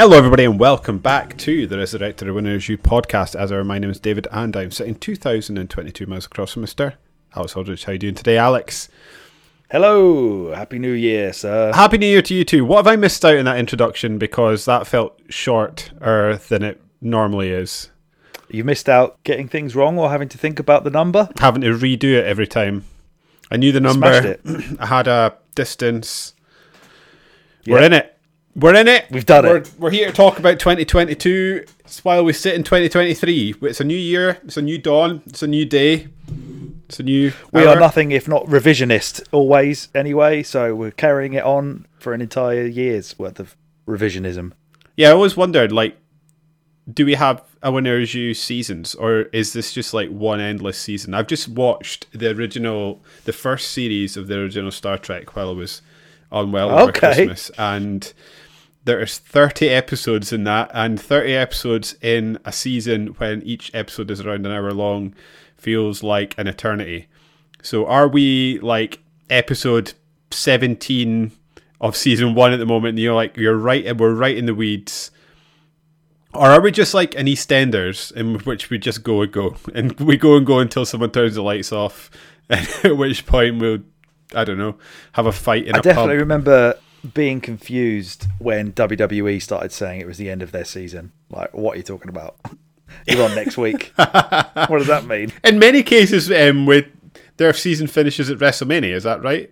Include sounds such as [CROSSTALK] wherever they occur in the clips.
Hello, everybody, and welcome back to the Resurrected Winner Is You podcast. As ever, my name is David, and I'm sitting 2,022 miles across from Mr. Alex Aldrich. How are you doing today, Alex? Hello, happy New Year, sir. Happy New Year to you too. What have I missed out in that introduction because that felt shorter than it normally is? You missed out getting things wrong or having to think about the number. Having to redo it every time. I knew the number. [CLEARS THROAT] I had a distance. We're in it. We're in it. We've done we're, it. We're here to talk about 2022. It's while we sit in 2023. It's a new year. It's a new dawn. It's a new day. It's a new. We hour. are nothing if not revisionist, always, anyway, so we're carrying it on for an entire year's worth of revisionism. Yeah, I always wondered, like, do we have a Winner Is You seasons, or is this just like one endless season? I've just watched the original, the first series of the original Star Trek while I was unwell over Okay. Christmas, and there's 30 episodes in that, and 30 episodes in a season when each episode is around an hour long feels like an eternity. So, are we like episode 17 of season one at the moment? And you're like, you're right, and we're right in the weeds. Or are we just like an EastEnders in which we just go and go and [LAUGHS] we go and go until someone turns the lights off, [LAUGHS] at which point we'll, I don't know, have a fight in I a definitely pub. remember being confused when WWE started saying it was the end of their season. Like, what are you talking about? [LAUGHS] You're on next week. [LAUGHS] what does that mean? In many cases, um, with their season finishes at WrestleMania, is that right?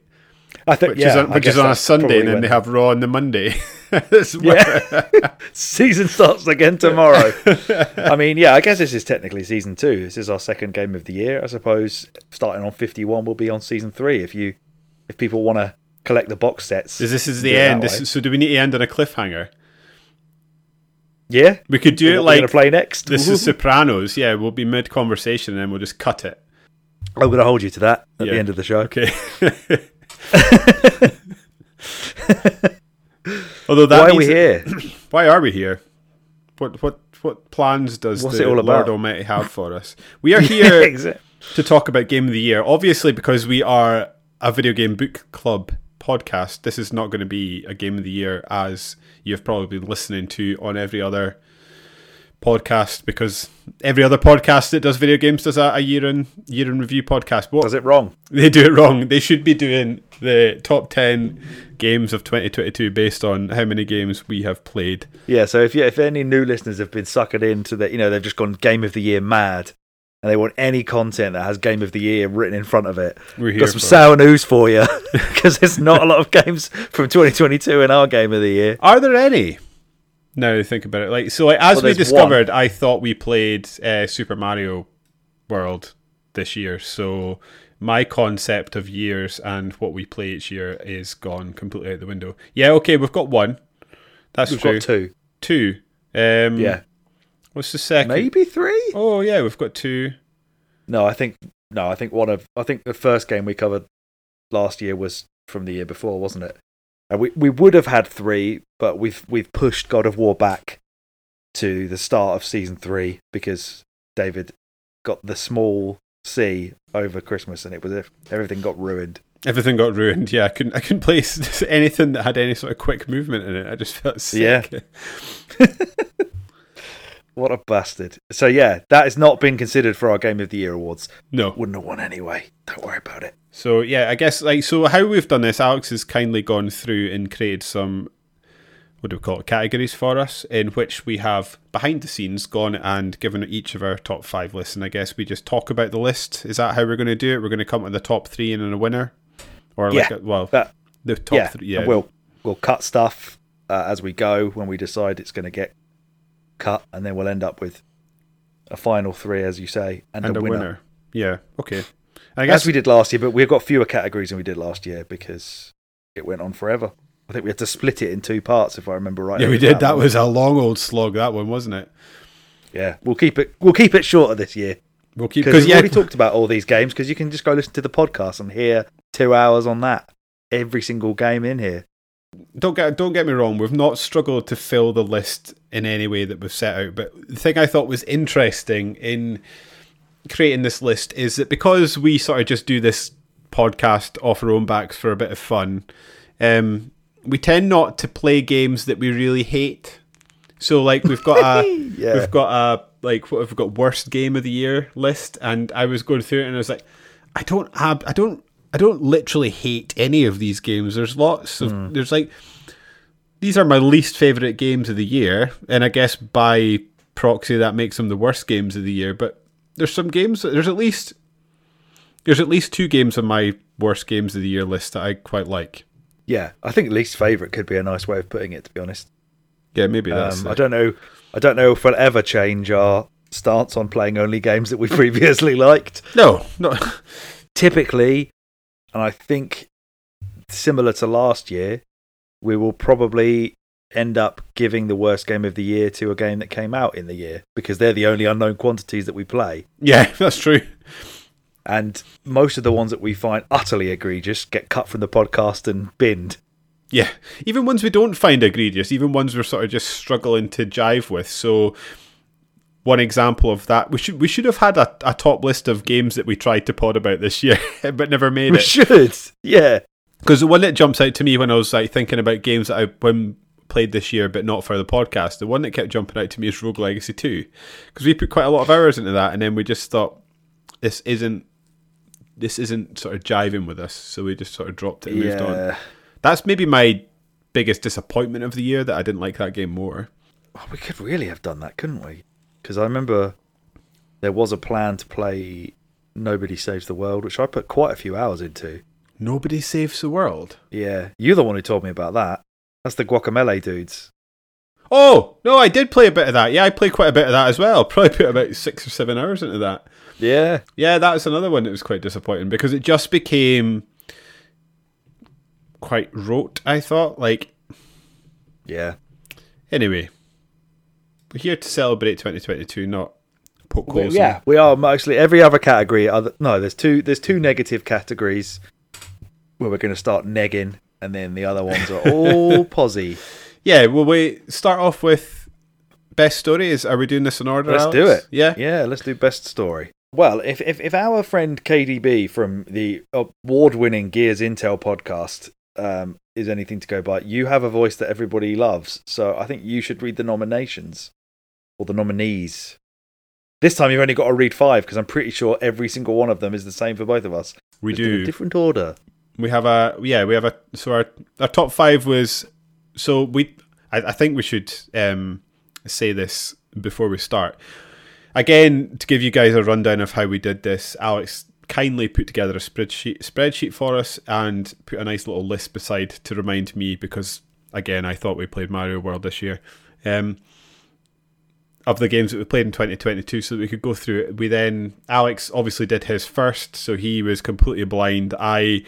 I think Which yeah, is on, which is on a Sunday, and then when- they have Raw on the Monday. [LAUGHS] Yeah. season starts again tomorrow. I mean, yeah, I guess this is technically season two. This is our second game of the year. I suppose starting on 51 we'll be on season three if you if people want to collect the box sets. Is this is the end? This is, so do we need to end on a cliffhanger? yeah. We could do it What we're gonna like play next. this is [LAUGHS] Sopranos. Yeah, we'll be mid conversation and then we'll just cut it. I'm going to hold you to that at Yeah. the end of the show. Okay. [LAUGHS] Although that Why are we here? [CLEARS THROAT] Why are we here? What what what plans does What's the it all Lord? Almighty have for us? We are [LAUGHS] here Exact- to talk about Game of the Year. Obviously, because we are a video game book club podcast, this is not going to be a Game of the Year as you've probably been listening to on every other podcast because every other podcast that does video games does a, a year in year in review podcast. What Does it wrong? they do it wrong. They should be doing the top ten games of 2022 based on how many games we have played. Yeah. So if you, if any new listeners have been suckered into that, you know, they've just gone game of the year mad, and they want any content that has game of the year written in front of it. We're here Got some for it. sour news for you [LAUGHS] because there's not a lot of games from 2022 in our game of the year. Are there any? I think about it, like so, like as Well, we discovered, I thought we played uh, Super Mario World this year. So my concept of years and what we play each year is gone completely out the window. Yeah, okay, we've got one. That's We've true. got two. Two. Um, Yeah. What's the second? Maybe three? Oh yeah, we've got two. No, I think no, I think one of I think the first game we covered last year was from the year before, wasn't it? And we we would have had three, but we've we've pushed God of War back to the start of season three because David got the small C over Christmas and it was everything got ruined. Everything got ruined. Yeah, I couldn't. I couldn't place [LAUGHS] anything that had any sort of quick movement in it. I just felt sick. Yeah. [LAUGHS] What a bastard. So yeah, that has not been considered for our Game of the Year awards. No. Wouldn't have won anyway. Don't worry about it. So yeah, I guess like so how we've done this, Alex has kindly gone through and created some what do we call it categories for us in which we have behind the scenes gone and given each of our top five lists and I guess we just talk about the list. Is that how we're gonna do it? We're gonna come up with the top three and then a winner? Or like Yeah, a, well That the top yeah, three yeah. we'll we'll cut stuff uh, as we go when we decide it's going to get cut, and then we'll end up with a final three, as you say, and, and a, a winner. winner. Yeah. Okay. I guess As we did last year, but we've got fewer categories than we did last year because it went on forever. I think we had to split it in two parts, if I remember right. yeah, we did. That was a long old slog. That one, wasn't it? yeah. We'll keep it. We'll keep it shorter this year We'll keep because because we yeah, already talked about all these games. Because you can just go listen to the podcast and hear two hours on that every single game in here. don't get don't get me wrong. We've not struggled to fill the list in any way that we've set out. But the thing I thought was interesting in creating this list is that because we sort of just do this podcast off our own backs for a bit of fun, um, we tend not to play games that we really hate. So like we've got a [LAUGHS] Yeah. we've got a like what have we've got worst game of the year list, and I was going through it and I was like, I don't have I don't I don't literally hate any of these games. There's lots of there's like these are my least favorite games of the year, and I guess by proxy that makes them the worst games of the year. But there's some games. There's at least there's at least two games on my worst games of the year list that I quite like. Yeah, I think least favorite could be a nice way of putting it. To be honest, Yeah, maybe that's. um, I don't know. I don't know if we'll ever change our stance on playing only games that we [LAUGHS] previously liked. no, no. Typically, and I think similar to last year, we will probably end up giving the worst game of the year to a game that came out in the year because they're the only unknown quantities that we play. yeah, [LAUGHS] that's true. And most of the ones that we find utterly egregious get cut from the podcast and binned. Yeah, even ones we don't find egregious, even ones we're sort of just struggling to jive with. So, one example of that, we should we should have had a, a top list of games that we tried to pod about this year, [LAUGHS] but never made We it. We should, yeah. Because the one that jumps out to me when I was like thinking about games that I when played this year, but not for the podcast, the one that kept jumping out to me is Rogue Legacy Two, because we put quite a lot of hours into that, and then we just thought this isn't this isn't sort of jiving with us, so we just sort of dropped it and moved on. That's maybe my biggest disappointment of the year that I didn't like that game more. Oh, we could really have done that, couldn't we? Because I remember there was a plan to play Nobody Saves the World, which I put quite a few hours into. Nobody saves the world. Yeah, you're the one who told me about that. That's the Guacamelee dudes. Oh no, I did play a bit of that. Yeah, I played quite a bit of that as well. [LAUGHS] Probably put about six or seven hours into that. Yeah, Yeah, that's another one that was quite disappointing because it just became quite rote. I thought. Like yeah. anyway, we're here to celebrate 2022, not poke holes. yeah, we are mostly every other category. Other no, there's two. There's two negative categories where we're going to start negging, and then the other ones are all [LAUGHS] posy. yeah. Well, we start off with best stories. Are we doing this in order? Let's Alex? do it. Yeah. Yeah, let's do best story. Well, if if, if our friend KDB from the award-winning Gears Intel podcast um, is anything to go by, you have a voice that everybody loves. So I think you should read the nominations or the nominees. This time you've only got to read five because I'm pretty sure every single one of them is the same for both of us. We Just do. different order. We have a yeah. We have a so our our top five was so we. I, I think we should um, say this before we start. Again, to give you guys a rundown of how we did this, Alex kindly put together a spreadsheet spreadsheet for us and put a nice little list beside to remind me because again I thought we played Mario World this year. Um, of the games that we played in 2022 so that we could go through it. We then Alex obviously did his first, so he was completely blind. I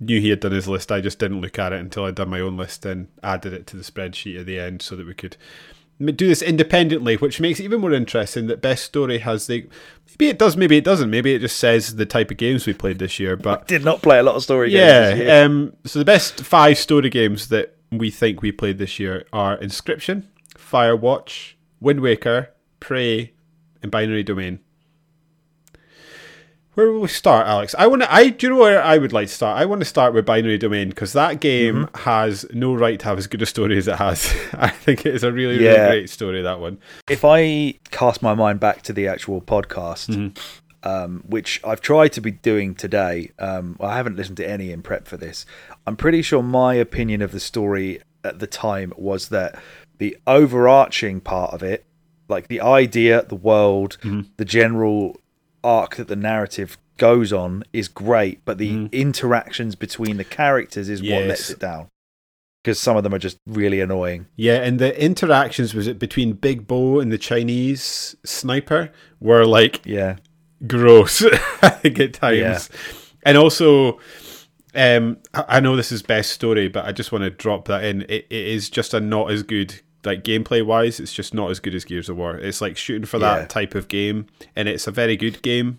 knew he had done his list. I just didn't look at it until I'd done my own list and added it to the spreadsheet at the end so that we could do this independently, which makes it even more interesting that Best Story has the. Maybe it does, maybe it doesn't. Maybe it just says the type of games we played this year. But [LAUGHS] Did not play a lot of story games. yeah, um, so the best five story games that we think we played this year are Inscryption, Firewatch, Wind Waker, Prey, and Binary Domain. Where will we start, Alex? I want to. I do you know where I would like to start? I want to start with Binary Domain because that game Mm-hmm. has no right to have as good a story as it has. [LAUGHS] I think it is a really, Yeah. really great story. That one. if I cast my mind back to the actual podcast, um, which I've tried to be doing today, um, I haven't listened to any in prep for this. I'm pretty sure my opinion of the story at the time was that the overarching part of it, like the idea, the world, the general arc that the narrative goes on, is great, but the interactions between the characters is what lets Yes. it down. because some of them are just really annoying. Yeah, and the interactions was it between Big Bo and the Chinese sniper were like Yeah, gross. I [LAUGHS] think at times, Yeah. and also. Um, I I know this is best story, but I just want to drop that in. It, it is just a not as good, like gameplay wise. It's just not as good as Gears of War. It's like shooting for Yeah. that type of game, and it's a very good game.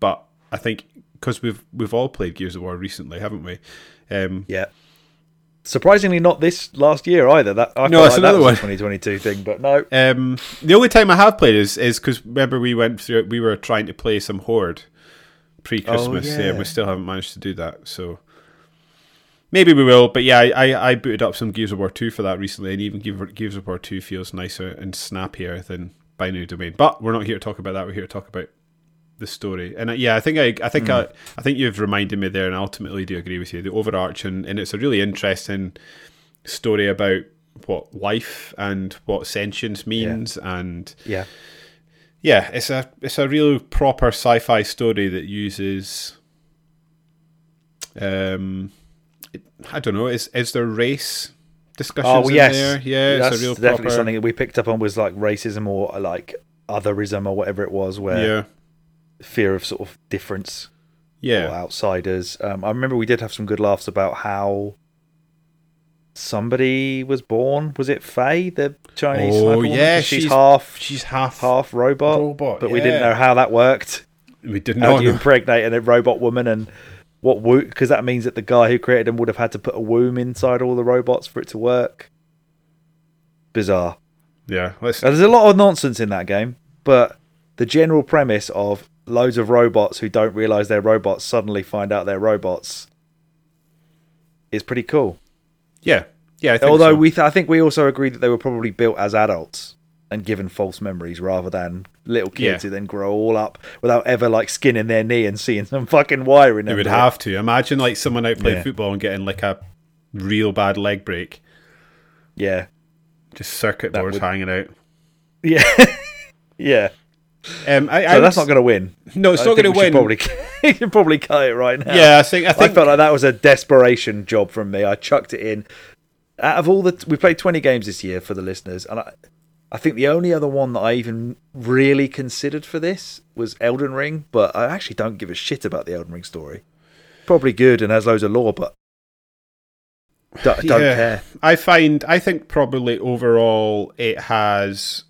But I think because we've we've all played Gears of War recently, haven't we? Um, yeah. Surprisingly, not this last year either. That I No, that's like another one. 2022 thing, but no. Um, the only time I have played is is because remember we went through we were trying to play some Horde pre Christmas, Oh, yeah. and yeah. we still haven't managed to do that. So maybe we will. But yeah, I, I, booted up some Gears of War two for that recently, and even Gears- of War two feels nicer and snappier than Binary Domain. But we're not here to talk about that. We're here to talk about the story. And uh, yeah, I think I I think I, I think you've reminded me there, and I ultimately do agree with you. The overarching and it's a really interesting story about what life and what sentience means and Yeah, yeah it's a it's a real proper sci-fi story that uses um i don't know is is there race discussions Oh in yes, there yeah That's it's a real definitely proper something that we picked up on was like racism or like otherism or whatever it was, where yeah fear of sort of difference or yeah outsiders. Um, I remember we did have some good laughs about how somebody was born. Was it Faye, the Chinese? Oh, yeah, she's, she's- half she's half half robot, robot but we didn't know how that worked. we didn't How know do you impregnate a robot woman and what womb? Because that means that the guy who created them would have had to put a womb inside all the robots for it to work. Bizarre. yeah Now, there's a lot of nonsense in that game, but the general premise of loads of robots who don't realize they're robots suddenly find out they're robots is pretty cool. yeah yeah I think Although so. we, th- I think we also agreed that they were probably built as adults and given false memories rather than little kids Yeah. who then grow all up without ever like skinning their knee and seeing some [LAUGHS] fucking wiring. They would have to imagine like someone out playing Yeah. football and getting like a real bad leg break Yeah, just circuit That boards would- hanging out yeah, [LAUGHS] yeah. um I, So I that's not going to win. no it's I not going to win Probably, [LAUGHS] you can probably cut it right now. yeah I think I I think felt like that was a desperation job from me. I chucked it in. Out of all the, we played twenty games this year for the listeners, and I, I think the only other one that I even really considered for this was Elden Ring. But I actually don't give a shit about the Elden Ring story. Probably good and has loads of lore, but don't, don't Yeah. care. I find I think probably overall it has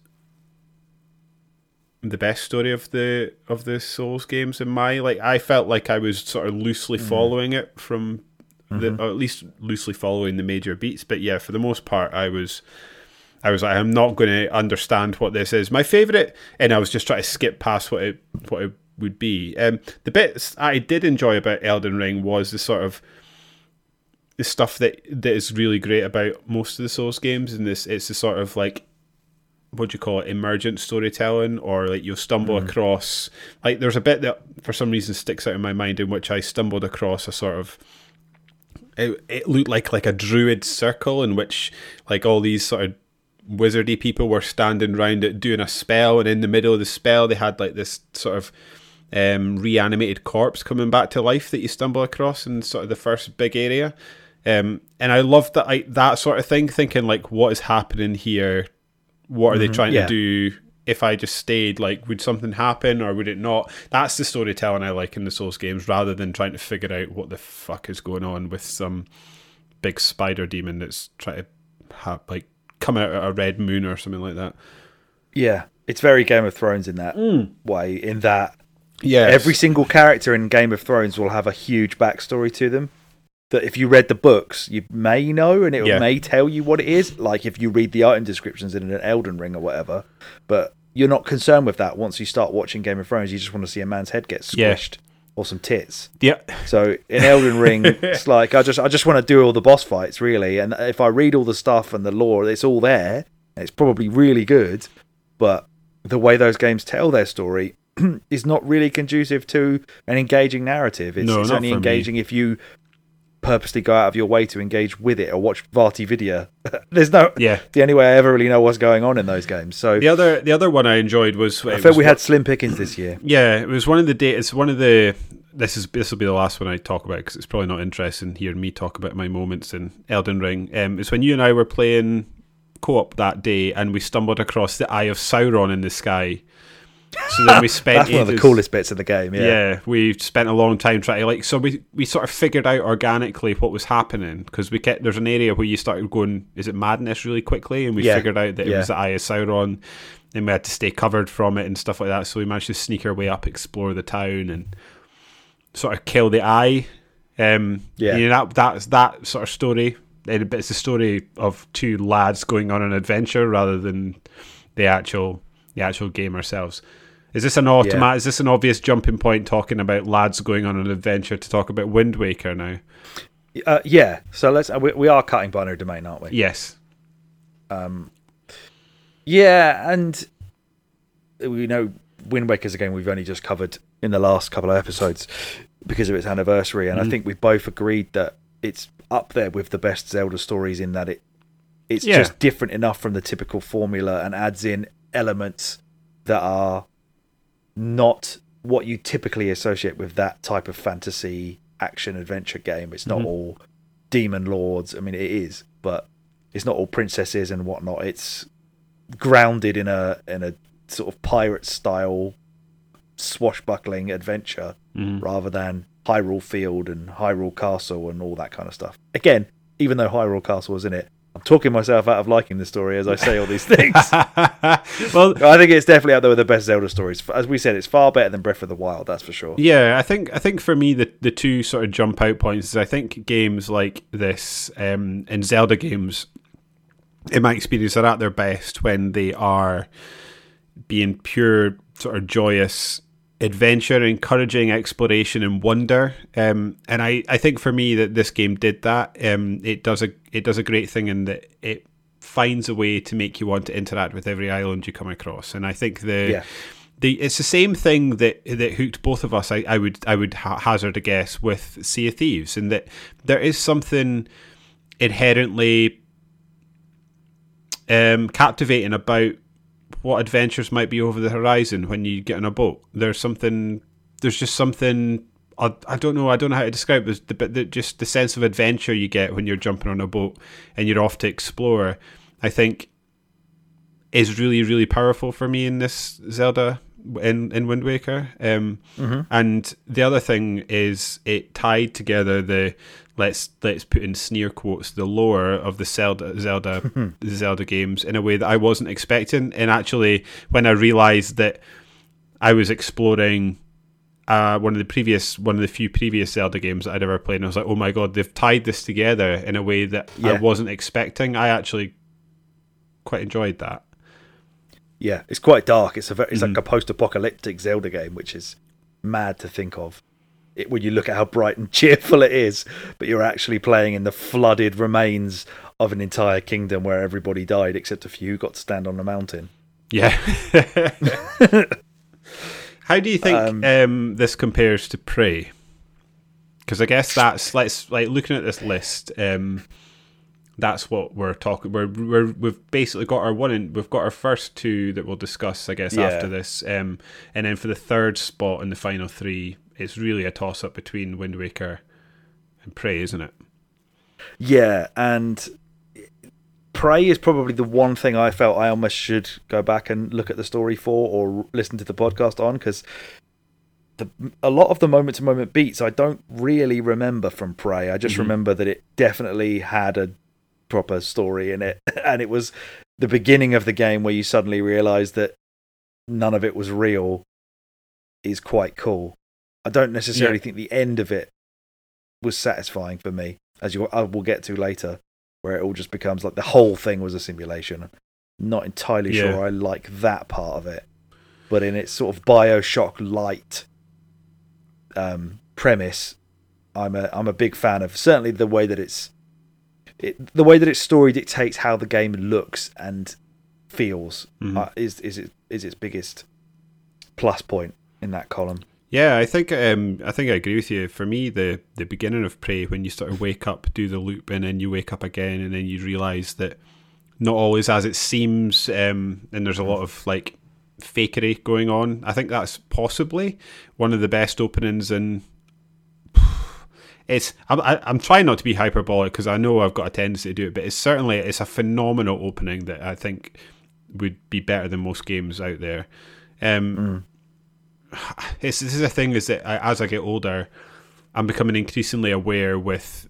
the best story of the of the Souls games in my like I felt like I was sort of loosely Mm-hmm. following it from the or at least loosely following the major beats but yeah for the most part I was I was like I'm not going to understand what this is. My favorite and I was just trying to skip past what it what it would be um the bits I did enjoy about Elden Ring was the sort of the stuff that that is really great about most of the Souls games, and this it's the sort of like what do you call it, emergent storytelling, or like you'll stumble across like there's a bit that for some reason sticks out in my mind in which I stumbled across a sort of it, it looked like like a druid circle in which like all these sort of wizardy people were standing around it doing a spell, and in the middle of the spell they had like this sort of um, reanimated corpse coming back to life that you stumble across in sort of the first big area. Um, and I love that I, that sort of thing, thinking like, what is happening here? What are they trying yeah. to do? If I just stayed, like, would something happen or would it not? That's the storytelling I like in the Souls games, rather than trying to figure out what the fuck is going on with some big spider demon that's trying to have like come out of a red moon or something like that. Yeah, it's very Game of Thrones in that hmm. way. In that Yeah, every single character in Game of Thrones will have a huge backstory to them. That if you read the books, you may know, and it Yeah. may tell you what it is. Like if you read the item descriptions in an Elden Ring or whatever, but you're not concerned with that. Once you start watching Game of Thrones, you just want to see a man's head get Yeah. Or some tits. yeah, So in Elden Ring, [LAUGHS] it's like I just I just want to do all the boss fights really, and if I read all the stuff and the lore, it's all there. It's probably really good, but the way those games tell their story [CLEARS THROAT] is not really conducive to an engaging narrative. It's, No, it's only for me. engaging if you purposely go out of your way to engage with it or watch VaatiVidya. [LAUGHS] There's no yeah. the only way I ever really know what's going on in those games. So The other the other one I enjoyed was I was we had slim pickings this year. [CLEARS THROAT] Yeah, it was one of the day. It's one of the this is this will be the last one I talk about because it's probably not interesting hearing me talk about my moments in Elden Ring. Um, it's when you and I were playing co-op that day, and we stumbled across the Eye of Sauron in the sky. So then we spent. That's one of the coolest bits of the game. Yeah. Yeah, we spent a long time trying to like. So we we sort of figured out organically what was happening because we kept there's an area where you started going. Is it madness really quickly? And we Yeah, figured out that it yeah. was the Eye of Sauron, and we had to stay covered from it and stuff like that. So we managed to sneak our way up, explore the town, and sort of kill the eye. Um, Yeah. you know, that that's that sort of story. It's a story of two lads going on an adventure rather than the actual the actual game ourselves. Is this an automatic? Is this an obvious jumping point talking about lads going on an adventure to talk about Wind Waker now? Uh, yeah. So let's. uh, We, we are cutting binary domain, aren't we? Yes. Um. Yeah, and we know Wind Waker's a game we've only just covered in the last couple of episodes because of its anniversary, and I think we both agreed that it's up there with the best Zelda stories in that it it's Yeah. just different enough from the typical formula and adds in elements that are not what you typically associate with that type of fantasy action adventure game. It's not Mhm. all demon lords. I mean, it is, but it's not all princesses and whatnot. It's grounded in a in a sort of pirate style swashbuckling adventure Mhm. rather than Hyrule Field and Hyrule Castle and all that kind of stuff. Again, even though Hyrule Castle was in it, I'm talking myself out of liking the story as I say all these things. [LAUGHS] well, I think it's definitely out there with the best Zelda stories. As we said, it's far better than Breath of the Wild, that's for sure. Yeah, I think I think for me the the two sort of jump out points is I think games like this um, and Zelda games, in my experience, are at their best when they are being pure sort of joyous adventure, encouraging exploration and wonder. Um, and I, I think for me that this game did that. Um, it does a it does a great thing in that it finds a way to make you want to interact with every island you come across. And I think the Yeah. the it's the same thing that that hooked both of us. I, I would I would ha- hazard a guess with Sea of Thieves, in that there is something inherently um, captivating about what adventures might be over the horizon when you get on a boat. There's something. There's just something. I, I don't know. I don't know how to describe it. The, but the, just the sense of adventure you get when you're jumping on a boat and you're off to explore. I think is really really powerful for me in this Zelda in in Wind Waker. Um, And the other thing is it tied together the let's let's put in sneer quotes the lore of the Zelda Zelda [LAUGHS] Zelda games in a way that I wasn't expecting. And actually, when I realized that I was exploring. Uh, one of the previous, one of the few previous Zelda games that I'd ever played, and I was like, "Oh my god, they've tied this together in a way that I wasn't expecting." I actually quite enjoyed that. Yeah, it's quite dark. It's a ve- it's Mm. like a post-apocalyptic Zelda game, which is mad to think of. It, when you look at how bright and [LAUGHS] cheerful it is, but you're actually playing in the flooded remains of an entire kingdom where everybody died except a few who got to stand on a mountain. Yeah. [LAUGHS] How do you think Um, um, this compares to Prey? Because I guess that's let's like looking at this list. Um, that's what we're talking. We're, we're we've basically got our one. In, we've got our first two that we'll discuss. I guess Yeah. after this, um, and then for the third spot in the final three, it's really a toss up between Wind Waker and Prey, isn't it? Yeah, and Prey is probably the one thing I felt I almost should go back and look at the story for or listen to the podcast on because the a lot of the moment to moment beats I don't really remember from Prey. I just Mhm. remember that it definitely had a proper story in it, [LAUGHS] and it was the beginning of the game where you suddenly realize that none of it was real is quite cool. I don't necessarily Yeah. think the end of it was satisfying for me, as you I will get to later, where it all just becomes like the whole thing was a simulation. Not entirely Yeah. sure I like that part of it, but in its sort of Bioshock light um, premise, I'm a I'm a big fan of certainly the way that it's it, the way that its story dictates how the game looks and feels Mhm. uh, is is it is its biggest plus point in that column. Yeah, I think um, I think I agree with you. For me, the the beginning of Prey, when you sort of wake up, do the loop, and then you wake up again, and then you realise that not always as it seems, um, and there's a lot of like fakery going on. I think that's possibly one of the best openings in it's I'm, I'm trying not to be hyperbolic because I know I've got a tendency to do it, but it's certainly it's a phenomenal opening that I think would be better than most games out there. Um, mm. [SIGHS] it's, this is a thing is that I, as I get older, I'm becoming increasingly aware with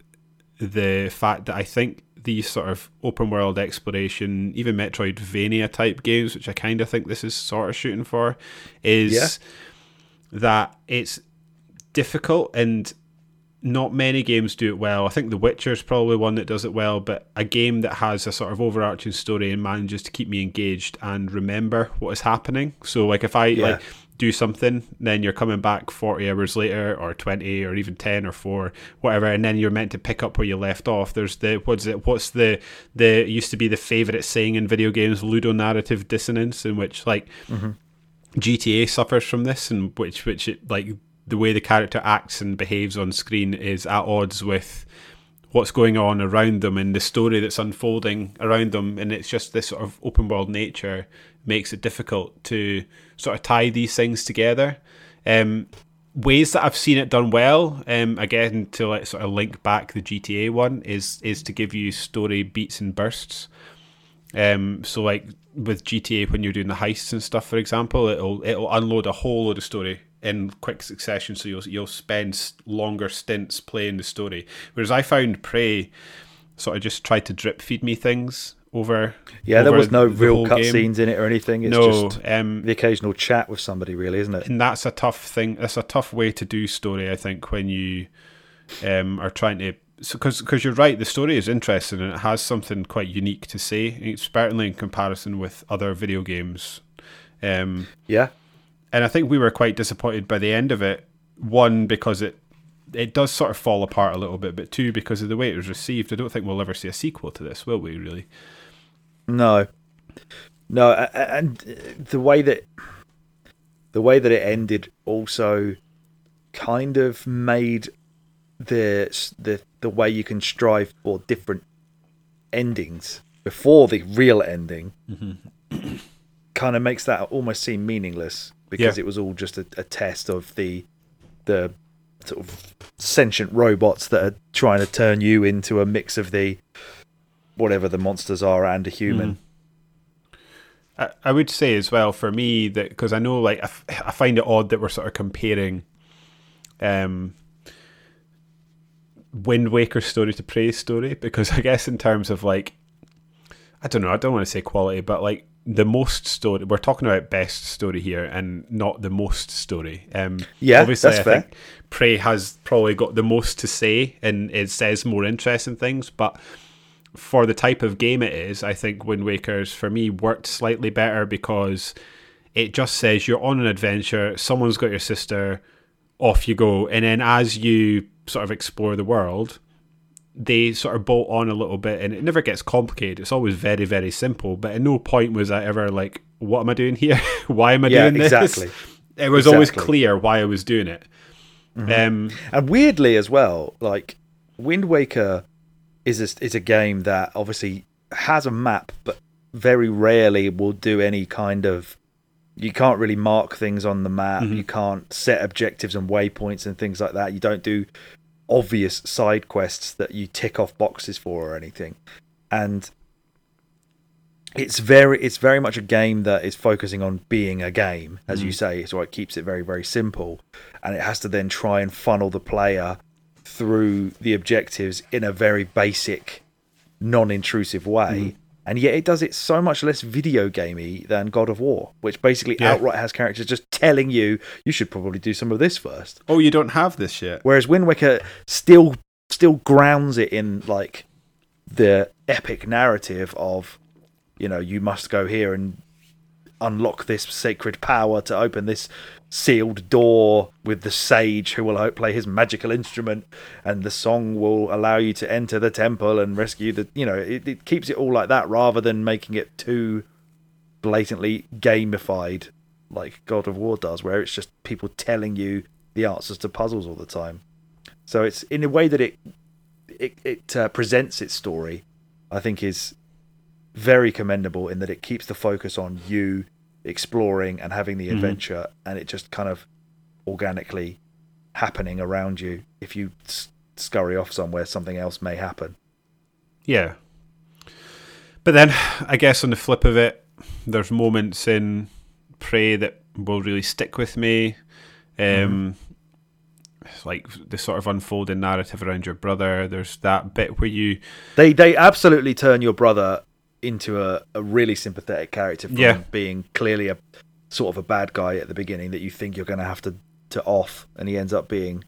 the fact that I think these sort of open world exploration, even Metroidvania type games, which I kind of think this is sort of shooting for, is yeah. that it's difficult and not many games do it well. I think The Witcher is probably one that does it well, but a game that has a sort of overarching story and manages to keep me engaged and remember what is happening. So, like, if I yeah. like do something, then you're coming back 40 hours later, or 20, or even 10 or 4, whatever, and then you're meant to pick up where you left off. There's the what's it? What's the the used to be the favorite saying in video games, ludonarrative dissonance, in which like. Mm-hmm. GTA suffers from this, and which which it like the way the character acts and behaves on screen is at odds with what's going on around them and the story that's unfolding around them. And it's just this sort of open world nature makes it difficult to sort of tie these things together. Um, ways that I've seen it done well um, again to like sort of link back the GTA one is is to give you story beats and bursts. Um, so like with GTA when you're doing the heists and stuff for example it'll it'll unload a whole load of story in quick succession, so you'll you'll spend longer stints playing the story. Whereas I found Prey sort of just tried to drip feed me things over. Yeah, over there was no real cutscenes in it or anything. It's no, just um, the occasional chat with somebody, really, isn't it? And that's a tough thing. That's a tough way to do story, I think, when you um, are trying to. Because so, because you're right, the story is interesting and it has something quite unique to say, certainly in comparison with other video games. Um, yeah, and I think we were quite disappointed by the end of it. One because it it does sort of fall apart a little bit, but two because of the way it was received. I don't think we'll ever see a sequel to this, will we? Really? No, no, and the way that the way that it ended also kind of made the the the way you can strive for different endings before the real ending mm-hmm. [COUGHS] kind of makes that almost seem meaningless because yeah. it was all just a, a test of the the sort of sentient robots that are trying to turn you into a mix of the whatever the monsters are and a human. Mm. I, I would say as well for me that because I know like I, f- I find it odd that we're sort of comparing um Wind Waker's story to Prey's story because I guess in terms of like I don't know I don't want to say quality but like the most story. We're talking about best story here, and not the most story. Um, yeah, obviously, that's I fair. think Prey has probably got the most to say, and it says more interesting things. But for the type of game it is, I think Wind Waker's for me worked slightly better because it just says you're on an adventure. Someone's got your sister. Off you go, and then as you sort of explore the world, they sort of bolt on a little bit and it never gets complicated. It's always very, very simple. But at no point was I ever like, what am I doing here? [LAUGHS] why am I yeah, doing this? Exactly. It was exactly. always clear why I was doing it. Mm-hmm. Um, and weirdly as well, like Wind Waker is a, is a game that obviously has a map, but very rarely will do any kind of. You can't really mark things on the map. Mm-hmm. You can't set objectives and waypoints and things like that. You don't do obvious side quests that you tick off boxes for or anything. And it's very it's very much a game that is focusing on being a game, as mm. you say, so it keeps it very, very simple. And it has to then try and funnel the player through the objectives in a very basic, non intrusive way. Mm and yet it does it so much less video gamey than God of War, which basically yeah. outright has characters just telling you you should probably do some of this first. Oh, you don't have this yet. Whereas Wind Waker still still grounds it in like the epic narrative of you know you must go here and unlock this sacred power to open this sealed door with the sage who will play his magical instrument and the song will allow you to enter the temple and rescue the you know it, it keeps it all like that rather than making it too blatantly gamified like god of war does where it's just people telling you the answers to puzzles all the time. So it's in a way that it it, it uh, presents its story i think is very commendable in that it keeps the focus on you exploring and having the mm-hmm. adventure, mm-hmm. and it just kind of organically happening around you if you s- scurry off somewhere, something else may happen. Yeah. But then, I guess on the flip of it, there's moments in Prey that will really stick with me. Um, Mm-hmm. Like the sort of unfolding narrative around your brother. There's that bit where you, They they absolutely turn your brother into a, a really sympathetic character from Yeah. being clearly a sort of a bad guy at the beginning that you think you're going to have to to off, and he ends up being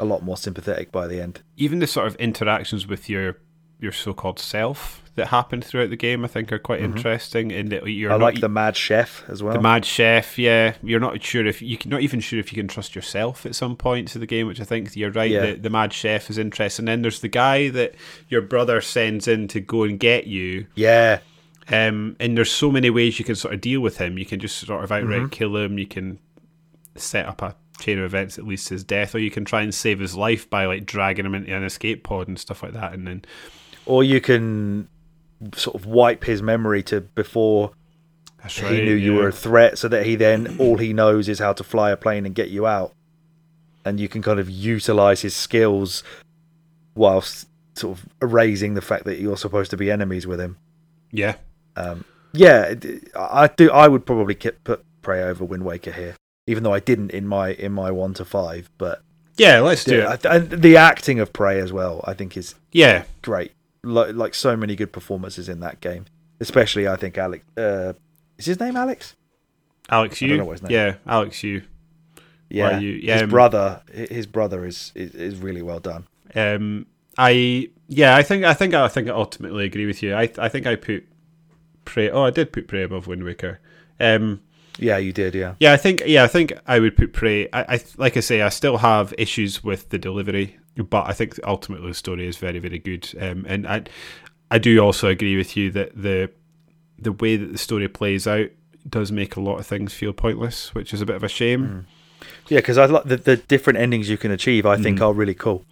a lot more sympathetic by the end. even the sort of interactions with your your so-called self that happen throughout the game, I think are quite interesting. In that you're Mm-hmm. I not, like the mad chef as well. the mad chef. Yeah, you're not sure if you can not even sure if you can trust yourself at some points of the game, which I think you're right. Yeah. The, the mad chef is interesting. then there's the guy that your brother sends in to go and get you. yeah, Um, and there's so many ways you can sort of deal with him. You can just sort of outright Mm-hmm. kill him. You can set up a chain of events that leads to his death, or you can try and save his life by like dragging him into an escape pod and stuff like that. And then or you can sort of wipe his memory to before he knew you were a threat, so that he then [CLEARS THROAT] all he knows is how to fly a plane and get you out, and you can kind of utilize his skills whilst sort of erasing the fact that you're supposed to be enemies with him. yeah. Um, yeah, I do. I would probably put Prey over Wind Waker here, even though I didn't in my in my one to five. But Yeah, let's do yeah, it. I and the acting of Prey as well, I think, is Yeah, great. Like, like so many good performances in that game, especially I think Alex. Uh, is his name Alex? Alex, I you. don't know what his name Yeah, Alex, you. Yeah, you- yeah, his um, brother. His brother is, is is really well done. Um, I yeah, I think I think I think I ultimately agree with you. I I think I put Prey. Oh, I did put Prey above Wind Waker. Um, Yeah, you did. Yeah, yeah, I think yeah, I think I would put Prey. I, I like I say, I still have issues with the delivery, but I think ultimately the story is very very good. Um, and I I do also agree with you that the the way that the story plays out does make a lot of things feel pointless, which is a bit of a shame. yeah, because I like the, the different endings you can achieve. I think Mhm. are really cool.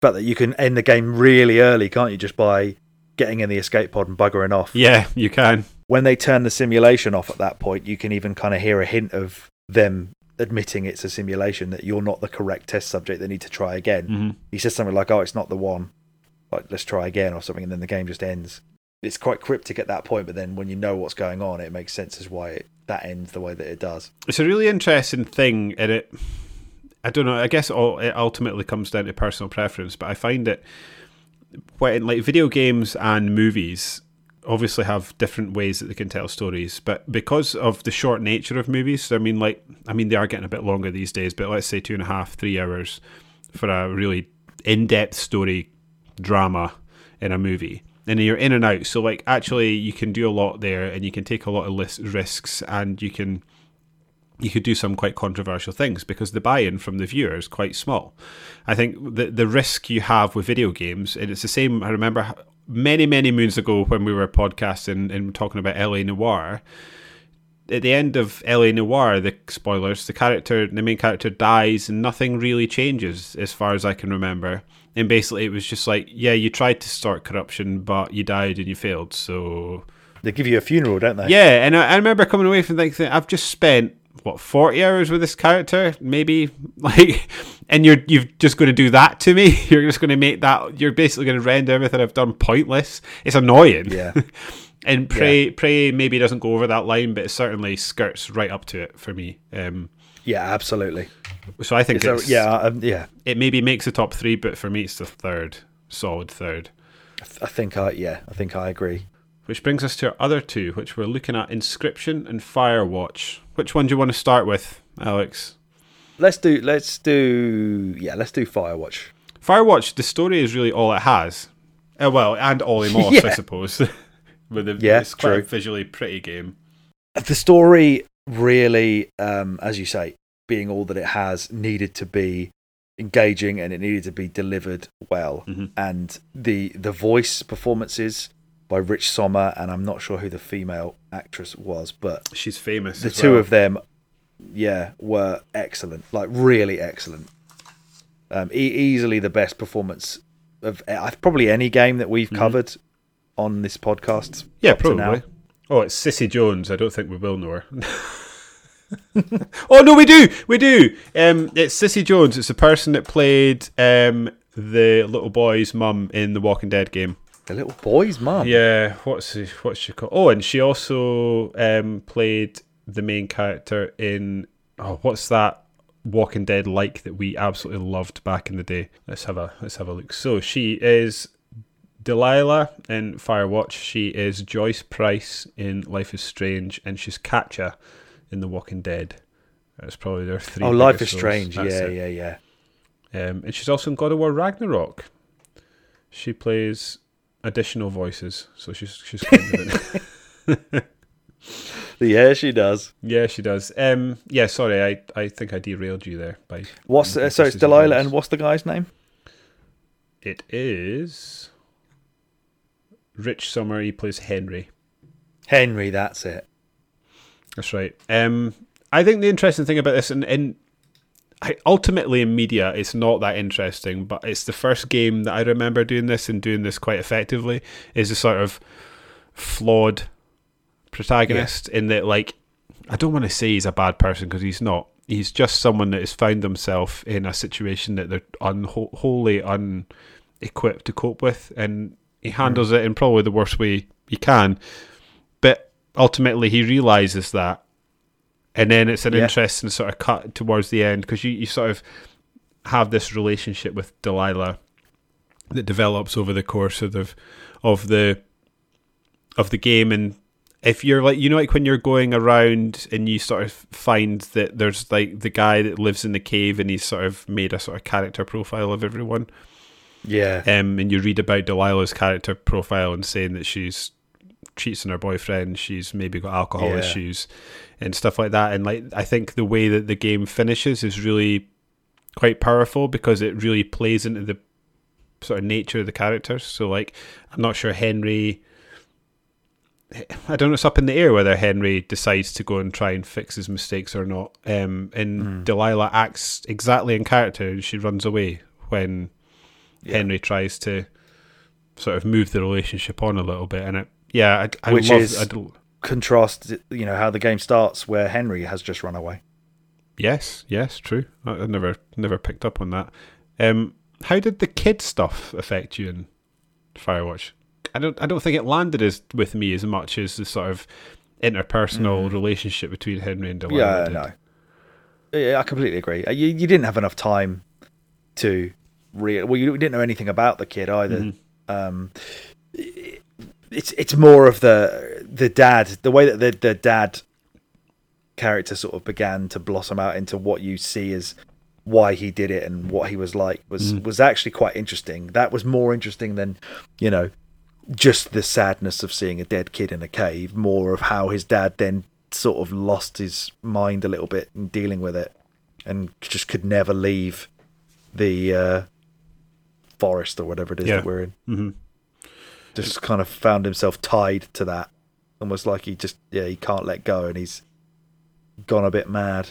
But that you can end the game really early, can't you? Just by getting in the escape pod and buggering off. Yeah, you can. When they turn the simulation off at that point, you can even kind of hear a hint of them admitting it's a simulation that you're not the correct test subject. They need to try again. hmm He says something like, "Oh, it's not the one. Like, let's try again," or something, and then the game just ends. It's quite cryptic at that point, but then when you know what's going on, it makes sense as why it, that ends the way that it does. it's a really interesting thing and it i don't know i guess all, it ultimately comes down to personal preference but i find that when like video games and movies obviously have different ways that they can tell stories but because of the short nature of movies i mean like i mean they are getting a bit longer these days but let's say two and a half three hours for a really in-depth story drama in a movie and you're in and out so like actually you can do a lot there and you can take a lot of risks and you can you could do some quite controversial things because the buy-in from the viewer is quite small. I think the the risk you have with video games, and it's the same. I remember many many moons ago when we were podcasting and talking about LA Noire. At the end of LA Noire, the spoilers, the character, the main character dies, and nothing really changes as far as I can remember. And basically, it was just like, yeah, you tried to start corruption, but you died and you failed. So They give you a funeral, don't they? yeah, and I, I remember coming away from thinking I've just spent what forty hours with this character, maybe [LAUGHS] like, and you're you've just going to do that to me. [LAUGHS] You're just going to make that. You're basically going to render everything I've done pointless. It's annoying. Yeah. [LAUGHS] and Prey pray maybe doesn't go over that line, but it certainly skirts right up to it for me. Um, Yeah, absolutely. so I think So it's, yeah, um, yeah. it maybe makes the top three, but for me it's the third, solid third. I th- I think I yeah, I think I agree. Which brings us to our other two, which we're looking at Inscryption and Firewatch. Which one do you want to start with, Alex? Let's do let's do yeah, let's do Firewatch. Firewatch, the story is really all it has. Uh, well, and Olly [LAUGHS] Moss, I suppose. [LAUGHS] With the, Yeah, it's quite a true. visually pretty game. The story really, um, as you say, being all that it has, needed to be engaging and it needed to be delivered well. Mhm. And the the voice performances by Rich Sommer and I'm not sure who the female actress was, but She's famous. the two well. of them, yeah, were excellent, like really excellent. Um, e- easily the best performance of uh, probably any game that we've Mhm. covered on this podcast. Yeah, probably. Oh, it's Cissy Jones. I don't think we will know her. [LAUGHS] oh no, we do, we do. Um, it's Cissy Jones. It's the person that played um, the little boy's mum in the Walking Dead game. The little boy's mum. Yeah, what's she, what's she called? Oh, and she also um, played the main character in oh, what's that Walking Dead like that we absolutely loved back in the day? Let's have a let's have a look. So she is Delilah in Firewatch. She is Joyce Price in Life is Strange, and she's Katjaa in The Walking Dead. That's probably their three. Oh, Life is. Strange. That's Yeah, it. yeah, yeah. Um, and she's also in God of War Ragnarok. She plays additional voices, so she's she's quite good. [LAUGHS] [LAUGHS] Yeah, she does. Yeah, she does. Um, yeah, sorry, I, I think I derailed you there by. What's uh, so it's Delilah yours. and what's the guy's name? It is Rich Sommer. He plays Henry. Henry. That's it. That's right. Um, I think the interesting thing about this, and, and I, ultimately in media, it's not that interesting, but it's the first game that I remember doing this and doing this quite effectively. Is a sort of flawed protagonist in that, like, I don't want to say he's a bad person because he's not. He's just someone that has found himself in a situation that they're unho- wholly unequipped to cope with, and he hmm. handles it in probably the worst way he can. But ultimately, he realizes that, and then it's an Yeah. interesting sort of cut towards the end because you, you sort of have this relationship with Delilah that develops over the course of the of the of the game and if you're like you know like when you're going around and you sort of find that there's like the guy that lives in the cave and he's sort of made a sort of character profile of everyone Yeah. um, and you read about Delilah's character profile and saying that she's cheats on her boyfriend, she's maybe got alcohol Yeah. issues and stuff like that. And like I think the way that the game finishes is really quite powerful because it really plays into the sort of nature of the characters. So like I'm not sure Henry I don't know. It's up in the air whether Henry decides to go and try and fix his mistakes or not. Um, and Hmm. Delilah acts exactly in character, and she runs away when Yeah. Henry tries to sort of move the relationship on a little bit. And it, yeah, I, I Which love. is- Contrast, you know, how the game starts where Henry has just run away. yes, yes, true. I, I never, never picked up on that. Um, how did the kid stuff affect you in Firewatch? I don't, I don't think it landed as with me as much as the sort of interpersonal relationship between Henry and Delilah. Mm. Yeah, did. no. Yeah, I completely agree. Uh, You, you didn't have enough time to re Well, you didn't know anything about the kid either. Mhm. Um, it's it's more of the the dad, the way that the the dad character sort of began to blossom out into what you see as why he did it and what he was like was Mm. was actually quite interesting. That was more interesting than you know just the sadness of seeing a dead kid in a cave. More of how his dad then sort of lost his mind a little bit in dealing with it and just could never leave the uh, forest or whatever it is Yeah. that we're in. hmm Just kind of found himself tied to that, almost like he just yeah he can't let go and he's gone a bit mad.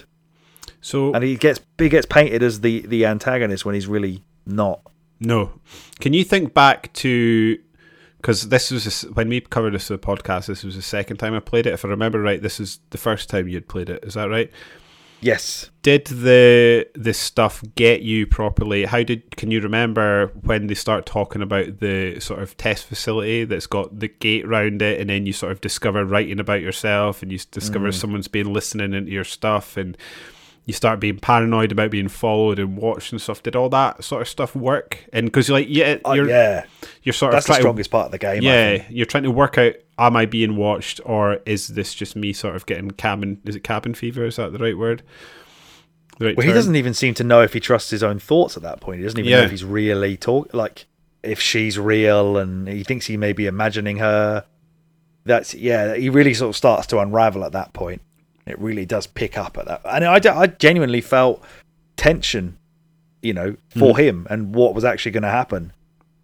So And he gets he gets painted as the the antagonist when he's really not. No. Can you think back to because this was a when we covered this for the podcast. This was the second time I played it. If I remember right, this is the first time you'd played it. Is that right? Yes. Did the this stuff get you properly? How did can you remember when they start talking about the sort of test facility that's got the gate round it, and then you sort of discover writing about yourself, and you discover mm. someone's been listening into your stuff, and you start being paranoid about being followed and watched and stuff. Did all that sort of stuff work? And because you're like, yeah, Uh, you're yeah. you're sort That's of the trying to strongest part of the game. Yeah, you're trying to work out: am I being watched, or is this just me sort of getting cabin? Is it cabin fever? Is that the right word? The right Well, he doesn't even seem to know if he trusts his own thoughts at that point. He doesn't even know if he's really talk like if she's real, and he thinks he may be imagining her. That's yeah. He really sort of starts to unravel at that point. It really does pick up at that, and I, I genuinely felt tension, you know, for Hmm. him and what was actually going to happen.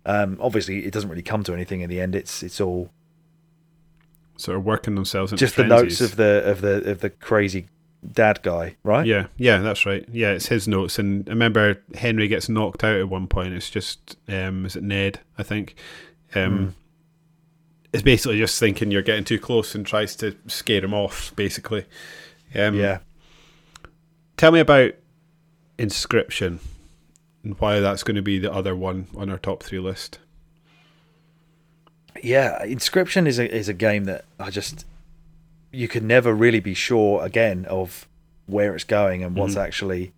Um, obviously, it doesn't really come to anything in the end. It's it's all sort of working themselves into just the frenzies. notes of the of the of the crazy dad guy, right? Yeah, yeah, that's right. Yeah, it's his notes, and I remember Henry gets knocked out at one point. It's just, um, is it Ned? I think. Um, It's basically just thinking you're getting too close and tries to scare him off. Basically, um, yeah. Tell me about Inscryption. and why that's going to be the other one on our top three list. Yeah, Inscryption is a is a game that I just you can never really be sure again of where it's going and what's Mhm. actually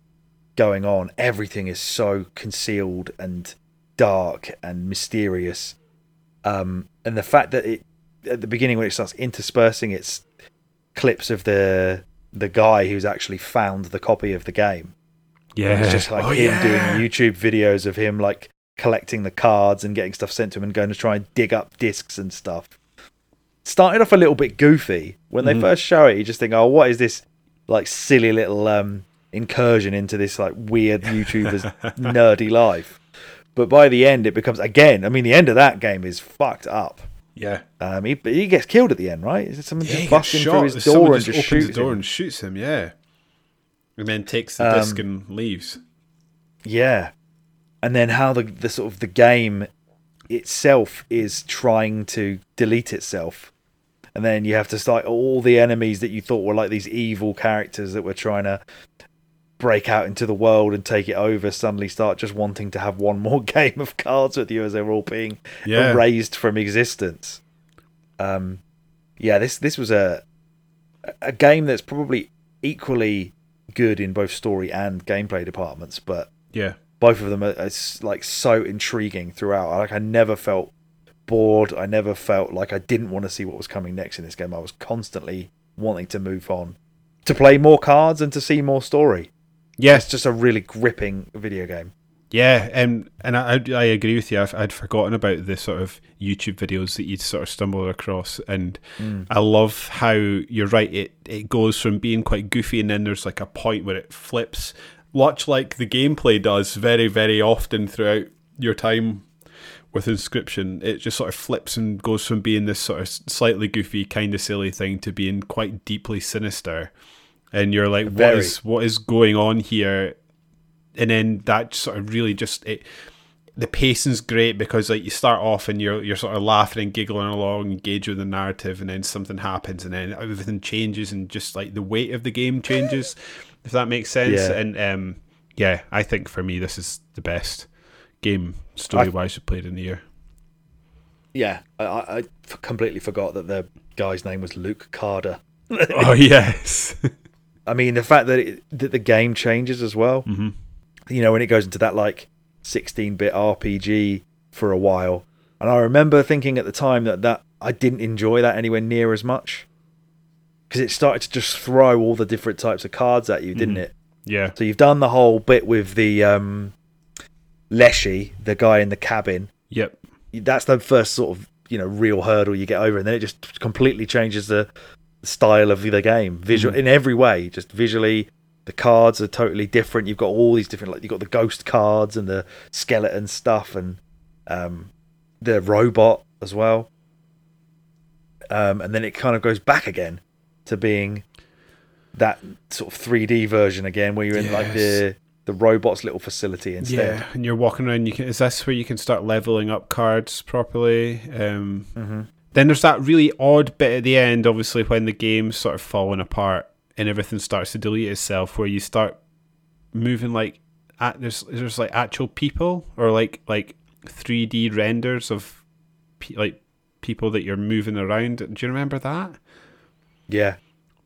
going on. Everything is so concealed and dark and mysterious. Um, and the fact that it at the beginning when it starts interspersing its clips of the the guy who's actually found the copy of the game. Yeah, It's just like Oh, him yeah. doing YouTube videos of him like collecting the cards and getting stuff sent to him and going to try and dig up discs and stuff. Started off a little bit goofy. When they Mhm. first show it, you just think, oh, what is this like silly little um, incursion into this like weird YouTuber's [LAUGHS] nerdy life? But by the end, it becomes again. I mean, the end of that game is fucked up. Yeah, Um, he he gets killed at the end, right? Is it someone yeah, just busting through his Someone door and just just opens the door him? and shoots him. Yeah, and then takes the Um, disc and leaves. Yeah. And then how the the sort of the game itself is trying to delete itself. And then you have to start all the enemies that you thought were like these evil characters that were trying to break out into the world and take it over suddenly start just wanting to have one more [LAUGHS] game of cards with you as they're all being Yeah, erased from existence. Um, yeah, this this was a a game that's probably equally good in both story and gameplay departments, but yeah, both of them are, are like so intriguing throughout. Like I never felt bored. I never felt like I didn't want to see what was coming next in this game. I was constantly wanting to move on, to play more cards and to see more story. Yeah. It's just a really gripping video game. Yeah, and and I I agree with you. I've, I'd forgotten about the sort of YouTube videos that you'd sort of stumble across, and mm. I love how you're right. It it goes from being quite goofy, and then there's like a point where it flips, much like the gameplay does very very often throughout your time with Inscryption. It just sort of flips and goes from being this sort of slightly goofy, kind of silly thing to being quite deeply sinister, and you're like, what Very. is what is going on here? and then that sort of really just it the pacing's great because like you start off and you're you're sort of laughing and giggling along, engaged with the narrative, and then something happens, and then everything changes, and just like the weight of the game changes, if that makes sense. Yeah. And um, yeah, I think for me this is the best game story wise we played in the year. Yeah, I completely forgot that the guy's name was Luke Carder. [LAUGHS] oh yes, [LAUGHS] I mean, the fact that it, that the game changes as well. hmm You know, when it goes into that like 16-bit RPG for a while, and I remember thinking at the time that that I didn't enjoy that anywhere near as much because it started to just throw all the different types of cards at you, didn't Mhm. it? yeah, So you've done the whole bit with the um, Leshy, the guy in the cabin. yep, That's the first sort of you know real hurdle you get over, and then it just completely changes the style of the game, visual Mhm. in every way. Just visually, the cards are totally different. You've got all these different, like you've got the ghost cards and the skeleton stuff, and um, the robot as well. Um, and then it kind of goes back again to being that sort of 3D version again, where you're in like the the robot's little facility instead. yeah. And you're walking around. You can is this where you can start leveling up cards properly? Um, hmm Then there's that really odd bit at the end, obviously, when the game's sort of falling apart and everything starts to delete itself, where you start moving like at there's there's like actual people or like like 3D renders of pe- like people that you're moving around. Do you remember that? Yeah,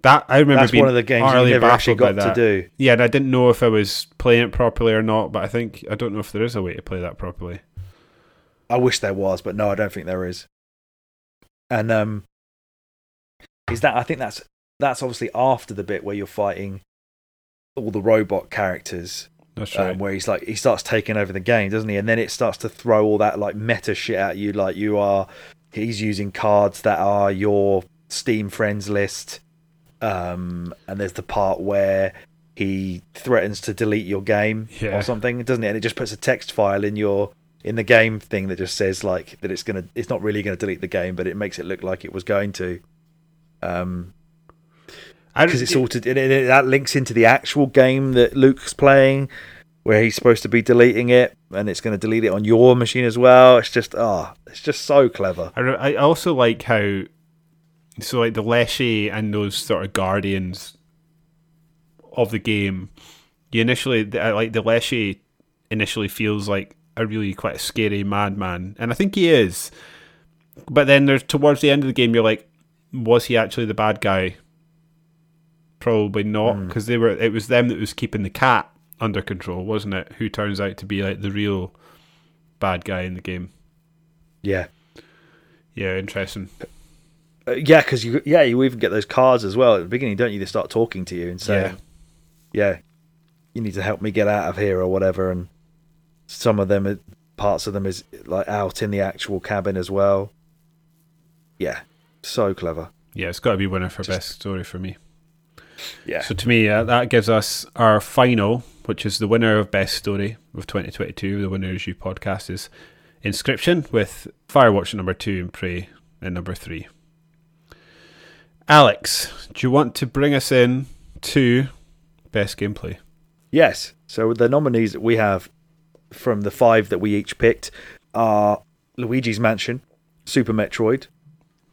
That I remember that's being one of the games you never actually got to do. Yeah, and I didn't know if I was playing it properly or not, but I think I don't know if there is a way to play that properly. I wish there was, but no, I don't think there is. And um, is that I think that's that's obviously after the bit where you're fighting all the robot characters, That's right. um, where he's like he starts taking over the game, doesn't he? And then it starts to throw all that like meta shit at you, like you are he's using cards that are your Steam friends list, um, and there's the part where he threatens to delete your game Yeah. or something, doesn't it? And it just puts a text file in your in the game thing that just says like that it's gonna it's not really gonna delete the game, but it makes it look like it was going to. Um, because it's all to it, it, that links into the actual game that Luke's playing, where he's supposed to be deleting it, and it's going to delete it on your machine as well. It's just ah, it's just so clever. I, I also like how so like the Leshy and those sort of guardians of the game. You initially I like the Leshy initially feels like a really quite a scary madman, and I think he is. But then there's towards the end of the game, you're like, was he actually the bad guy? Probably not, because they were. It was them that was keeping the cat under control, wasn't it? Who turns out to be like the real bad guy in the game. Yeah. Yeah, interesting. Uh, yeah, because you yeah you even get those cards as well at the beginning, don't you? They start talking to you and saying, "Yeah, you need to help me get out of here" or whatever. And some of them, are- parts of them, is like out in the actual cabin as well. Yeah, so clever. Yeah, it's got to be winner for Just- best story for me. Yeah, So to me, uh, that gives us our final, which is the winner of best story of 2022. The winner is you podcast is Inscryption with Firewatch number two and Prey at number three. Alex, do you want to bring us in to best gameplay? Yes. So the nominees that we have from the five that we each picked are Luigi's Mansion, Super Metroid,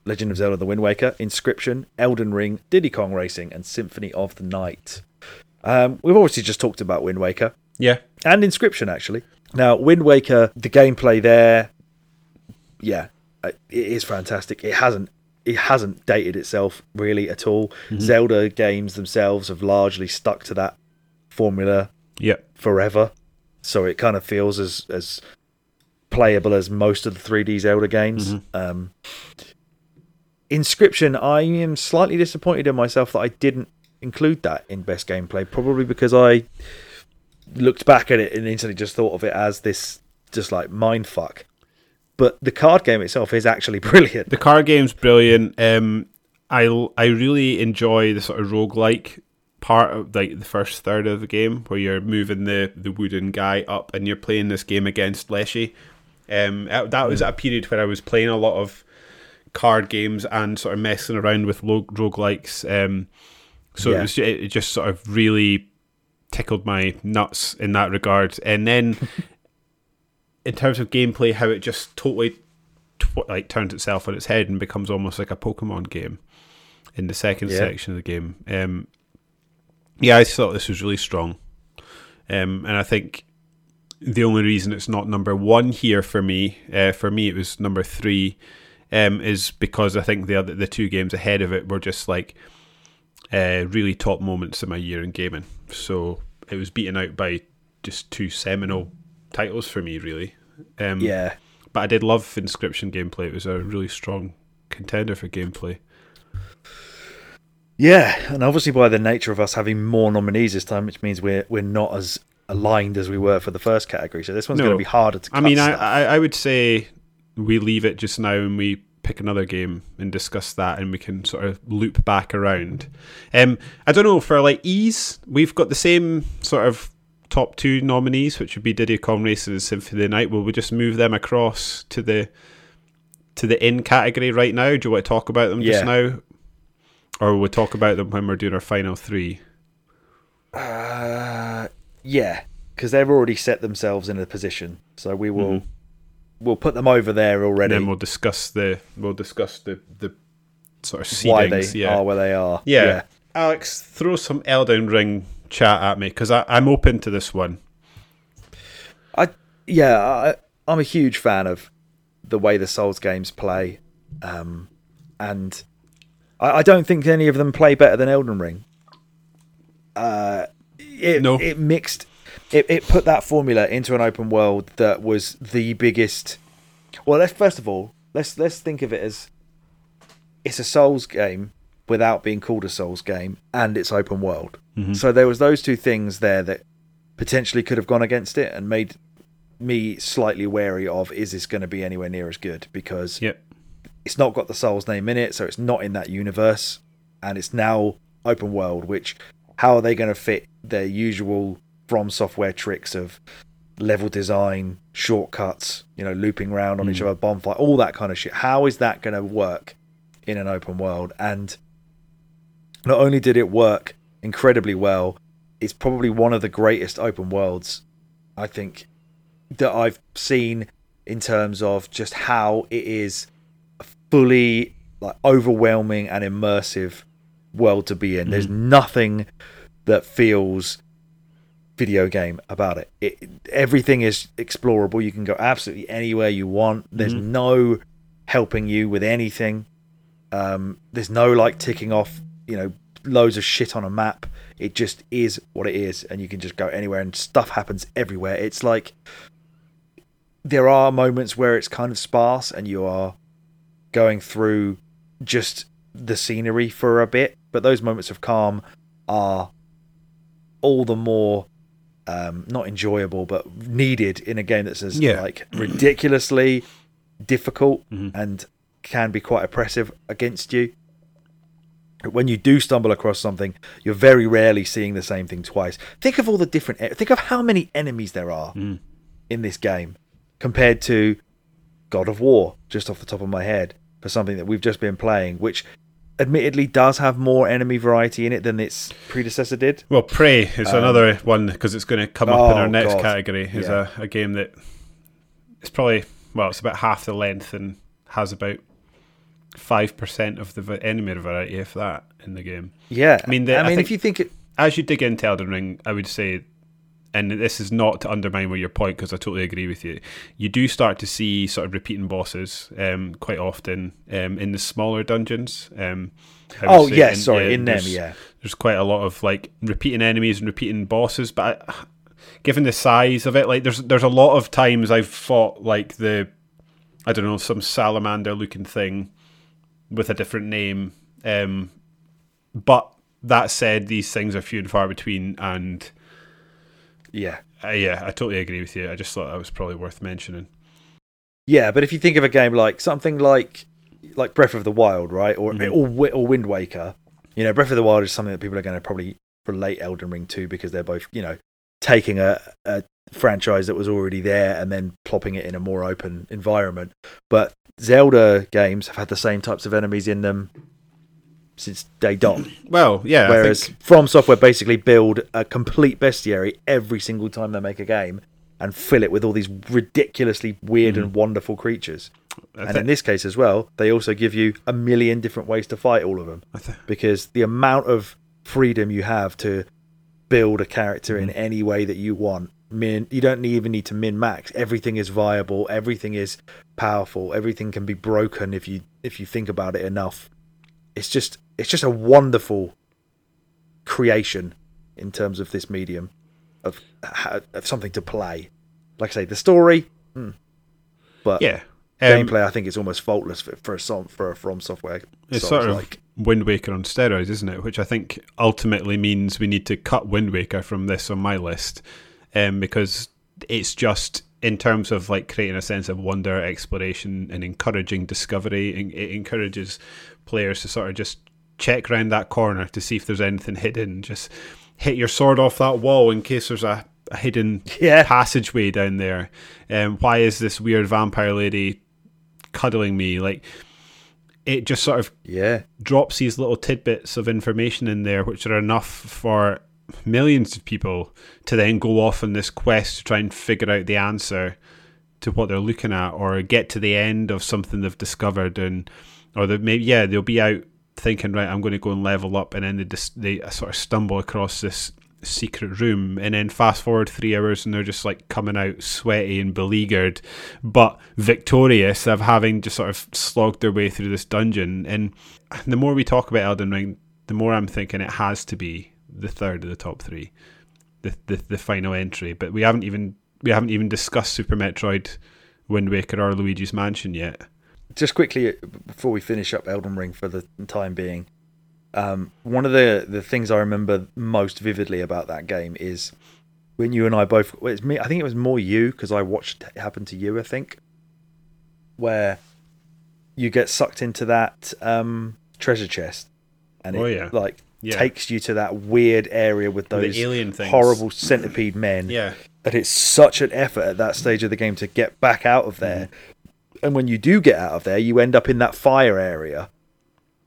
Legend of Zelda: The Wind Waker, Inscryption, Elden Ring, Diddy Kong Racing, and Symphony of the Night. Um, we've obviously just talked about Wind Waker Yeah, and Inscryption actually. Now, Wind Waker, the gameplay there, yeah, uh, it is fantastic. It hasn't it hasn't dated itself really at all. Zelda games themselves have largely stuck to that formula yeah, forever. So it kind of feels as as playable as most of the 3D Zelda games. Um, Inscryption, I am slightly disappointed in myself that I didn't include that in best gameplay. Probably because I looked back at it and instantly just thought of it as this just like mind fuck. But the card game itself is actually [LAUGHS] brilliant. The card game's brilliant. Um, I I really enjoy the sort of roguelike part of like the first third of the game where you're moving the, the wooden guy up and you're playing this game against Leshy. Um, that was at a period where I was playing a lot of card games and sort of messing around with lo- roguelikes. Um, so Yeah. it was it just sort of really tickled my nuts in that regard. And then [LAUGHS] in terms of gameplay, how it just totally tw- like turns itself on its head and becomes almost like a Pokemon game in the second Yeah. section of the game. Um, yeah, I thought this was really strong, um, and I think the only reason it's not number one here for me, uh, for me it was number three, um, is because I think the other the two games ahead of it were just like uh, really top moments of my year in gaming. So it was beaten out by just two seminal titles for me, really. Um, Yeah. but I did love Inscryption gameplay. It was a really strong contender for gameplay. Yeah, and obviously by the nature of us having more nominees this time, which means we're we're not as aligned as we were for the first category. So this one's No. going to be harder to. I mean, I. I I would say we leave it just now and we pick another game and discuss that, and we can sort of loop back around. Um, I don't know for like ease, we've got the same sort of top two nominees, which would be Diddy Kong Racing and Symphony of the Night. Will we just move them across to the to the in category right now? Do you want to talk about them just now, or we'll we talk about them when we're doing our final three? Uh, yeah, because they've already set themselves in a position, so we will we'll put them over there And already. then we'll discuss the we'll discuss the the sort of why they yeah. are where they are. Yeah. Alex, throw some Elden Ring chat at me because I'm open to this one. I yeah, I, I'm a huge fan of the way the Souls games play, um, and I, I don't think any of them play better than Elden Ring. Uh, it, No. it mixed, it, it put that formula into an open world that was the biggest. Well, let's first of all let's let's think of it as it's a Souls game without being called a Souls game, and it's open world. So there was those two things there that potentially could have gone against it and made me slightly wary of is this going to be anywhere near as good because Yep. It's not got the Souls name in it, so it's not in that universe, and it's now open world. Which how are they going to fit their usual From Software tricks of level design, shortcuts, you know, looping around on each hmm. other, bonfire, all that kind of shit? How is that going to work in an open world? And not only did it work incredibly well, it's probably one of the greatest open worlds I think that I've seen in terms of just how it is fully like overwhelming and immersive world to be in. There's nothing that feels video game about it. it. Everything is explorable. You can go absolutely anywhere you want. There's Mhm. no helping you with anything. Um, there's no like ticking off, you know, loads of shit on a map. It just is what it is, and you can just go anywhere, and stuff happens everywhere. It's like there are moments where it's kind of sparse, and you are going through just the scenery for a bit, but those moments of calm are all the more um, not enjoyable, but needed in a game that's as Yeah. like ridiculously difficult Mhm. and can be quite oppressive against you. When you do stumble across something, you're very rarely seeing the same thing twice. Think of all the different. Think of how many enemies there are Mm. in this game compared to God of War, just off the top of my head, for something that we've just been playing, which admittedly does have more enemy variety in it than its predecessor did. Well, Prey is Um, another one because it's going to come up in oh, our next God. category. Is Yeah. a, a game that it's probably well, it's about half the length and has about five percent of the enemy variety, if that, in the game. Yeah, I mean, the- I I mean, think- if you think it, As you dig into Elden Ring, I would say, and this is not to undermine your point because I totally agree with you. You do start to see sort of repeating bosses um, quite often um, in the smaller dungeons. Um, oh say yeah, in- sorry, in them, yeah, there's quite a lot of like repeating enemies and repeating bosses but I, given the size of it like there's there's a lot of times i've fought like the i don't know some salamander looking thing with a different name um but that said these things are few and far between and yeah, uh, yeah i totally agree with you i just thought that was probably worth mentioning yeah. But if you think of a game like something like like Breath of the Wild, right, or Mhm. or, or Wind Waker, you know, Breath of the Wild is something that people are going to probably relate Elden Ring to because they're both, you know, taking a, a franchise that was already there and then plopping it in a more open environment. But Zelda games have had the same types of enemies in them since day dot. [CLEARS THROAT] well yeah Whereas think, From Software basically build a complete bestiary every single time they make a game and fill it with all these ridiculously weird Mhm. and wonderful creatures. And in this case as well, they also give you a million different ways to fight all of them I because the amount of freedom you have to build a character in Mhm. any way that you want. Min, you don't even need to min max. Everything is viable. Everything is powerful. Everything can be broken if you if you think about it enough. It's just it's just a wonderful creation in terms of this medium of of something to play. Like I say, the story, hmm. but yeah um, gameplay, I think it's almost faultless for, for a som- for a from software. It's sort of like Wind Waker on steroids, isn't it? Which I think ultimately means we need to cut Wind Waker from this on my list, um, because it's just in terms of like creating a sense of wonder, exploration, and encouraging discovery. It encourages players to sort of just check around that corner to see if there's anything hidden. Just hit your sword off that wall in case there's a, a hidden yeah, passageway down there. Um, why is this weird vampire lady cuddling me? Like, it just sort of yeah, drops these little tidbits of information in there, which are enough for millions of people to then go off on this quest to try and figure out the answer to what they're looking at, or get to the end of something they've discovered, and or they maybe yeah they'll be out thinking right I'm going to go and level up, and then they just they sort of stumble across this secret room and then fast forward three hours and they're just like coming out sweaty and beleaguered but victorious of having just sort of slogged their way through this dungeon. And the more we talk about Elden Ring the more I'm thinking it has to be the third of the top three the the, the final entry. But we haven't even we haven't even discussed Super Metroid Wind Waker or Luigi's Mansion yet just quickly uh, before we finish up Elden Ring for the time being, um, one of the the things I remember most vividly about that game is when you and I both. Well, it's me. I think it was more you because I watched it happen to you. I think where you get sucked into that um, treasure chest, and it Oh, yeah. like yeah takes you to that weird area with those the alien things horrible centipede men. yeah And it's such an effort at that stage of the game to get back out of there. And when you do get out of there, you end up in that fire area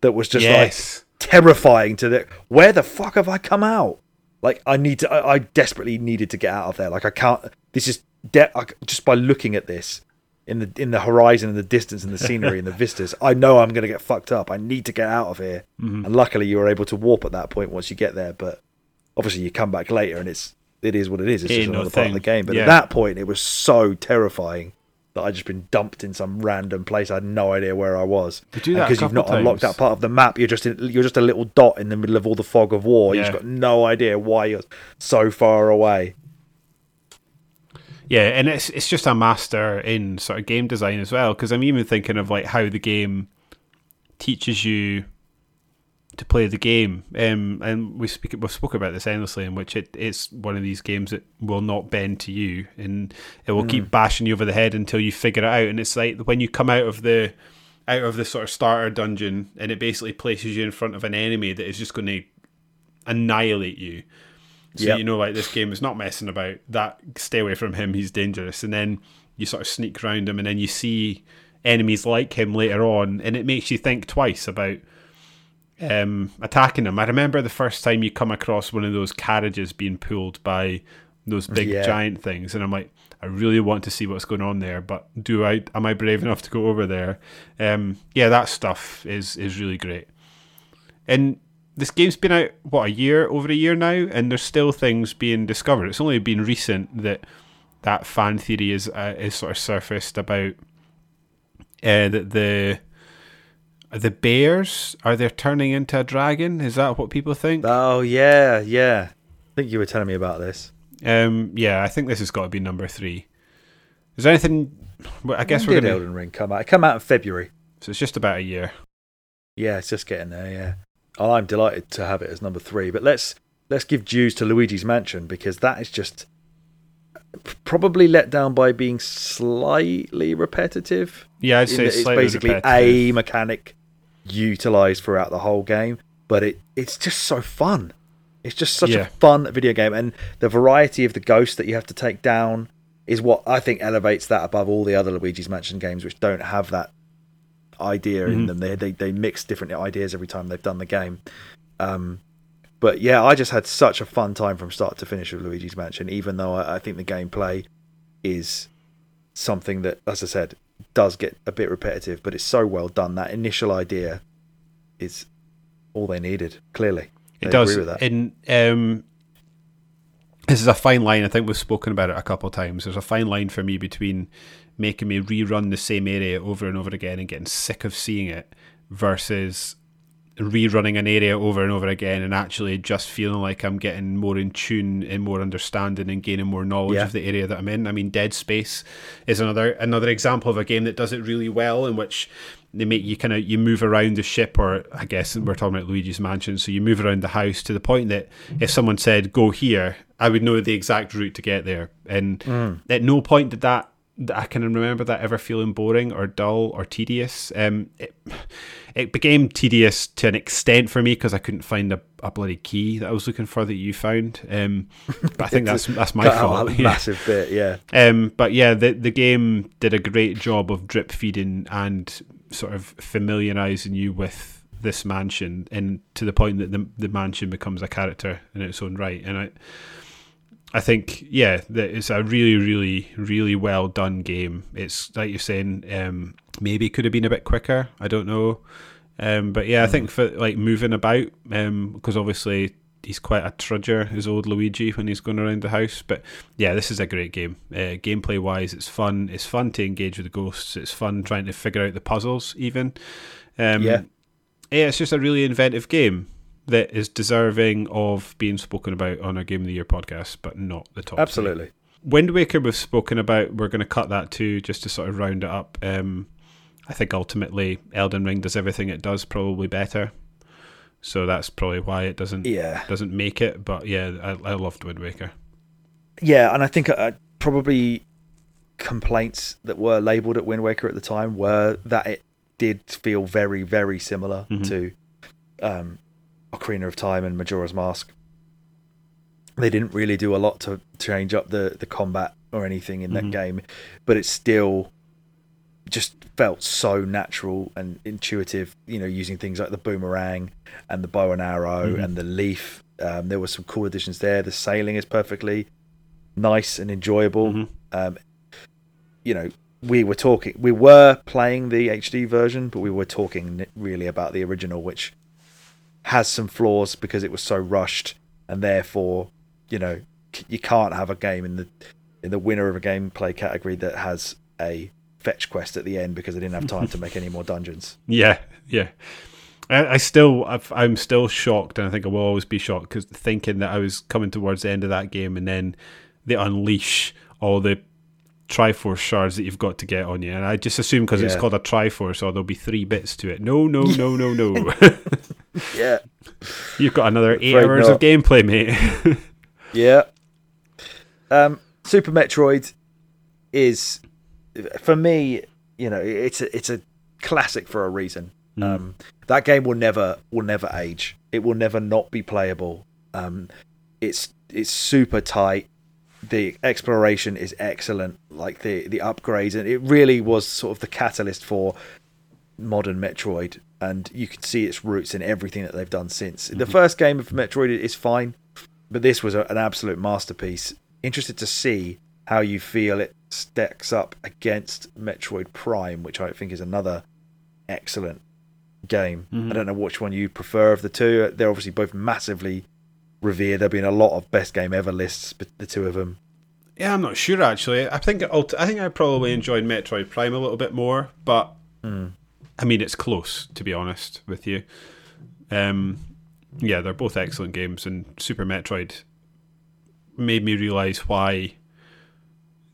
that was just like terrifying to the where the fuck have I come out? Like I need to I, I desperately needed to get out of there. Like I can't this is de- I, just by looking at this in the in the horizon and the distance and the scenery and the [LAUGHS] vistas, I know I'm going to get fucked up. I need to get out of here. Mhm. And luckily you were able to warp at that point once you get there, but obviously you come back later and it's it is what it is. It's It just another part of the game. But Yeah. at that point, it was so terrifying that I'd just been dumped in some random place. I had no idea where I was. They do that a Because you've not unlocked that part of the map, you're just in, you're just a little dot in the middle of all the fog of war. You've got no idea why you're so far away. Yeah, and it's it's just a master in sort of game design as well. Because I'm even thinking of like how the game teaches you to play the game. Um, and we speak we've spoken about this endlessly, in which it, it's one of these games that will not bend to you, and it will keep bashing you over the head until you figure it out. And it's like when you come out of the out of the sort of starter dungeon, and it basically places you in front of an enemy that is just going to annihilate you. So Yep. you know, like this game is not messing about. That stay away from him. He's dangerous. And then you sort of sneak around him, and then you see enemies like him later on, and it makes you think twice about um, attacking him. I remember the first time you come across one of those carriages being pulled by those big Yeah. giant things, and I'm like, I really want to see what's going on there, but do I? Am I brave enough to go over there? Um, yeah, that stuff is is really great. And this game's been out what a year, over a year now, and there's still things being discovered. It's only been recent that that fan theory is uh, is sort of surfaced about uh, that the the bears are they turning into a dragon? Is that what people think? Oh yeah, yeah. I think you were telling me about this. Um, yeah, I think this has got to be number three. Is there anything? Well, I guess when we're gonna. Elden Ring come out? It came out in February. So it's just about a year. Yeah, it's just getting there. Yeah, oh, I'm delighted to have it as number three. But let's let's give dues to Luigi's Mansion because that is just probably let down by being slightly repetitive. Yeah, I'd say it's basically a mechanic utilized throughout the whole game, but it it's just so fun. It's just such Yeah. a fun video game, and the variety of the ghosts that you have to take down is what I think elevates that above all the other Luigi's Mansion games, which don't have that idea in Mhm. them. They, they they mix different ideas every time they've done the game. Um, but yeah, I just had such a fun time from start to finish with Luigi's Mansion, even though I, I think the gameplay is something that, as I said, does get a bit repetitive, but it's so well done. That initial idea is all they needed, clearly. It I does. agree with that. And um, this is a fine line. I think we've spoken about it a couple of times. There's a fine line for me between making me rerun the same area over and over again and getting sick of seeing it versus rerunning an area over and over again and actually just feeling like I'm getting more in tune and more understanding and gaining more knowledge Yeah. of the area that I'm in. I mean, Dead Space is another another example of a game that does it really well, in which they make you kind of you move around the ship, or I guess we're talking about Luigi's Mansion, so you move around the house to the point that if someone said go here, I would know the exact route to get there, and at no point did that. that I can remember that ever feeling boring or dull or tedious. Um, it, it became tedious to an extent for me because I couldn't find a, a bloody key that I was looking for that you found. Um, [LAUGHS] but I think that's that's my fault. a Yeah. massive bit, yeah. Um, but yeah, the the game did a great job of drip feeding and sort of familiarizing you with this mansion, and to the point that the the mansion becomes a character in its own right. And I, I think yeah, that it's a really, really, really well done game. It's like you're saying, um, maybe could have been a bit quicker. I don't know. Um, but yeah, I think for like moving about, because obviously he's quite a trudger, his old Luigi when he's going around the house. But yeah, this is a great game. Uh, gameplay wise, it's fun. It's fun to engage with the ghosts. It's fun trying to figure out the puzzles. Even, um, Yeah. yeah, it's just a really inventive game that is deserving of being spoken about on our Game of the Year podcast, but not the top. three. Absolutely. Wind Waker we've spoken about. We're going to cut that too, just to sort of round it up. Um, I think ultimately Elden Ring does everything it does probably better, so that's probably why it doesn't Yeah. doesn't make it. But yeah, I, I loved Wind Waker. Yeah, and I think uh, probably complaints that were labelled at Wind Waker at the time were that it did feel very, very similar Mhm. to um, Ocarina of Time and Majora's Mask. They didn't really do a lot to change up the, the combat or anything in Mhm. that game, but it's still just felt so natural and intuitive. You know, using things like the boomerang and the bow and arrow Mhm. and the leaf. Um, there were some cool additions there. The sailing is perfectly nice and enjoyable. Mhm. Um, you know, we were talking, we were playing the HD version, but we were talking really about the original, which has some flaws because it was so rushed and therefore, you know, you can't have a game in the in the winner of a gameplay category that has a fetch quest at the end because I didn't have time to make any more dungeons. [LAUGHS] Yeah, yeah. I, I still, i am still shocked, and I think I will always be shocked because thinking that I was coming towards the end of that game, and then they unleash all the Triforce shards that you've got to get on you, and I just assume because yeah. it's called a Triforce, or there'll be three bits to it. No, no, no, no, no. [LAUGHS] yeah, you've got another eight hours not. of gameplay, mate. yeah. Um, Super Metroid is, for me, you know, it's a, it's a classic for a reason. Mm. Um, that game will never will never age. It will never not be playable. Um, it's it's super tight. The exploration is excellent. Like the the upgrades, and it really was sort of the catalyst for modern Metroid. And you can see its roots in everything that they've done since. Mm-hmm. The first game of Metroid is fine, but this was a, an absolute masterpiece. Interested to see how you feel it stacks up against Metroid Prime, which I think is another excellent game. Mm-hmm. I don't know which one you prefer of the two. They're obviously both massively revered. There've been a lot of best game ever lists, the two of them. Yeah, I'm not sure actually. I think I think I probably enjoyed Metroid Prime a little bit more, but mm. I mean it's close to be honest with you. Um, yeah, they're both excellent games, and Super Metroid made me realize why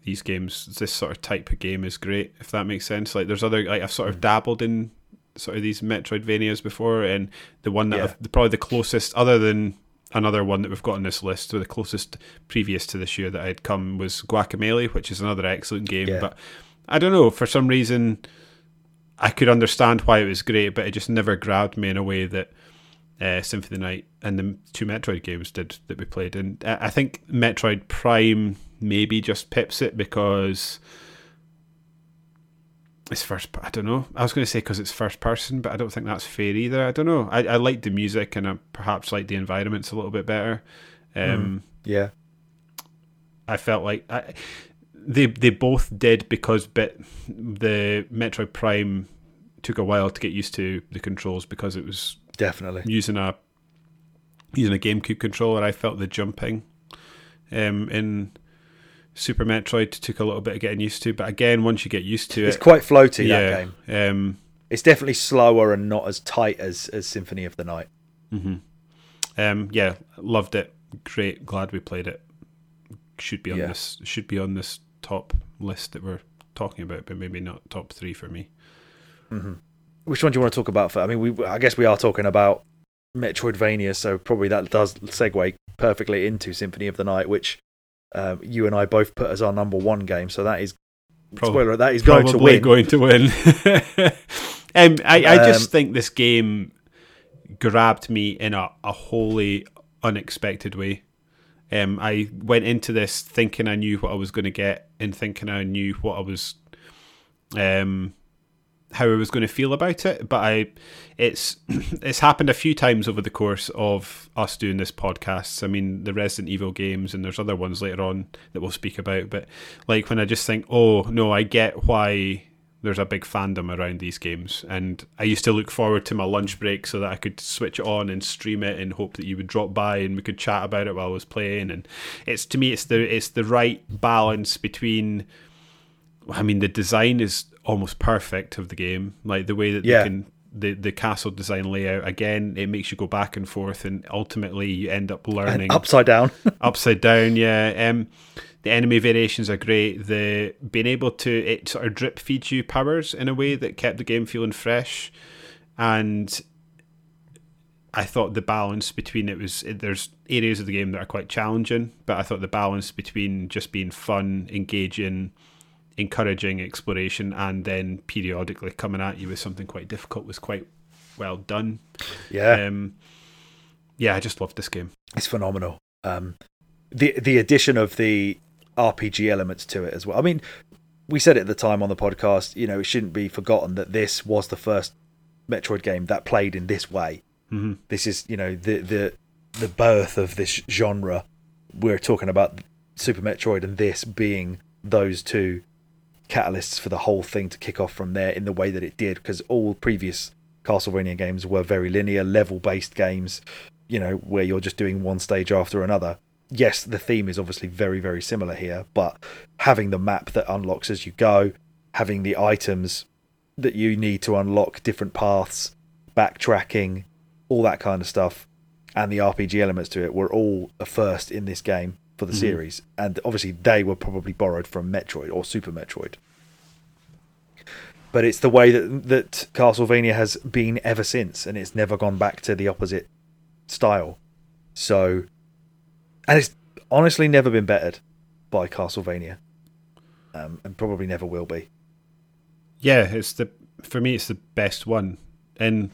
these games, this sort of type of game, is great. If that makes sense. Like, there's other like I've sort of dabbled in sort of these Metroidvanias before, and the one that yeah. I've, probably the closest, other than another one that we've got on this list, so the closest previous to this year that I'd come was Guacamelee, which is another excellent game. Yeah. But I don't know, for some reason, I could understand why it was great, but it just never grabbed me in a way that uh, Symphony Night and the two Metroid games did that we played. And I think Metroid Prime maybe just pips it because it's first. I don't know. I was going to say because it's first person, but I don't think that's fair either. I don't know. I, I like the music and I perhaps like the environments a little bit better. Um, mm, yeah, I felt like I, they they both did because bit the Metroid Prime took a while to get used to the controls because it was definitely using a using a GameCube controller. I felt the jumping um, in Super Metroid took a little bit of getting used to, but again, once you get used to it, it's quite floaty yeah, that game. Um, it's definitely slower and not as tight as as Symphony of the Night. Mm-hmm. Um, yeah, loved it. Great, glad we played it. Should be on yeah. this. Should be on this top list that we're talking about, but maybe not top three for me. Mm-hmm. Which one do you want to talk about? For I mean, we I guess we are talking about Metroidvania, so probably that does segue perfectly into Symphony of the Night, which um, you and I both put as our number one game. So that is probably, spoiler. That is going to win. Going to win. [LAUGHS] um, I, I just um, think this game grabbed me in a, a wholly unexpected way. Um, I went into this thinking I knew what I was going to get, and thinking I knew what I was um, how I was going to feel about it, but I it's [CLEARS THROAT] it's happened a few times over the course of us doing this podcast. I mean, the Resident Evil games, and there's other ones later on that we'll speak about. But like when I just think, oh no, I get why there's a big fandom around these games, and I used to look forward to my lunch break so that I could switch it on and stream it, and hope that you would drop by and we could chat about it while I was playing. And it's to me, it's the it's the right balance between. I mean, the design is almost perfect of the game. Like the way that yeah. they can the the castle design layout again, it makes you go back and forth, and ultimately you end up learning and upside down. [LAUGHS] upside down, yeah. Um, the enemy variations are great. The being able to it sort of drip feeds you powers in a way that kept the game feeling fresh, and I thought the balance between it was there's areas of the game that are quite challenging, but I thought the balance between just being fun, engaging encouraging exploration and then periodically coming at you with something quite difficult was quite well done. Yeah. Um, yeah, I just loved this game. It's phenomenal. Um, the the addition of the RPG elements to it as well. I mean, we said it at the time on the podcast. You know, it shouldn't be forgotten that this was the first Metroid game that played in this way. Mm-hmm. This is, you know, the the the birth of this genre. We're talking about Super Metroid and this being those two catalysts for the whole thing to kick off from there in the way that it did because all previous Castlevania games were very linear, level based games, you know, where you're just doing one stage after another. yes, the theme is obviously very, very similar here, but having the map that unlocks as you go, having the items that you need to unlock different paths, backtracking, all that kind of stuff, and the RPG elements to it were all a first in this game for the Mhm. series. And obviously, they were probably borrowed from Metroid or Super Metroid. But it's the way that that Castlevania has been ever since, and it's never gone back to the opposite style. So, and it's honestly never been bettered by Castlevania, um, and probably never will be. Yeah, it's the for me it's the best one, and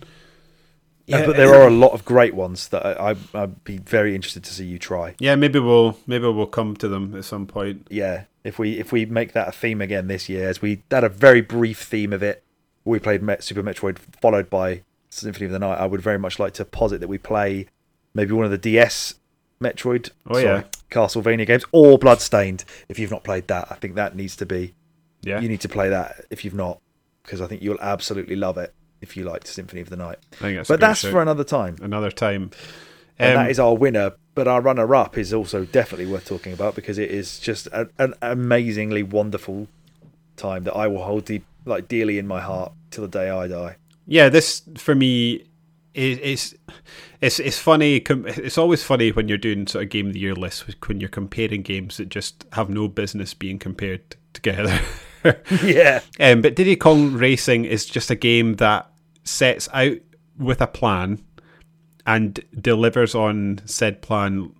Uh, but there are a lot of great ones that I, I, I'd be very interested to see you try. yeah maybe we'll maybe we'll come to them at some point. Yeah, if we if we make that a theme again this year, as we had a very brief theme of it, we played Met, Super Metroid followed by Symphony of the Night. I would very much like to posit that we play maybe one of the DS Metroid, Oh, yeah. Castlevania games, or Bloodstained. If you've not played that, I think that needs to be. Yeah, You need to play that if you've not, because I think you'll absolutely love it if you liked Symphony of the Night. That's but that's shout. for another time. another time. and Um, that is our winner. But our runner-up is also definitely worth talking about because it is just a, an amazingly wonderful time that I will hold deep, like dearly in my heart till the day I die. yeah, this for me is it's it's it's funny. It's always funny when you're doing sort of game of the year lists when you're comparing games that just have no business being compared together. [LAUGHS] [LAUGHS] yeah, Um, but Diddy Kong Racing is just a game that sets out with a plan and delivers on said plan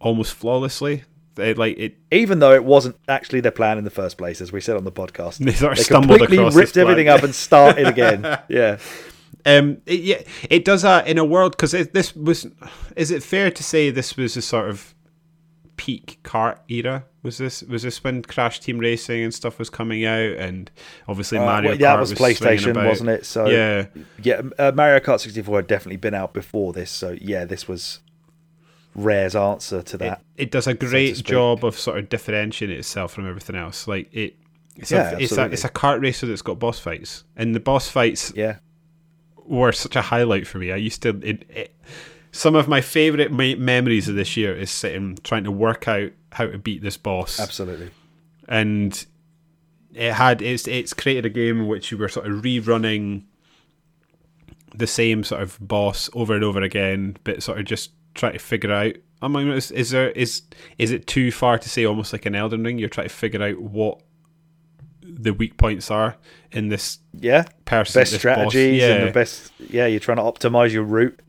almost flawlessly. It, like it, even though it wasn't actually their plan in the first place, as we said on the podcast, [LAUGHS] they sort of they stumbled completely ripped everything up and started again. [LAUGHS] yeah, Um, it, yeah, it does that in a world because this was. Is it fair to say this was a sort of peak kart era? Was this was this when Crash Team Racing and stuff was coming out, and obviously Uh, Mario well, Kart that was swinging PlayStation, wasn't it? So yeah, yeah, uh, Mario Kart 64 had definitely been out before this. So yeah, this was Rare's answer to that. it does a great speak. job of sort of differentiating itself from everything else. Like it, it's Yeah, a it's a it's a kart racer that's got boss fights, and the boss fights yeah. were such a highlight for me. I used to it, it, some of my favorite me- memories of this year is sitting trying to work out how to beat this boss, Absolutely. and it had it's it's created a game in which you were sort of rerunning the same sort of boss over and over again, but sort of just trying to figure out. I mean, is, is there is is it too far to say almost like an Elden Ring? You're trying to figure out what the weak points are in this Yeah. person. best this boss. strategies Yeah. and the best yeah you're trying to optimize your route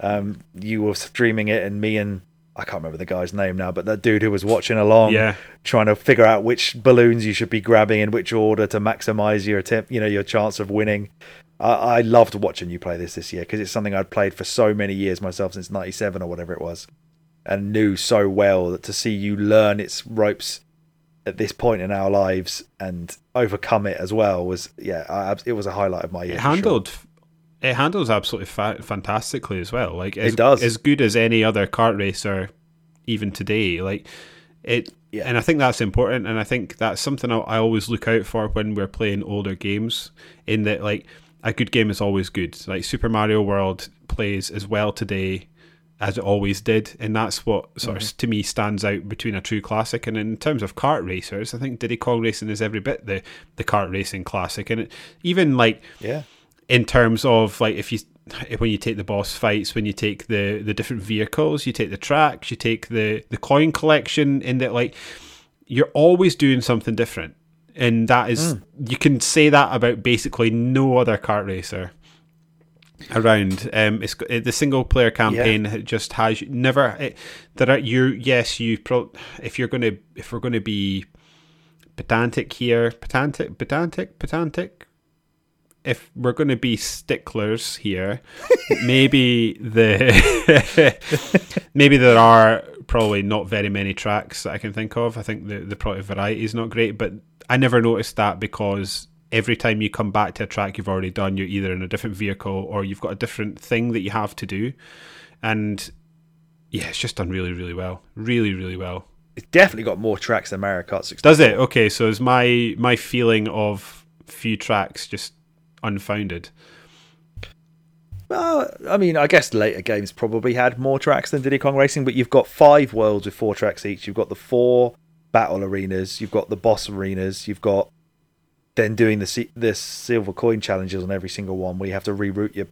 um you were streaming it and me and i can't remember the guy's name now but that dude who was watching along yeah. trying to figure out which balloons you should be grabbing in which order to maximize your attempt you know your chance of winning i, I loved watching you play this this year because it's something i'd played for so many years myself since 97 or whatever it was and knew so well that to see you learn its ropes at this point in our lives and overcome it as well was yeah I, it was a highlight of my year it for sure. It handles absolutely fa- fantastically as well like as, It does. as good as any other kart racer even today like it Yeah. and i think that's important and i think that's something I, I always look out for when we're playing older games in that like a good game is always good like super mario world plays as well today as it always did and that's what sort Mm-hmm. of to me stands out between a true classic and in terms of kart racers i think diddy kong racing is every bit the the kart racing classic and it, even like yeah in terms of like if you when you take the boss fights when you take the the different vehicles you take the tracks you take the the coin collection in that like you're always doing something different. And that is you can say that about basically no other kart racer around. Um it's the single player campaign just has never it, there are you yes you pro if you're to if we're to be pedantic here pedantic pedantic pedantic if we're going to be sticklers here, maybe the [LAUGHS] maybe there are probably not very many tracks that I can think of. I think the the probably variety is not great, but I never noticed that because every time you come back to a track you've already done, you're either in a different vehicle or you've got a different thing that you have to do, and yeah, it's just done really, really well, really, really well. it's definitely got more tracks than Mario Kart 64 Does it? Okay, so is my my feeling of few tracks just unfounded? Well, I mean, I guess later games probably had more tracks than Diddy Kong Racing, but you've got five worlds with four tracks each. You've got the four battle arenas, you've got the boss arenas, you've got then doing the the silver coin challenges on every single one where you have to reroute your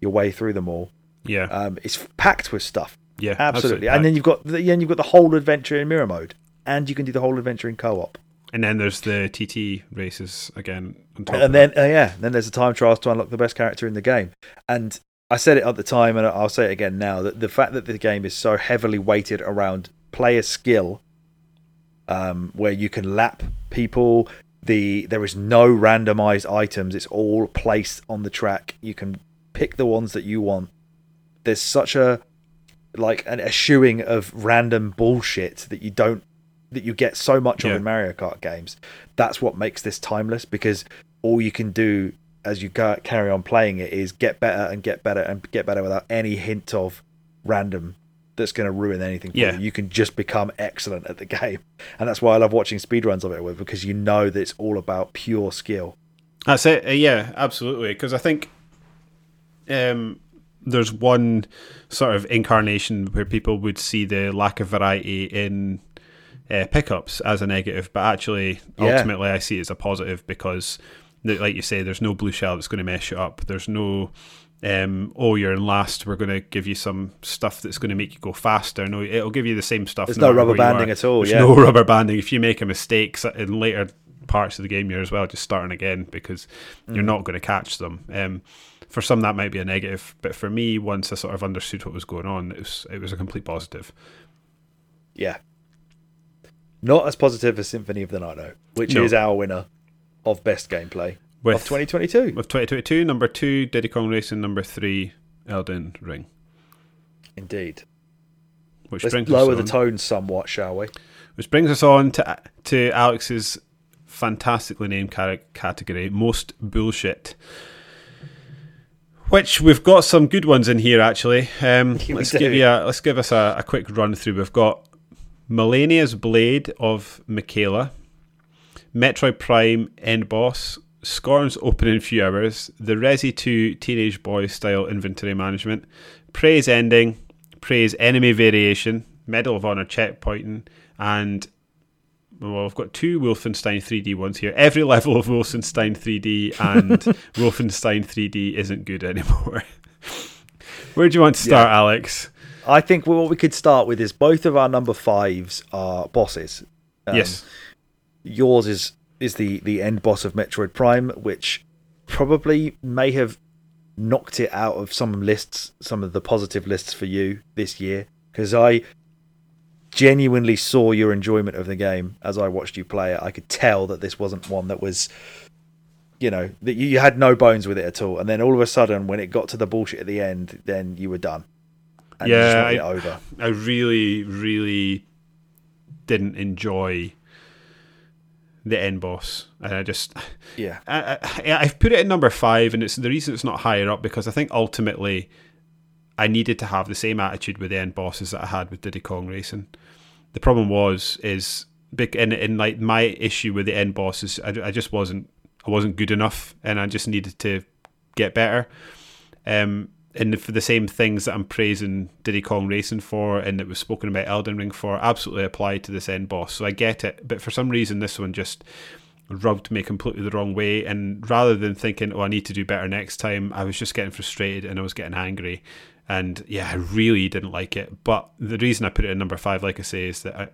your way through them all. Yeah, um, it's packed with stuff. Yeah, absolutely. absolutely. And then you've got the, then you've got the whole adventure in mirror mode, and you can do the whole adventure in co-op. And then there's the TT races again. And then uh, yeah, then there's the time trials to unlock the best character in the game. And I said it at the time, and I'll say it again now that the fact that the game is so heavily weighted around player skill, um, where you can lap people. The there is no randomized items; it's all placed on the track. You can pick the ones that you want. There's such a like an eschewing of random bullshit that you don't that you get so much yeah. of in Mario Kart games. That's what makes this timeless because all you can do as you go, carry on playing it is get better and get better and get better without any hint of random that's going to ruin anything for yeah. you. You can just become excellent at the [LAUGHS] game. And that's why I love watching speedruns of it with because you know that it's all about pure skill. That's it. Uh, yeah, absolutely. Because I think um, there's one sort of incarnation where people would see the lack of variety in uh, pickups as a negative, but actually, yeah. ultimately, I see it as a positive because, like you say, there's no blue shell that's going to mess you up. There's no, um, oh, you're in last. We're going to give you some stuff that's going to make you go faster. No, it'll give you the same stuff. There's no, no rubber banding at all. There's yeah. no [LAUGHS] rubber banding. If you make a mistake in later parts of the game, you're as well just starting again because mm. you're not going to catch them. Um, for some that might be a negative, but for me, once I sort of understood what was going on, it was it was a complete positive. Yeah, not as positive as Symphony of the Night, though, which no. is our winner of best gameplay With, of 2022. With 2022, number two, Diddy Kong Racing, number three, Elden Ring. Indeed. Which Let's brings lower the tone somewhat, shall we? Which brings us on to to Alex's fantastically named category, most bullshit which we've got some good ones in here actually. Um, [LAUGHS] let's give you a, let's give us a, a, quick run through. We've got Malenia's Blade of Miquella, Metroid Prime End Boss, Scorn's opening few hours, the Resi 2 Teenage Boy style inventory management, Prey ending, Prey enemy variation, Medal of Honor checkpointing, and well, I've got two Wolfenstein 3D ones here. Every [LAUGHS] level of Wolfenstein 3D and [LAUGHS] Wolfenstein 3D isn't good anymore. [LAUGHS] Where do you want to start, yeah. Alex? I think what we could start with is both of our number fives are bosses. Um, yes. Yours is is the the end boss of Metroid Prime, which probably may have knocked it out of some lists, some of the positive lists for you this year. Because I genuinely saw your enjoyment of the game as I watched you play it. I could tell that this wasn't one that was, you know, that you had no bones with it at all. And then all of a sudden, when it got to the bullshit at the end, then you were done. Yeah, I, over. I really, really didn't enjoy the end boss, and I just yeah, I, I, I've put it at number five, and it's the reason it's not higher up because I think ultimately I needed to have the same attitude with the end bosses that I had with Diddy Kong Racing. The problem was is big in in like my issue with the end bosses, I, I just wasn't I wasn't good enough, and I just needed to get better. Um, and for the same things that I'm praising Diddy Kong Racing for, and that was spoken about Elden Ring for, absolutely apply to this end boss. So I get it, but for some reason this one just rubbed me completely the wrong way. And rather than thinking, "Oh, I need to do better next time," I was just getting frustrated and I was getting angry and yeah, I really didn't like it. But the reason I put it in number five, like I say, is that I,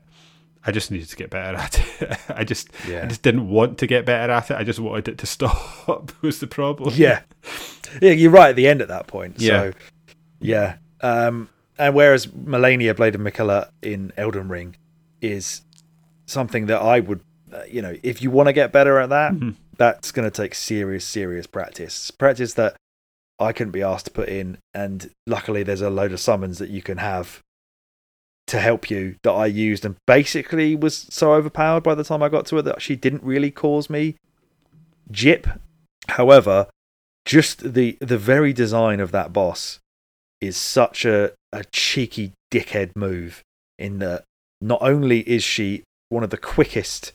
I just needed to get better at it. [LAUGHS] I just, yeah. I just didn't want to get better at it. I just wanted it to [LAUGHS] stop. was the problem? Yeah, yeah, you're right at the end at that point. Yeah, so, yeah. Um, and whereas Malenia Blade of Miquella in Elden Ring is something that I would, uh, you know, if you want to get better at that, mm-hmm. that's going to take serious, serious practice. Practice that I couldn't be asked to put in. And luckily, there's a load of summons that you can have to help you that I used and basically was so overpowered by the time I got to it that she didn't really cause me jip. However, just the the very design of that boss is such a, a cheeky dickhead move in that not only is she one of the quickest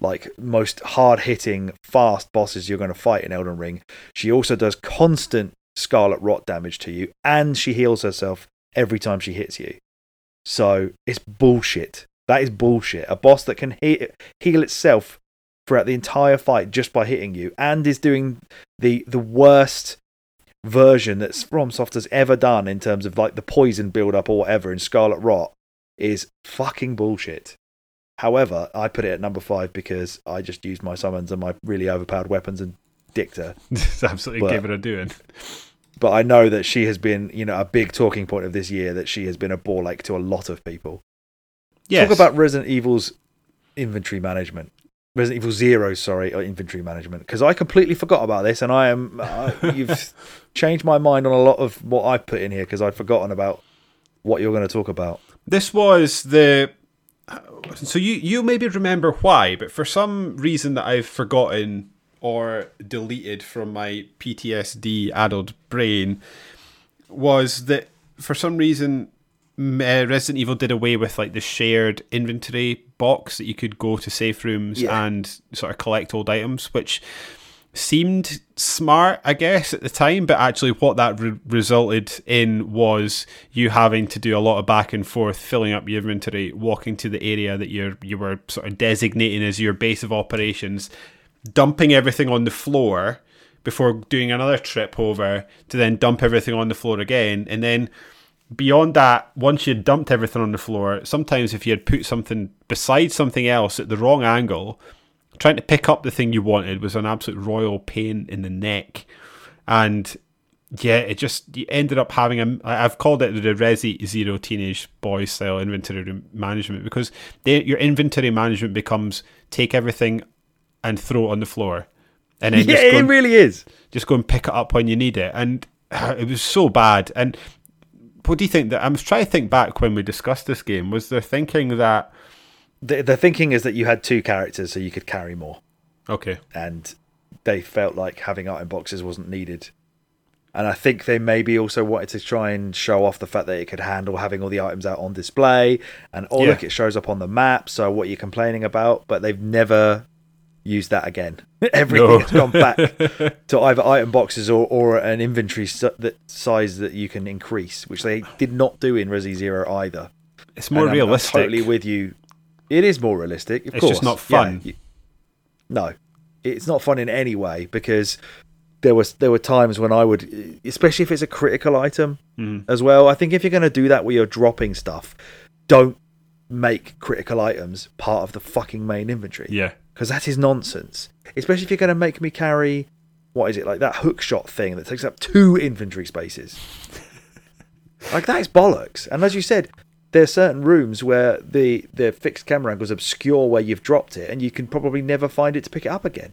like most hard hitting, fast bosses you're going to fight in Elden Ring. She also does constant Scarlet Rot damage to you, and she heals herself every time she hits you. So it's bullshit. That is bullshit. A boss that can he- heal itself throughout the entire fight just by hitting you, and is doing the the worst version that FromSoft has ever done in terms of like the poison build up or whatever in Scarlet Rot is fucking bullshit. However, I put it at number five because I just used my summons and my really overpowered weapons and her. [LAUGHS] It's absolutely But- gave it a doing. But I know that she has been, you know, a big talking point of this year. That she has been a ball like to a lot of people. Yes. Talk about Resident Evil's inventory management. Resident Evil Zero, sorry, uh, inventory management. Because I completely forgot about this, and I am. Uh, [LAUGHS] you've changed my mind on a lot of what I put in here because I'd forgotten about what you're going to talk about. This was the. So you you maybe remember why, but for some reason that I've forgotten or deleted from my PTSD addled brain, was that for some reason uh, Resident Evil did away with like the shared inventory box that you could go to safe rooms Yeah. and sort of collect old items, which seemed smart, I guess, at the time, but actually, what that re- resulted in was you having to do a lot of back and forth, filling up your inventory, walking to the area that you're you were sort of designating as your base of operations, dumping everything on the floor before doing another trip over to then dump everything on the floor again, and then. Beyond that, once you'd dumped everything on the floor, sometimes if you had put something beside something else at the wrong angle, trying to pick up the thing you wanted was an absolute royal pain in the neck. And yeah, it just you ended up having a. I've called it the Resi Zero Teenage Boy style inventory management because they, your inventory management becomes take everything and throw it on the floor, and then [LAUGHS] yeah, just, go it and, really is. just go and pick it up when you need it. And [SIGHS] it was so bad. And what do you think that I was trying to think back when we discussed this game? Was there thinking that The, the thinking is that you had two characters, so you could carry more. okay, and they felt like having item boxes wasn't needed. And I think they maybe also wanted to try and show off the fact that it could handle having all the items out on display. And oh, Yeah. look, it shows up on the map. So what are you're complaining about? But they've never used that again. [LAUGHS] Everything No. has gone back [LAUGHS] to either item boxes or, or an inventory si- that size that you can increase, which they did not do in Resi Zero either. it's more And I'm- I'm realistic. totally with you. It is more realistic. Of It's course. just not Yeah, fun. you- no, it's not fun in any way because there was there were times when I would, especially if it's a critical item Mhm. as well. I think if you're going to do that where you're dropping stuff, don't make critical items part of the fucking main inventory Yeah. Because that is nonsense. Especially if you're going to make me carry what is it like that hook shot thing that takes up two inventory spaces. [LAUGHS] like that is bollocks. And as you said, there are certain rooms where the the fixed camera angles obscure where you've dropped it, and you can probably never find it to pick it up again.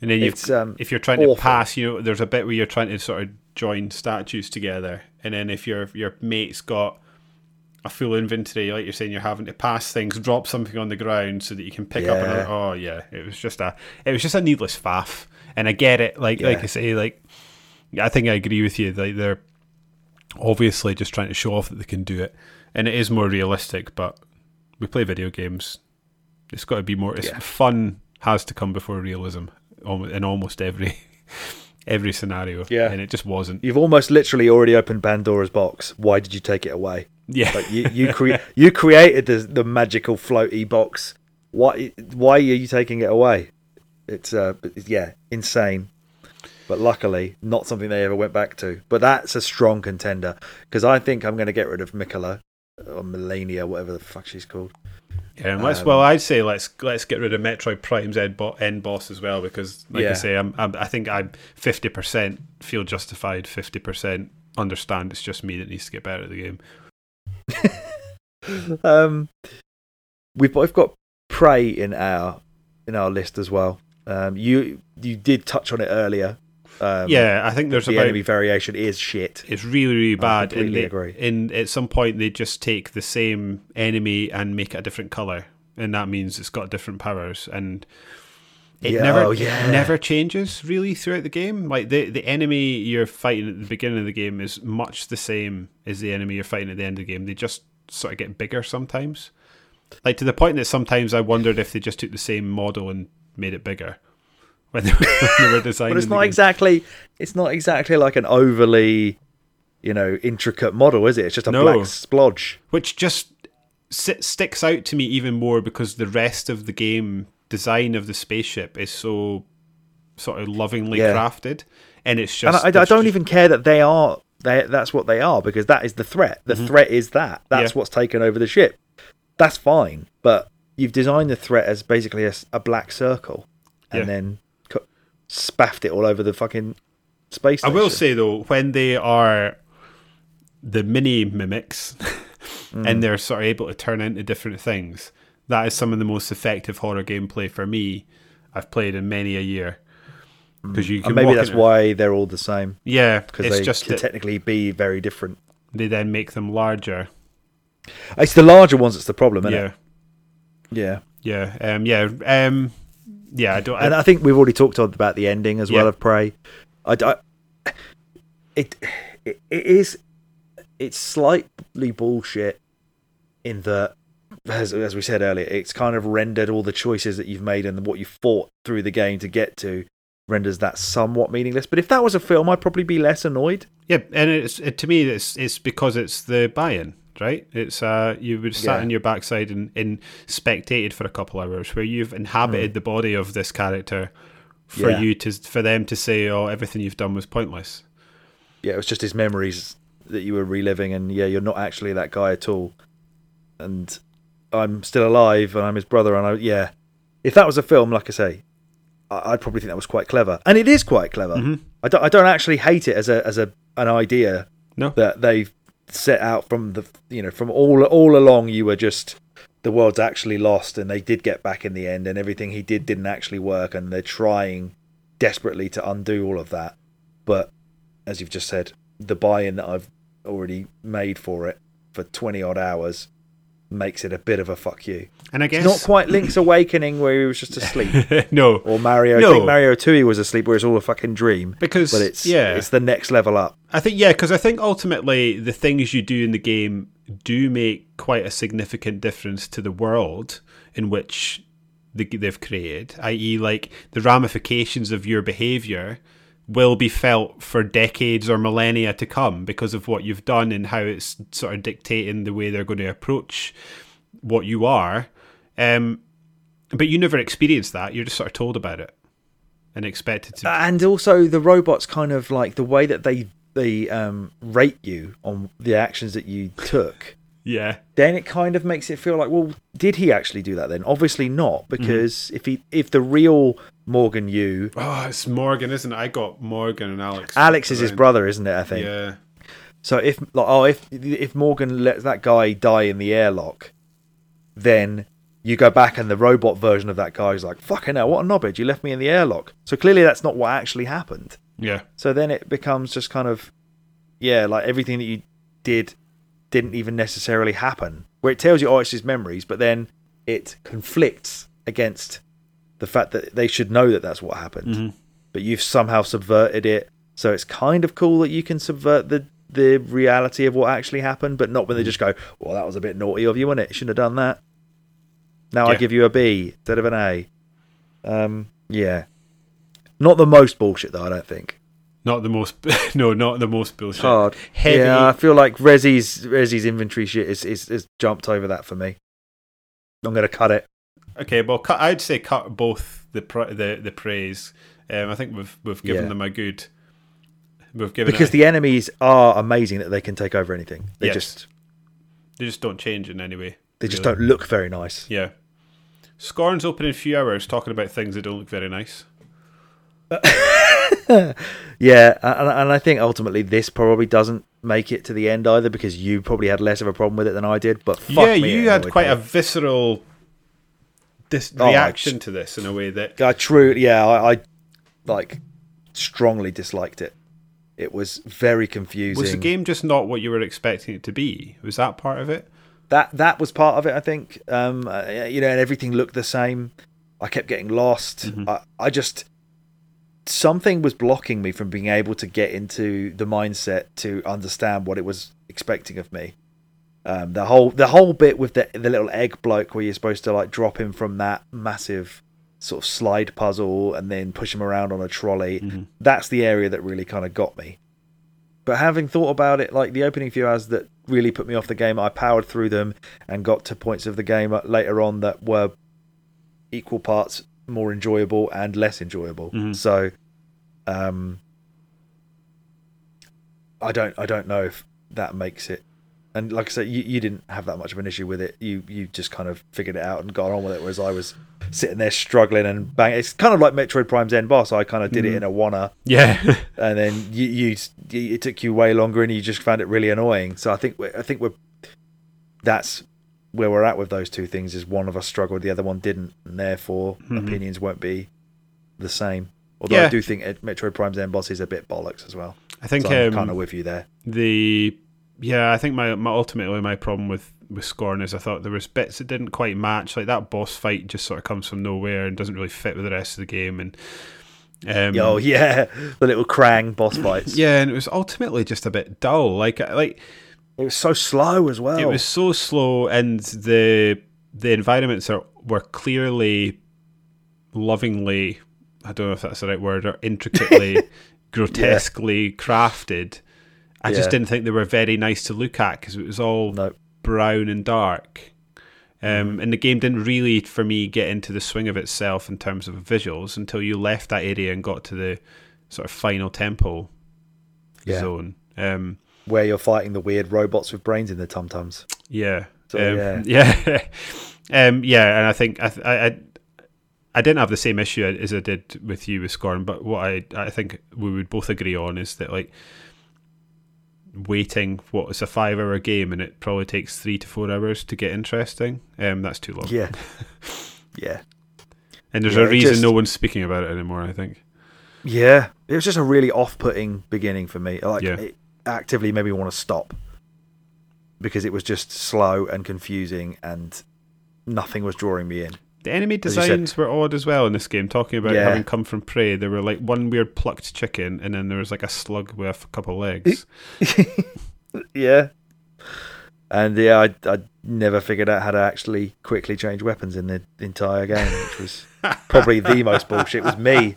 And then you've, um, if you're trying awful. to pass, you know, there's a bit where you're trying to sort of join statues together, and then if your your mate's got a full inventory, like you're saying, you're having to pass things, drop something on the ground so that you can pick up another. Oh yeah, it was just a it was just a needless faff, and I get it. Like like I say, like I think I agree with you. Like they're obviously just trying to show off that they can do it, and it is more realistic. But we play video games. It's got to be more. It's Yeah. fun has to come before realism in almost every [LAUGHS] every scenario. Yeah. and it just wasn't. You've almost literally already opened Pandora's box. Why did you take it away? Yeah, Like you you, [LAUGHS] cre- you created the the magical floaty box. Why why are you taking it away? It's uh yeah insane. But luckily, not something they ever went back to. But that's a strong contender because I think I'm going to get rid of Mikola or Melania, whatever the fuck she's called. yeah. And let's um, well, I'd say let's let's get rid of Metroid Prime's end, bo- end boss as well because, like I say, I'm, I'm I think I'm fifty percent feel justified, fifty percent understand. It's just me that needs to get better at the game. [LAUGHS] um, we've both got Prey in our in our list as well. Um, you you did touch on it earlier. Um, yeah, I think there's the about enemy variation is shit. It's really, really bad. And completely they, agree. in at some point they just take the same enemy and make it a different color, and that means it's got different powers. And it Yeah, never, oh, yeah. never changes really throughout the game. Like the the enemy you're fighting at the beginning of the game is much the same as the enemy you're fighting at the end of the game. They just sort of get bigger sometimes, like to the point that sometimes I wondered if they just took the same model and made it bigger, when [LAUGHS] they, when they were designing. but it's not exactly. It's not exactly like an overly, you know, intricate model, is it? It's just a No. black splodge. which just sticks out to me even more because the rest of the game design of the spaceship is so sort of lovingly Yeah. crafted, and it's And just I, I don't just- even care that they are. They, that's what they are because that is the threat. The threat is that. That's Mm-hmm. Yeah. what's taken over the ship. That's fine, but you've designed the threat as basically a black circle, and Yeah. then co- spaffed it all over the fucking space. I will say though, when they are the mini mimics [LAUGHS] Mm. and they're sort of able to turn into different things, that is some of the most effective horror gameplay for me I've played in many a year. Because you can Mm. and maybe that's why they're all the same yeah, because they just can technically be very different. they then make them larger. It's the larger ones that's the problem, isn't Yeah, it? Yeah. yeah, um, yeah, um, yeah. I don't. and I, I think we've already talked about the ending as well of Prey. I, I- it, it it is it's slightly bullshit in that as as we said earlier, it's kind of rendered all the choices that you've made and what you fought through the game to get to renders that somewhat meaningless. But if that was a film, I'd probably be less annoyed. yeah, and it's it, to me, it's it's because it's the buy-in, right? It's uh, you would sat Yeah. on your backside and, and spectated for a couple hours, where you've inhabited the body of this character for. Yeah. you to for them to say, oh, everything you've done was pointless. Yeah, it was just his memories that you were reliving, and yeah, you're not actually that guy at all. And I'm still alive, and I'm his brother, and I yeah. If that was a film, like I say, I- I'd probably think that was quite clever, and it is quite clever. Mhm. I don't, I don't actually hate it as a as a an idea No, that they've set out from the you know from all all along. You were just the world's actually lost, and they did get back in the end, and everything he did didn't actually work, and they're trying desperately to undo all of that. But as you've just said, the buy-in that I've already made for it for twenty odd hours makes it a bit of a fuck you. and I guess It's not quite Link's Awakening where he was just asleep, [LAUGHS] no, or Mario. I No. think Mario was asleep, where it's all a fucking dream. because But it's yeah, it's the next level up. I think yeah, because I think ultimately the things you do in the game do make quite a significant difference to the world in which they've created. I.e., like the ramifications of your behavior will be felt for decades or millennia to come because of what you've done and how it's sort of dictating the way they're going to approach what you are. Um, but you never experience that. You're just sort of told about it and expected to. and also the robots kind of like the way that they they um rate you on the actions that you took yeah. then it kind of makes it feel like well did he actually do that then obviously not mm-hmm. because if he if the real morgan you Oh, it's Morgan, isn't it? I got Morgan and Alex. alex is his brother isn't it i think Yeah. so if like oh if if morgan lets that guy die in the airlock then you go back and the robot version of that guy is like fucking hell what a knobhead you left me in the airlock so clearly that's not what actually happened Yeah. So then it becomes just kind of, yeah, like everything that you did didn't even necessarily happen. Where it tells you, oh, it's his memories, but then it conflicts against the fact that they should know that that's what happened. Mhm. But you've somehow subverted it. So it's kind of cool that you can subvert the the reality of what actually happened, but not when they just go, well, that was a bit naughty of you, wasn't it? You shouldn't have done that. Now I give you a B instead of an A. Um, yeah. Not the most bullshit though, I don't think. Not the most. [LAUGHS] no, not the most bullshit. hard. Heavy. Yeah, I feel like Resi's Resi's inventory shit is, is, is jumped over that for me. I'm gonna cut it. Okay, well, cut, I'd say cut both the the the Preys. Um, I think we've we've given Yeah. them a good. We've given Because it, the enemies are amazing that they can take over anything. They Yes. just they just don't change in any way. they just don't look very nice. Yeah. Scorn's open in a few hours, talking about things that don't look very nice. [LAUGHS] [LAUGHS] Yeah, and, and I think ultimately this probably doesn't make it to the end either because you probably had less of a problem with it than I did. But fuck yeah, you had quite me. a visceral dis- Oh, reaction to this in a way that I truly, yeah, I, I like strongly disliked it. It was very confusing. was the game just not what you were expecting it to be. Was that part of it? that that was part of it. I think, um, uh, you know, and everything looked the same. I kept getting lost. Mm-hmm. I, I just something was blocking me from being able to get into the mindset to understand what it was expecting of me. Um, the whole the whole bit with the the little egg bloke where you're supposed to like drop him from that massive sort of slide puzzle and then push him around on a trolley. Mhm. That's the area that really kind of got me. But having thought about it, like the opening few hours that really put me off the game, I powered through them and got to points of the game later on that were equal parts more enjoyable and less enjoyable. Mhm. So, um, I don't, I don't know if that makes it. And like I said, you, you didn't have that much of an issue with it. You you just kind of figured it out and got on with it. Whereas I was sitting there struggling and bang. It's kind of like Metroid Prime's end boss. I kind of did it Mhm. in a wanna Yeah. [LAUGHS] and then you, you, you it took you way longer and you just found it really annoying so i think i think we're that's where we're at with those two things is one of us struggled the other one didn't and therefore Mhm. opinions won't be the same although Yeah. i do think metroid prime's end boss is a bit bollocks as well I think so i'm um, kind of with you there the yeah, I think my, my ultimately my problem with with Scorn is I thought there was bits that didn't quite match. Like that boss fight just sort of comes from nowhere and doesn't really fit with the rest of the game. And um, oh yeah [LAUGHS] the little krang boss [LAUGHS] fights yeah, and it was ultimately just a bit dull. Like like it was so slow as well it was so slow, and the the environments are were clearly lovingly. I don't know if that's the right word or intricately, [LAUGHS] grotesquely crafted. I just didn't think they were very nice to look at because it was all no brown and dark. Mm-hmm. Um, and the game didn't really, for me, get into the swing of itself in terms of visuals until you left that area and got to the sort of final temple Yeah. zone. Um, where you're fighting the weird robots with brains in their tum tums yeah, So, um, [LAUGHS] yeah, um, yeah. And I think I, I, I, didn't have the same issue as I did with you with Scorn, but what I, I think we would both agree on is that like waiting what is a five hour game and it probably takes three to four hours to get interesting. Um, that's too long. yeah [LAUGHS] yeah And there's Yeah, a reason just- no one's speaking about it anymore. I think. Yeah, it was just a really off-putting beginning for me. Like Yeah. it actively made me want to stop because it was just slow and confusing, and nothing was drawing me in. The enemy designs were odd as well in this game. Talking about Yeah. having come from prey, there were like one weird plucked chicken, and then there was like a slug with a couple legs. [LAUGHS] yeah, and yeah, I I never figured out how to actually quickly change weapons in the entire game, which was [LAUGHS] probably the most bullshit. It was me.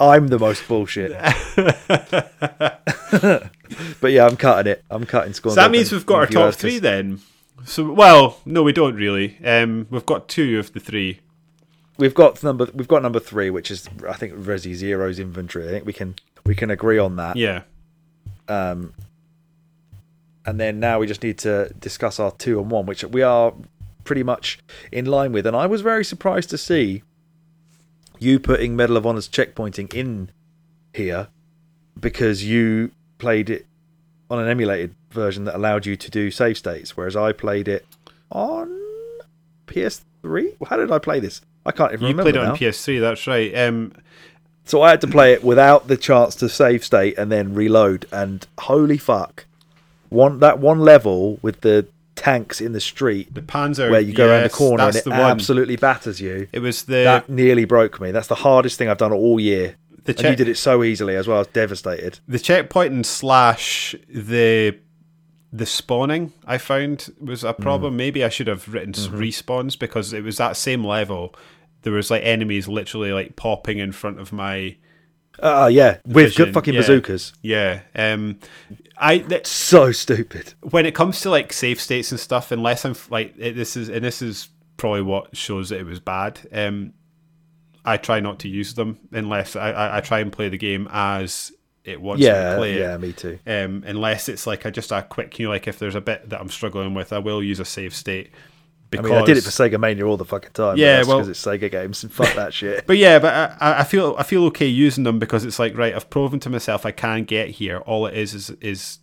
I'm the most bullshit. [LAUGHS] But yeah, I'm cutting it. I'm cutting Scorn's. so that means we've got our top three then. So well, no, we don't really. Um, we've got two of the three. We've got number we've got number three, which is I think Resi Zero's inventory. I think we can we can agree on that. Yeah, Um, and then now we just need to discuss our two and one, which we are pretty much in line with. And I was very surprised to see you putting Medal of Honor's checkpointing in here because you played it on an emulated version that allowed you to do save states, whereas I played it on PS3. How did I play this? I can't even you remember You played it now. on PS3. That's right. Um, So I had to play it without the chance to save state and then reload. And holy fuck, one that one level with the tanks in the street the Panzer, where you go around the corner and it absolutely batters you. It was the that nearly broke me. That's the hardest thing I've done all year. The And you did it so easily as well. I was devastated. the checkpoint and slash the the spawning I found was Mm. a problem. Maybe I should have written Mm-hmm. respawns because it was that same level. There was like enemies literally like popping in front of my Uh, yeah, with Vision, good fucking yeah. bazookas. yeah. Um, I th- So stupid. when it comes to like save states and stuff, unless I'm like it, this is and this is probably what shows that it was bad. Um, I try not to use them unless I, I, I try and play the game as it wants me to Yeah, play it. yeah, me too. um, unless it's like a, just a quick, you know, like if there's a bit that I'm struggling with, I will use a save state. I Because, mean, I did it for Sega Mania all the fucking time. Yeah, Yeah, well- because it's Sega games and fuck that shit. [LAUGHS] but yeah, but I- I, I feel I feel okay using them because it's like right, I've proven to myself I can get here. All it is is is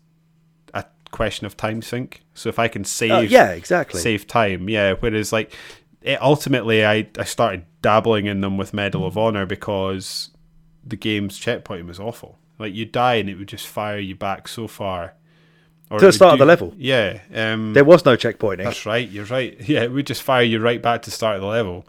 a question of time sink. So if I can save, Uh, yeah, exactly. save time, yeah. Whereas like it, ultimately, I I started dabbling in them with Medal of Honor because the game's checkpoint was awful. Like you die and it would just fire you back so far. Or To the start of the level. Yeah. Um, There was no checkpointing. That's right. You're right. [LAUGHS] Yeah, it would just fire you right back to the start of the level.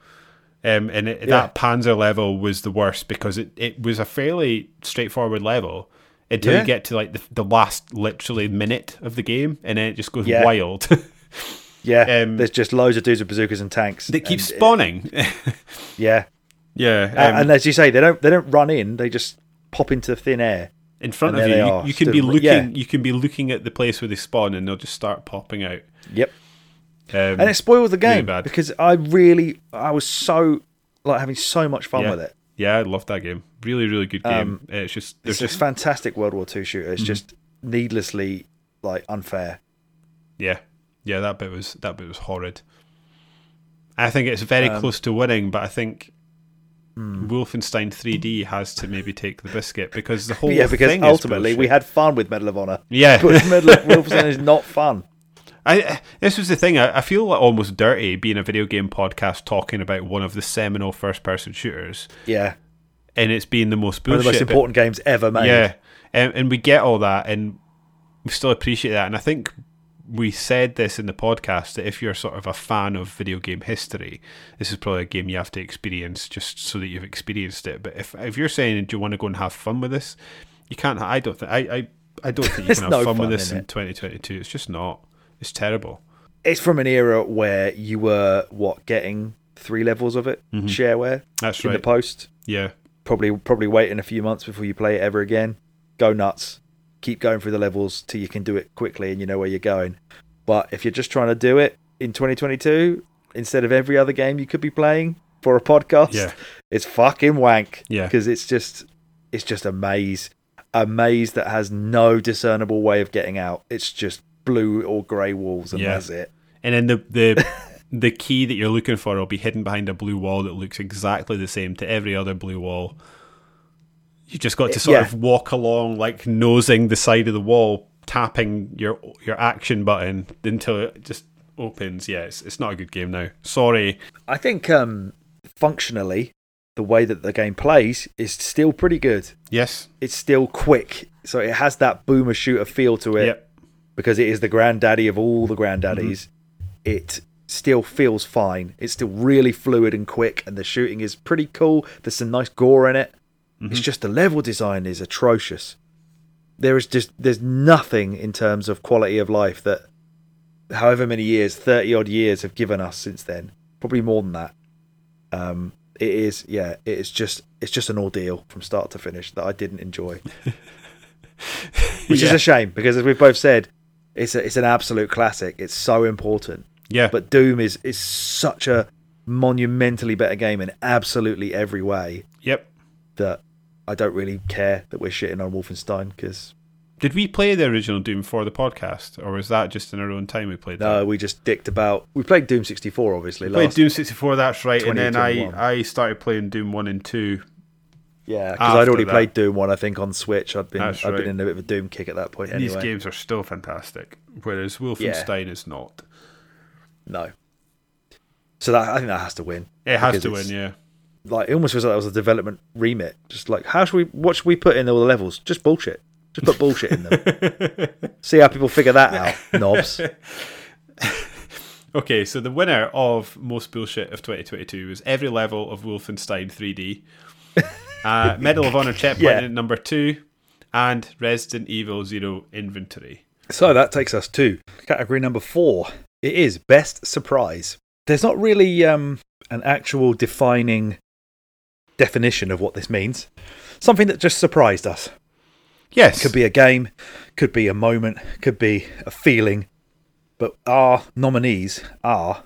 Um, and it, Yeah. that Panzer level was the worst because it, it was a fairly straightforward level until Yeah. you get to like the, the last literally minute of the game, and then it just goes Yeah. wild. [LAUGHS] Yeah, Um, there's just loads of dudes with bazookas and tanks. they keep it- spawning. [LAUGHS] yeah, Yeah, Uh, um, and as you say, they don't they don't run in; they just pop into thin air. in front of you, you, you can stood be looking. yeah. You can be looking at the place where they spawn, and they'll just start popping out. Yep. Um, and it spoils the game bad. because I really I was so like having so much fun Yeah. with it. yeah, I love that game. Really, really good game. Um, it's just It's just fantastic World War II shooter. Mm-hmm. It's just needlessly like unfair. yeah, yeah. That bit was that bit was horrid. I think it's very Um, close to winning, but I think Hmm. Wolfenstein 3D has to maybe take the biscuit because the whole yeah, because thing is ultimately we had fun with Medal of Honor. yeah. But [LAUGHS] Medal of Wolfenstein is not fun. I this was the thing. I, I feel like almost dirty being a video game podcast talking about one of the seminal first person shooters, Yeah, and it's being the most one of the most but- important games ever made. Yeah, and, and we get all that, and we still appreciate that. And I think we said this in the podcast that if you're sort of a fan of video game history, this is probably a game you have to experience just so that you've experienced it. But if if you're saying, do you want to go and have fun with this? You can't. I don't think. I I, I don't think you can have no fun, fun with this in in 2022. It's just not. It's terrible. It's from an era where you were what getting three levels of it mm-hmm. shareware That's in right. the post. yeah. Probably probably waiting a few months before you play it ever again. Go nuts. Keep going through the levels till you can do it quickly and you know where you're going. But if you're just trying to do it in 2022 instead of every other game you could be playing for a podcast, Yeah. it's fucking wank. Yeah. because it's just it's just a maze, a maze that has no discernible way of getting out. It's just blue or grey walls, and Yeah. that's it. And then the the [LAUGHS] the key that you're looking for will be hidden behind a blue wall that looks exactly the same to every other blue wall. You just got to sort Yeah. of walk along, like nosing the side of the wall, tapping your your action button until it just opens. Yeah, it's, it's not a good game now. Sorry. I think um, functionally, the way that the game plays is still pretty good. Yes. It's still quick, so it has that boomer shooter feel to it Yep. because it is the granddaddy of all the granddaddies. It still feels fine. It's still really fluid and quick, and the shooting is pretty cool. There's some nice gore in it. It's just the level design is atrocious. There is just there's nothing in terms of quality of life that however many years, thirty odd years have given us since then. Probably more than that. Um it is yeah, it is just it's just an ordeal from start to finish that I didn't enjoy. [LAUGHS] Which is a shame because as we've both said, it's a, it's an absolute classic. It's so important. Yeah. But Doom is is such a monumentally better game in absolutely every way yep. that I don't really care that we're shitting on Wolfenstein because Did we play the original Doom for the podcast, or was that just in our own time we played that? no, we just dicked about. We played Doom 64 obviously played last. Doom 64, that's right. And then I, I started playing Doom 1 and 2. yeah, because I'd already that. played Doom one I think on Switch. I'd been That's I'd right. been in a bit of a Doom kick at that point These games are still fantastic, whereas Wolfenstein is not. No. So that I think that has to win. It has to win, yeah. Like it almost feels like that was a development remit. Just like how should we what should we put in all the levels? Just bullshit. Just put bullshit in them. [LAUGHS] See how people figure that out, knobs. [LAUGHS] Okay, so the winner of most bullshit of 2022 was every level of Wolfenstein 3D, uh, [LAUGHS] Medal of Honor checkpoint Yeah. number two, and Resident Evil Zero inventory. So that takes us to category number four. It is best surprise. There's not really um, an actual defining definition of what this means. Something that just surprised us. Yes, Could be a game, could be a moment, could be a feeling. But our nominees are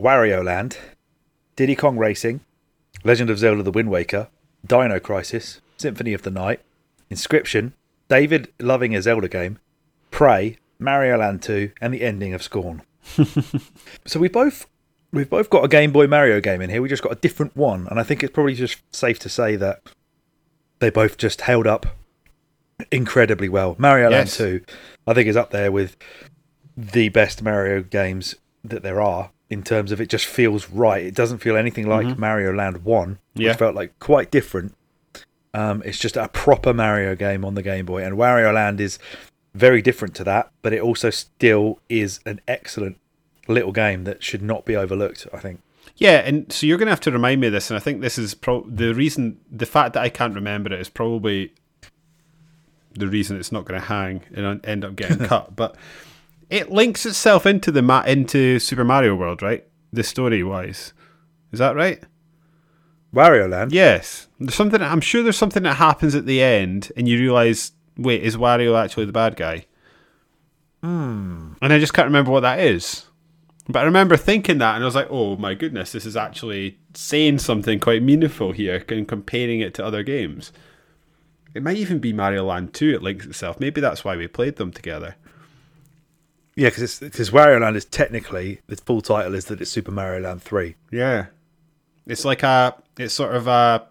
Wario Land, Diddy Kong Racing, Legend of Zelda The Wind Waker, Dino Crisis, Symphony of the Night, Inscryption, David loving a Zelda game, Prey, Mario Land 2, and the ending of Scorn. [LAUGHS] so we both we've both got a Game Boy Mario game in here. We just got a different one, and I think it's probably just safe to say that they both just held up incredibly well. Mario Yes. Land 2, I think, is up there with the best Mario games that there are in terms of it just feels right. It doesn't feel anything like Mario Land 1, which Yeah. felt like quite different. Um, it's just a proper Mario game on the Game Boy, and Wario Land is very different to that, but it also still is an excellent little game that should not be overlooked. I think. Yeah, and so you're going to have to remind me of this, and I think this is pro- the reason. The fact that I can't remember it is probably the reason it's not going to hang and end up getting [LAUGHS] cut. But it links itself into the ma- into Super Mario World, right? The story wise, is that right? Wario Land. Yes, there's something. I'm sure there's something that happens at the end, and you realize, wait, is Wario actually the bad guy? Hmm. And I just can't remember what that is. But I remember thinking that, and I was like, oh my goodness, this is actually saying something quite meaningful here, and comparing it to other games. It might even be Mario Land 2, it links itself. Maybe that's why we played them together. Yeah, because because Wario Land is technically the full title is that it's Super Mario Land Three. Yeah. It's like a, it's sort of a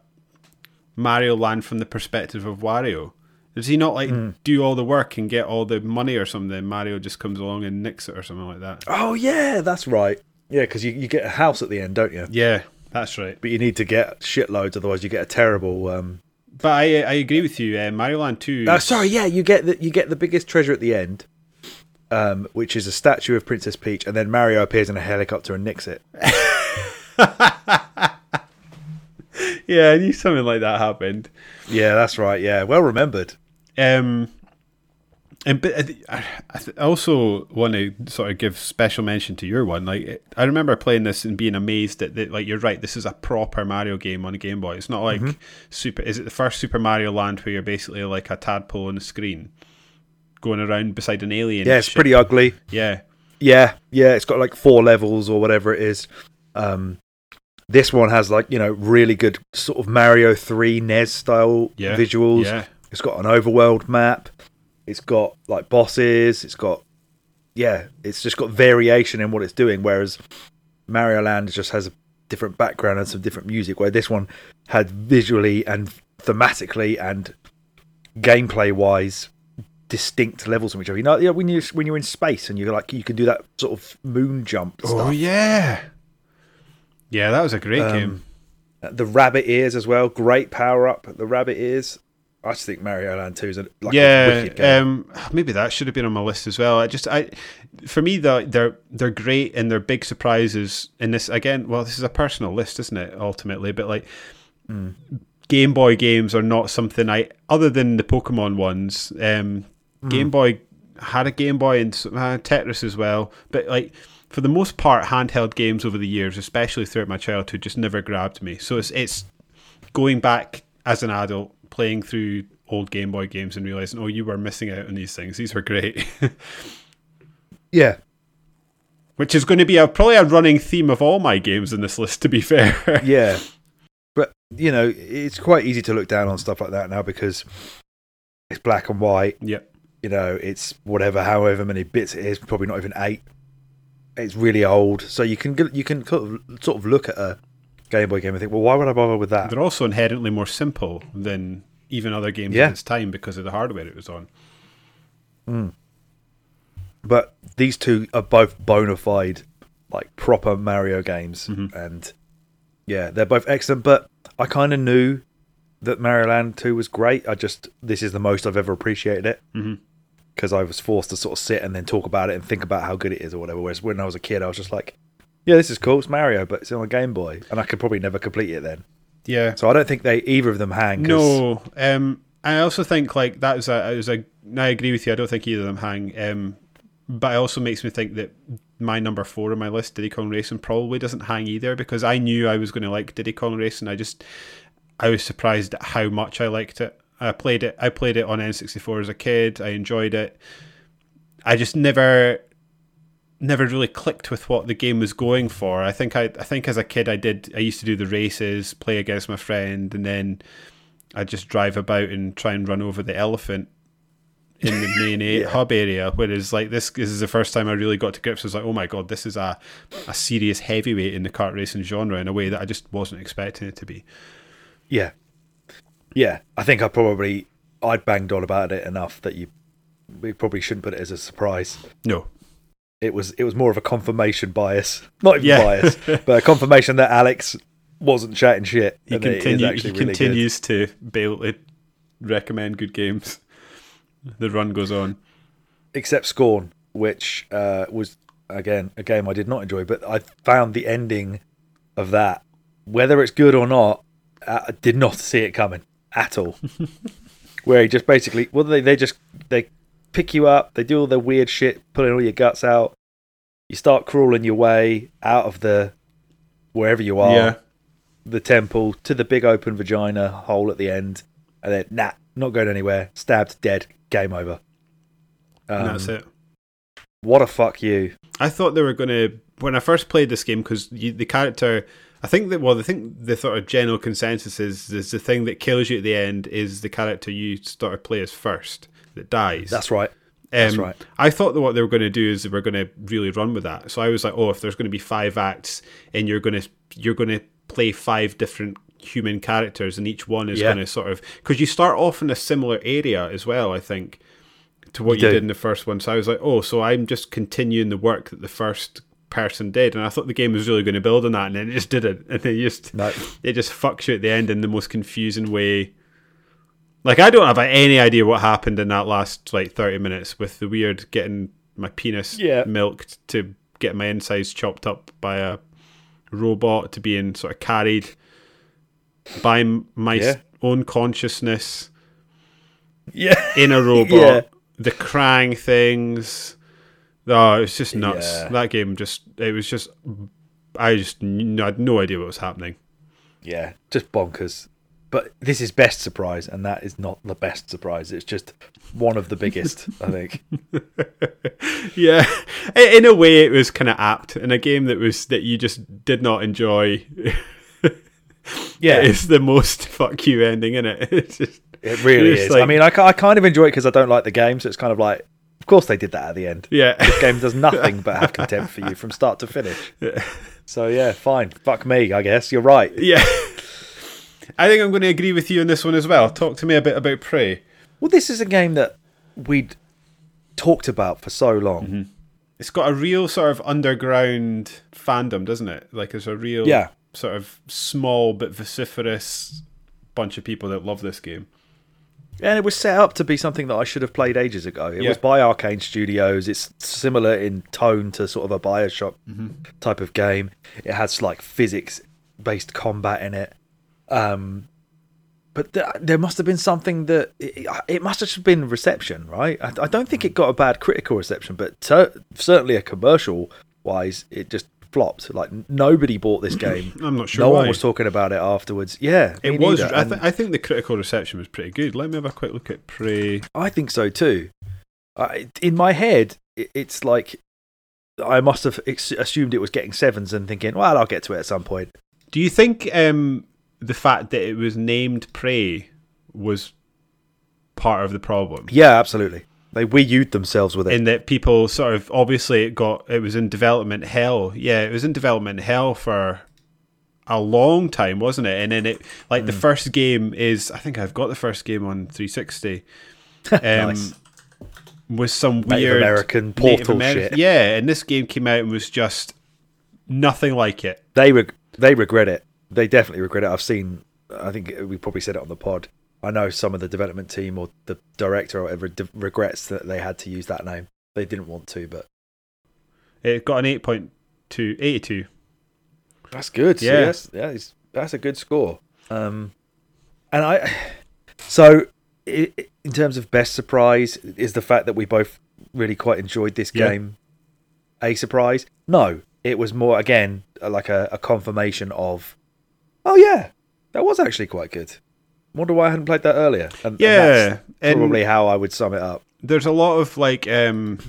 Mario Land from the perspective of Wario. Does he not like do all the work and get all the money or something? Mario just comes along and nicks it or something like that. Oh yeah, that's right. Yeah, because you, you get a house at the end, don't you? Yeah, that's right. But you need to get shitloads, otherwise you get a terrible. Um... But I I agree with you. Uh, Mario Land Two. Oh, sorry, yeah, you get the you get the biggest treasure at the end, um, which is a statue of Princess Peach, and then Mario appears in a helicopter and nicks it. [LAUGHS] yeah, I knew something like that happened. Yeah, that's right. Yeah, well remembered. Um, and but I, I also want to sort of give special mention to your one. Like I remember playing this and being amazed that, that like you're right. This is a proper Mario game on a Game Boy. It's not like Super. Is it the first Super Mario Land where you're basically like a tadpole on the screen, going around beside an alien? Yeah, it's shit? pretty ugly. Yeah, Yeah, yeah, it's got like four levels or whatever it is. Um, this one has like you know really good sort of Mario Three NES style yeah, visuals. Yeah, It's got an overworld map. It's got like bosses. It's got yeah. It's just got variation in what it's doing. Whereas Mario Land just has a different background and some different music. Where this one had visually and thematically and gameplay wise distinct levels from each other. You know, yeah, when you when you're in space and you're like you can do that sort of moon jump Oh stuff. yeah, yeah. That was a great Um, game. The rabbit ears as well. Great power up. The rabbit ears. I just think Mario Land Two is a, like a yeah, wicked game. um, maybe that should have been on my list as well. I just, I, for me, the, they're they're great and they're big surprises in this. Again, well, this is a personal list, isn't it? Ultimately, but like Game Boy games are not something I, other than the Pokemon ones. Um, Game Boy had a Game Boy and uh, Tetris as well, but like. For the most part, handheld games over the years, especially throughout my childhood, just never grabbed me. So it's it's going back as an adult, playing through old Game Boy games and realizing, oh, you were missing out on these things. These were great. [LAUGHS] yeah, Which is going to be a, probably a running theme of all my games in this list, to be fair. [LAUGHS] yeah. But you know, it's quite easy to look down on stuff like that now because it's black and white. yep. You know, it's whatever, however many bits it is, probably not even eight. It's really old, so you can you can sort of look at a Game Boy game and think, well, why would I bother with that? They're also inherently more simple than even other games Yeah. at its time because of the hardware it was on. But these two are both bona fide, like proper Mario games, Mhm. and yeah, they're both excellent. But I kind of knew that Mario Land Two was great. I just this is the most I've ever appreciated it because I was forced to sort of sit and then talk about it and think about how good it is or whatever. Whereas when I was a kid, I was just like, "Yeah, this is cool. It's Mario, but it's on a Game Boy, and I could probably never complete it then." Yeah. So I don't think they either of them hang. No, um, I also think like that is a is a. I agree with you. I don't think either of them hang. Um, but it also makes me think that my number four on my list, Diddy Kong Racing, probably doesn't hang either because I knew I was going to like Diddy Kong Racing. I just I was surprised at how much I liked it. I played it. I played it on N64 as a kid. I enjoyed it. I just never never really clicked with what the game was going for. I think I I think as a kid I did I used to do the races, play against my friend and then I'd just drive about and try and run over the elephant in the main [LAUGHS] Yeah. hub area. Whereas like this, this is the first time I really got to grips. I was like, oh my god, this is a a serious heavyweight in the kart racing genre in a way that I just wasn't expecting it to be. Yeah, yeah. I think I probably I'd banged on about it enough that you we probably shouldn't put it as a surprise. No, It was it was more of a confirmation bias, not even Yeah. bias, [LAUGHS] but a confirmation that Alex wasn't chatting shit. he and that it is continue, he really good. continues to be able to recommend good games. The run goes on. except Scorn, which uh, was again a game I did not enjoy, but I found the ending of that, whether it's good or not, I did not see it coming at all. [LAUGHS] Where he just basically, well, they they just they pick you up, they do all their weird shit, pulling all your guts out. You start crawling your way out of the wherever you are. Yeah, the temple to the big open vagina hole at the end, and then nah, not going anywhere. Stabbed, dead, game over. and Um, that's it. What a fuck you. I thought they were going to when I first played this game because the character. I think that well, I think the sort of general consensus is is the thing that kills you at the end is the character you sort of play as first that dies. That's right. That's Um, right. I thought that what they were going to do is they were going to really run with that. So I was like, oh, if there's going to be five acts and you're going to you're going to play five different human characters and each one is Yeah. going to sort of because you start off in a similar area as well. I think to what You you, did in the first one. So I was like, oh, so I'm just continuing the work that the first person did, and I thought the game was really going to build on that, and then it just didn't, [LAUGHS] and they just No. it just fucks you at the end in the most confusing way. Like I don't have any idea what happened in that last like thirty minutes with the weird getting my penis Yeah. milked to get my insides chopped up by a robot to being sort of carried by my Yeah. own consciousness Yeah. in a [LAUGHS] robot. Yeah. The Krang things. Oh, it's just nuts. Yeah. That game just it was just I just I had no idea what was happening. Yeah. Just bonkers. But this is best surprise, and that is not the best surprise. It's just one of the biggest, I think. [LAUGHS] yeah, in a way, it was kind of apt in a game that was that you just did not enjoy. Yeah. [LAUGHS] it's the most fuck you ending in it. [LAUGHS] It's just, It really is. like- I mean, I, I kind of enjoy it because I don't like the game, so it's kind of like, of course they did that at the end. yeah, This game does nothing but have contempt for you from start to finish. So yeah, fine. Fuck me, I guess. You're right. yeah. I think I'm going to agree with you on this one as well. Talk to me a bit about Prey. Well, this is a game that we'd talked about for so long. Mm-hmm. It's got a real sort of underground fandom, doesn't it? Like there's a real Yeah. sort of small but vociferous bunch of people that love this game. And it was set up to be something that I should have played ages ago. It Yeah. was by Arkane Studios. It's similar in tone to sort of a Bioshock Mm-hmm. type of game. It has like physics based combat in it. Um, but th- there must have been something that it, it must have just been reception, right? I, I don't think it got a bad critical reception, but ter- certainly a commercial wise, it just flopped. Like nobody bought this [CLEARS THROAT] game. I'm not sure no why. one was talking about it afterwards. Yeah, It was. I, th- I think the critical reception was pretty good. Let me have a quick look at Prey. I think so too. I, in my head, it, it's like I must have ex- assumed it was getting sevens and thinking, well, I'll get to it at some point. Do you think um, the fact that it was named Prey was part of the problem? Yeah, absolutely. They Wii U'd themselves with it. In that people sort of obviously it got it was in development hell. Yeah, it was in development hell for a long time, wasn't it? And then it like the Hmm. first game is I think I've got the first game on 360. [LAUGHS] Um, Nice. Was some Native weird American portal Ameri- shit. Yeah, and this game came out and was just nothing like it. They reg- they regret it. They definitely regret it. I've seen. I think we probably said it on the pod. I know some of the development team or the director or whatever de- regrets that they had to use that name. They didn't want to, but It got an 8.2, 82. That's good. Yeah. Yeah, that's, yeah, it's- that's a good score. Um, and I, [SIGHS] so i i- in terms of best surprise, is the fact that we both really quite enjoyed this Yeah. game a surprise? No, it was more again like a, a confirmation of, oh yeah, that was actually quite good. Wonder why I hadn't played that earlier. And, and Yeah, and- probably how I would sum it up. there's a lot of like um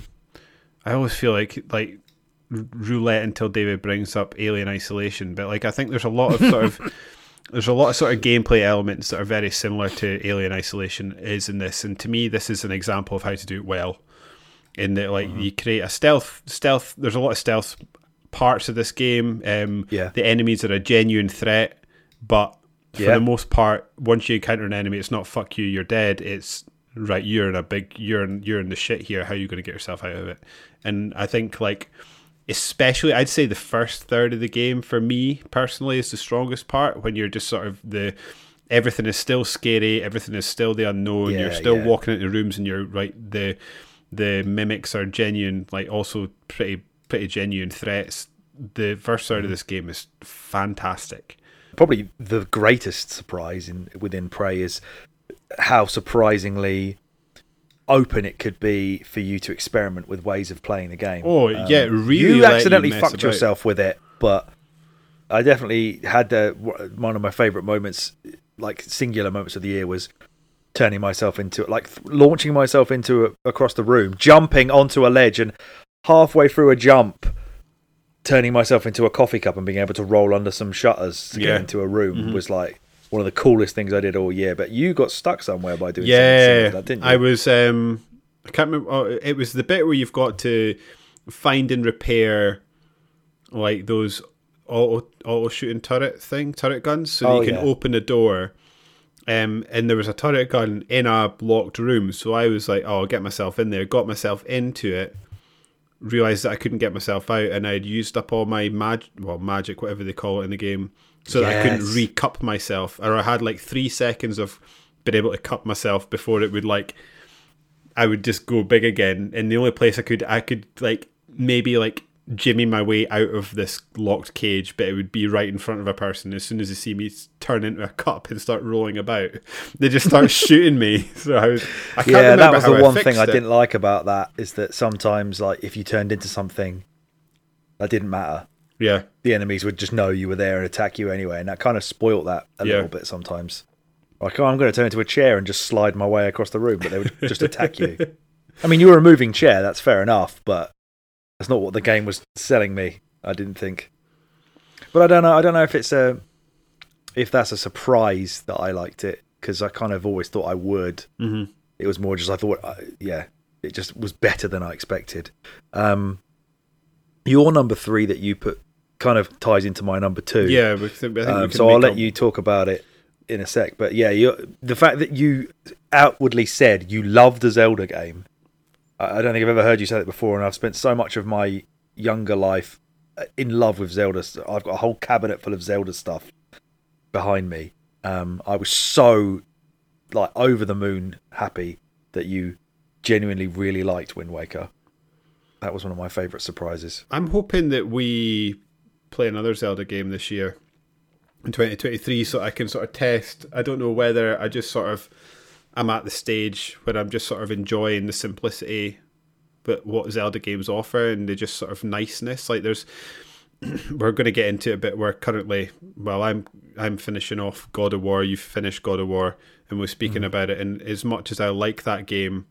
I always feel like like roulette until David brings up Alien Isolation, but like I think there's a lot of sort of [LAUGHS] there's a lot of sort of gameplay elements that are very similar to Alien Isolation is in this, and to me this is an example of how to do it well. In that like you create a stealth stealth. There's a lot of stealth parts of this game. Um, Yeah. the enemies are a genuine threat, but for Yeah. the most part, once you encounter an enemy, it's not fuck you, you're dead. It's right, you're in a big, you're in, you're in the shit here. How are you going to get yourself out of it? And I think like, especially, I'd say the first third of the game for me personally is the strongest part when you're just sort of the everything is still scary, everything is still the unknown. you're still yeah. walking into rooms and you're right the the mimics are genuine, like also pretty pretty genuine threats. The first third of mm. this game is fantastic. Probably the greatest surprise in within Prey is how surprisingly open it could be for you to experiment with ways of playing the game. Um, Oh, yeah, really You let you accidentally fucked about. yourself with it, but I definitely had uh, one of my favorite moments, like singular moments of the year, was turning myself into like launching myself into a, across the room, jumping onto a ledge, and halfway through a jump, turning myself into a coffee cup and being able to roll under some shutters to Yeah. get into a room Mhm. was like one of the coolest things I did all year. But you got stuck somewhere by doing something Yeah, that, didn't you? I was. Um, I can't remember. oh, It was the bit where you've got to find and repair like those auto auto shooting turret thing, turret guns, so Oh, you can yeah. open a door. Um, and there was a turret gun in a locked room, so I was like, "Oh, I'll get myself in there." Got myself into it. Realized that I couldn't get myself out, and I'd used up all my mag, well, magic, whatever they call it in the game, so that I couldn't recup myself. Or I had like three seconds of being able to cup myself before it would like I would just go big again. And the only place I could I could like maybe like jimmy my way out of this locked cage, but it would be right in front of a person. As soon as they see me turn into a cup and start rolling about, they just start [LAUGHS] shooting me. [LAUGHS] So I was I yeah, that was the one thing fixed I didn't like about that is that sometimes, like, if you turned into something, that didn't matter. Yeah, The enemies would just know you were there and attack you anyway, and that kind of spoilt that a Yeah. little bit sometimes. Like, oh, I'm going to turn into a chair and just slide my way across the room, but they would just attack you. [LAUGHS] I mean, you were a moving chair, that's fair enough, but that's not what the game was selling me. I didn't think. But I don't know. I don't know if it's a if that's a surprise that I liked it because I kind of always thought I would. hmm It was more just I thought, uh, yeah, it just was better than I expected. Um, your number three that you put kind of ties into my number two. yeah. I think we Um, so I'll let a- you talk about it in a sec. But yeah, the fact that you outwardly said you loved the Zelda game, I don't think I've ever heard you say that before, and I've spent so much of my younger life uh, in love with Zelda. I've got a whole cabinet full of Zelda stuff behind me. Um, I was so like over the moon happy that you genuinely really liked Wind Waker. That was one of my favourite surprises. I'm hoping that we play another Zelda game this year in 2023 so I can sort of test. I don't know whether I just sort of I'm at the stage where I'm just sort of enjoying the simplicity but what Zelda games offer and the just sort of niceness. Like there's [CLEARS THROAT] we're going to get into a bit where currently well I'm I'm finishing off God of War, you've finished God of War and we're speaking about it. And as much as I like that game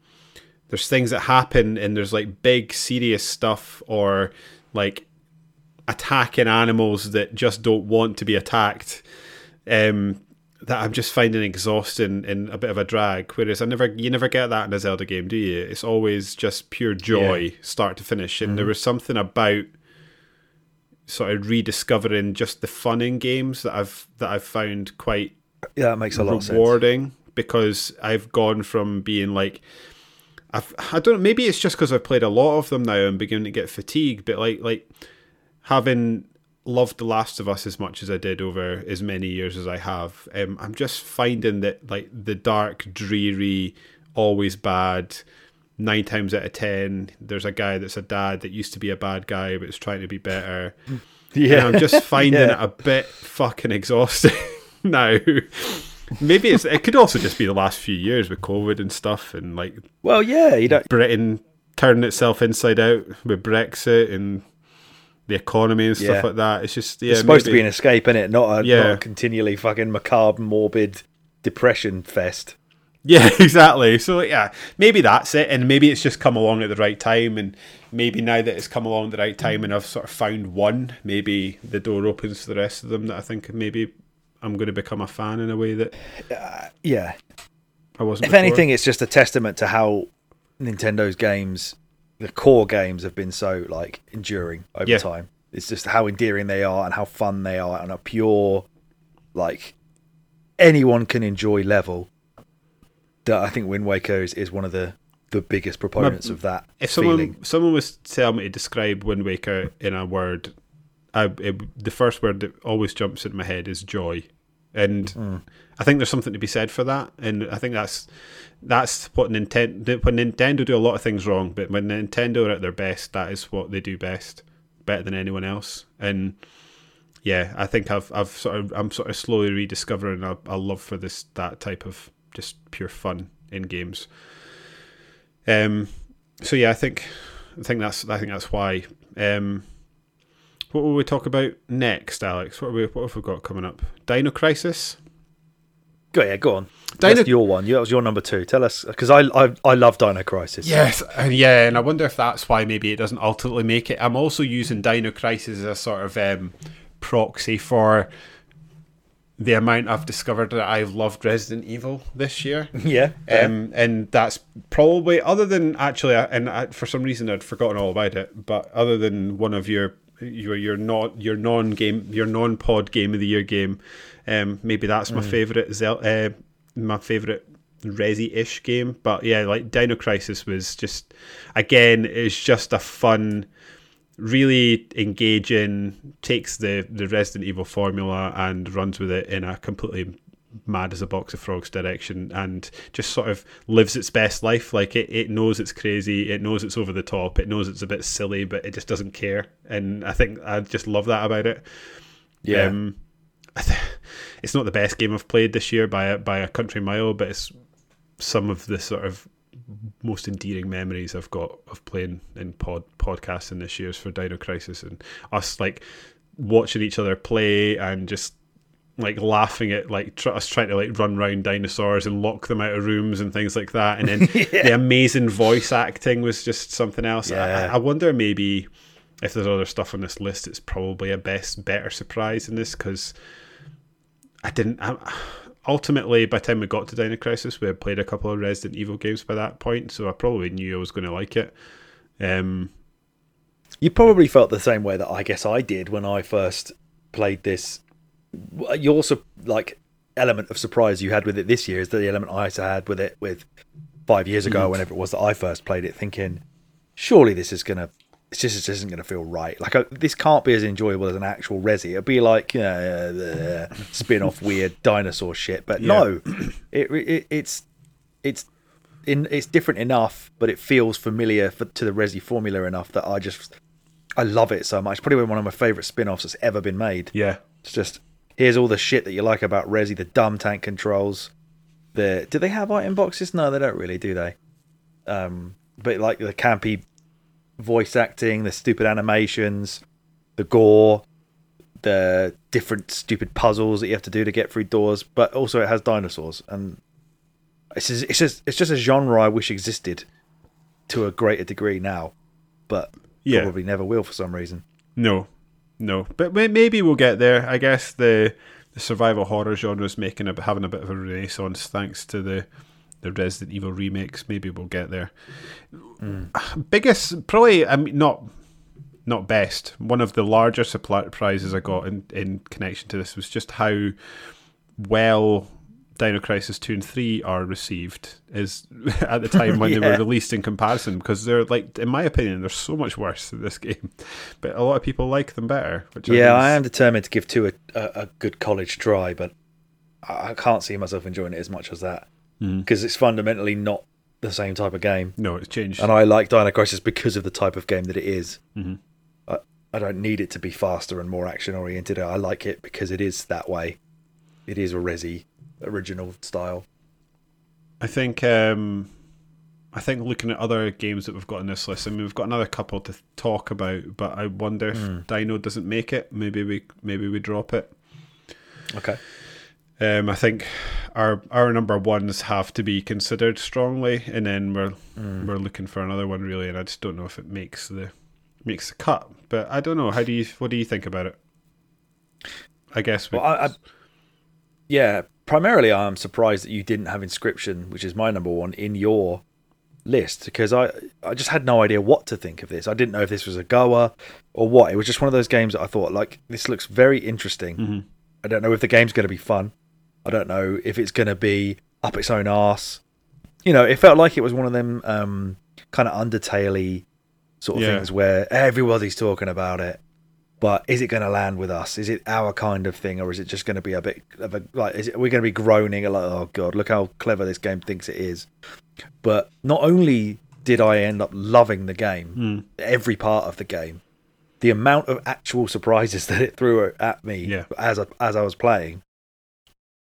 there's things that happen and there's like big serious stuff or like attacking animals that just don't want to be attacked. Um that I'm just finding exhausting and a bit of a drag whereas I never you never get that in a Zelda game do you? It's always just pure joy start to finish. And there mm-hmm. was something about sort of rediscovering just the fun in games that I've that I've found quite Yeah, that makes a lot of sense. rewarding because I've gone from being like I've I don't know maybe it's just because I've played a lot of them now and beginning to get fatigued but like like having loved The Last of Us as much as I did over as many years as I have um, I'm just finding that like the dark dreary always bad nine times out of ten there's a guy that's a dad that used to be a bad guy but is trying to be better [LAUGHS] Yeah, and I'm just [LAUGHS] finding Yeah. it a bit fucking exhausting [LAUGHS] now. Maybe it's it could also just be the last few years with COVID and stuff, and like Well, yeah, you don't. Britain turning itself inside out with Brexit and the economy and stuff Yeah. like that. It's just yeah, it's supposed to be an escape, is it? Not a, Yeah. not a continually fucking macabre, morbid depression fest. Yeah, [LAUGHS] exactly. So yeah, maybe that's it, and maybe it's just come along at the right time, and maybe now that it's come along at the right time, and I've sort of found one, maybe the door opens to the rest of them that I think maybe I'm going to become a fan in a way that uh, Yeah. I wasn't. If before. anything, it's just a testament to how Nintendo's games, the core games, have been so like enduring over Yeah. time. It's just how endearing they are and how fun they are and a pure, like anyone can enjoy level. That I think Wind Waker is, is one of the the biggest proponents of that if someone feeling. someone was to tell me to describe Wind Waker in a word, I it, the first word that always jumps in my head is joy, and Hmm. I think there's something to be said for that, and I think that's that's what Nintendo when Nintendo do a lot of things wrong, but when Nintendo are at their best, that is what they do best, better than anyone else, and yeah, I think I've I've sort of I'm sort of slowly rediscovering a, a love for this that type of just pure fun in games. Um, so yeah, I think I think that's I think that's why. Um, what will we talk about next, Alex? What, we, what have we got coming up? Dino Crisis? Go yeah, go on. Dino- That's your one. That was your number two. Tell us because I, I I love Dino Crisis. Yes, and yeah, and I wonder if that's why maybe it doesn't ultimately make it. I'm also using Dino Crisis as a sort of um, proxy for the amount I've discovered that I've loved Resident Evil this year. [LAUGHS] yeah. Um, and that's probably other than actually, and I, for some reason I'd forgotten all about it. But other than one of your your your not your non game your non pod game of the year game, um, maybe that's my favorite Zel- uh, my favorite Resi ish game. But yeah, like Dino Crisis was just again it's just a fun really engaging, takes the, the Resident Evil formula and runs with it in a completely mad as a box of frogs direction and just sort of lives its best life. Like it, it knows it's crazy, it knows it's over the top, it knows it's a bit silly, but it just doesn't care. And I think I just love that about it. Yeah. Um, I th- it's not the best game I've played this year by a, by a country mile, but it's some of the sort of most endearing memories I've got of playing in pod podcasting this year's for Dino Crisis and us like watching each other play and just like laughing at like tr- us trying to like run around dinosaurs and lock them out of rooms and things like that and then [LAUGHS] the amazing voice acting was just something else Yeah. I, I wonder maybe if there's other stuff on this list it's probably a best better surprise in this because I didn't I, ultimately by the time we got to Dino Crisis we had played a couple of Resident Evil games by that point so I probably knew I was going to like it um You probably felt the same way that I guess I did when I first played this. You also like element of surprise you had with it this year is the element I had with it with five years ago, whenever it was that I first played it, thinking, surely this is gonna, this just isn't gonna feel right. Like uh, this can't be as enjoyable as an actual Resi. It'd be like you know, uh, spin-off weird [LAUGHS] dinosaur shit. But no, [CLEARS THROAT] it, it it's it's in it's different enough, but it feels familiar for, to the Resi formula enough that I just I love it so much. Probably one of my favorite spin-offs that's ever been made. yeah It's just here's all the shit that you like about Resi, the dumb tank controls. The do they have item boxes? No, they don't really, do they? Um, but like the campy voice acting, the stupid animations, the gore, the different stupid puzzles that you have to do to get through doors. But also it has dinosaurs, and it's just, it's just it's just a genre I wish existed to a greater degree now, but Yeah. probably never will for some reason. No, no, but maybe we'll get there. I guess the the survival horror genre is making a having a bit of a renaissance thanks to the the Resident Evil remakes. Maybe we'll get there. Mm. Biggest, probably, I mean, not not best. One of the larger surprises I got in in connection to this was just how well. Dino Crisis 2 and 3 are received is [LAUGHS] at the time when they were released in comparison because they're like in my opinion they're so much worse than this [LAUGHS] game but a lot of people like them better which Yeah, think I am determined to give two a, a, a good college try, but I I can't see myself enjoying it as much as that Mm. because it's fundamentally not the same type of game. no it's changed And I like Dino Crisis because of the type of game that it is. Mhm. I, I don't need it to be faster and more action oriented. I like it because it is that way. It is a Resi original style. I think um, I think looking at other games that we've got on this list, I mean we've got another couple to talk about, but I wonder if Hmm. Dino doesn't make it, maybe we maybe we drop it. Okay. Um, I think our our number ones have to be considered strongly, and then we're Hmm. we're looking for another one really, and I just don't know if it makes the makes the cut. But I don't know. How do you what do you think about it? I guess we, Well, I, I, yeah, primarily I'm surprised that you didn't have Inscryption, which is my number one, in your list because I I just had no idea what to think of this. I didn't know if this was a goer or what. It was just one of those games that I thought like this looks very interesting. Mhm. I don't know if the game's going to be fun. I don't know if it's going to be up its own arse. You know, it felt like it was one of them um, kind of Undertale sort of Yeah. things where everybody's talking about it. But is it going to land with us? Is it our kind of thing, or is it just going to be a bit of a like? Is it, are we going to be groaning like, oh god, look how clever this game thinks it is? But not only did I end up loving the game, Mm. every part of the game, the amount of actual surprises [LAUGHS] that it threw at me Yeah. as I, as I was playing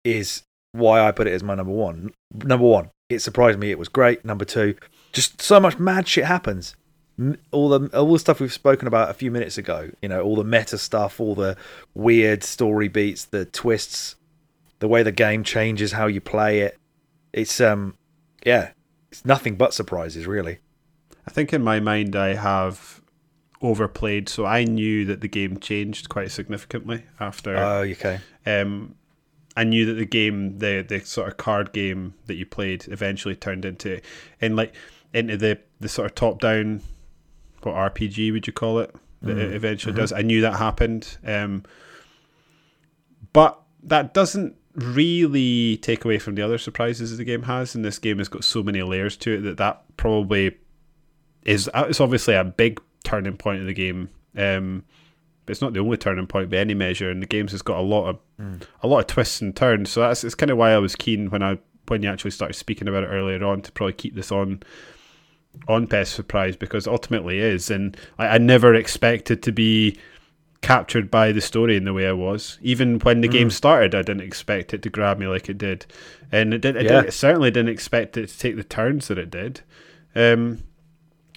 is why I put it as my number one. Number one, it surprised me. It was great. Number two, just so much mad shit happens. All the all the stuff we've spoken about a few minutes ago. You know, all the meta stuff, all the weird story beats, the twists, the way the game changes, how you play it. It's um, yeah, it's nothing but surprises, really. I think in my mind I have overplayed, so I knew that the game changed quite significantly after. Oh, okay. Um, I knew that the game, the the sort of card game that you played, eventually turned into, and like into the the sort of top down, what RPG would you call it? That it Mm, eventually mhm. does. I knew that happened. Um, but that doesn't really take away from the other surprises the game has. And this game has got so many layers to it that that probably is. uh, It's obviously a big turning point of the game. Um, but it's not the only turning point by any measure, and the game's has got a lot of Mm. a lot of twists and turns. So that's it's kind of why I was keen when I when you actually started speaking about it earlier on to probably keep this on on Best Surprise because ultimately is, and I, I never expected to be captured by the story in the way I was. Even when the game Mm. started, I didn't expect it to grab me like it did, and it did. It Yeah. did, certainly didn't expect it to take the turns that it did. Um,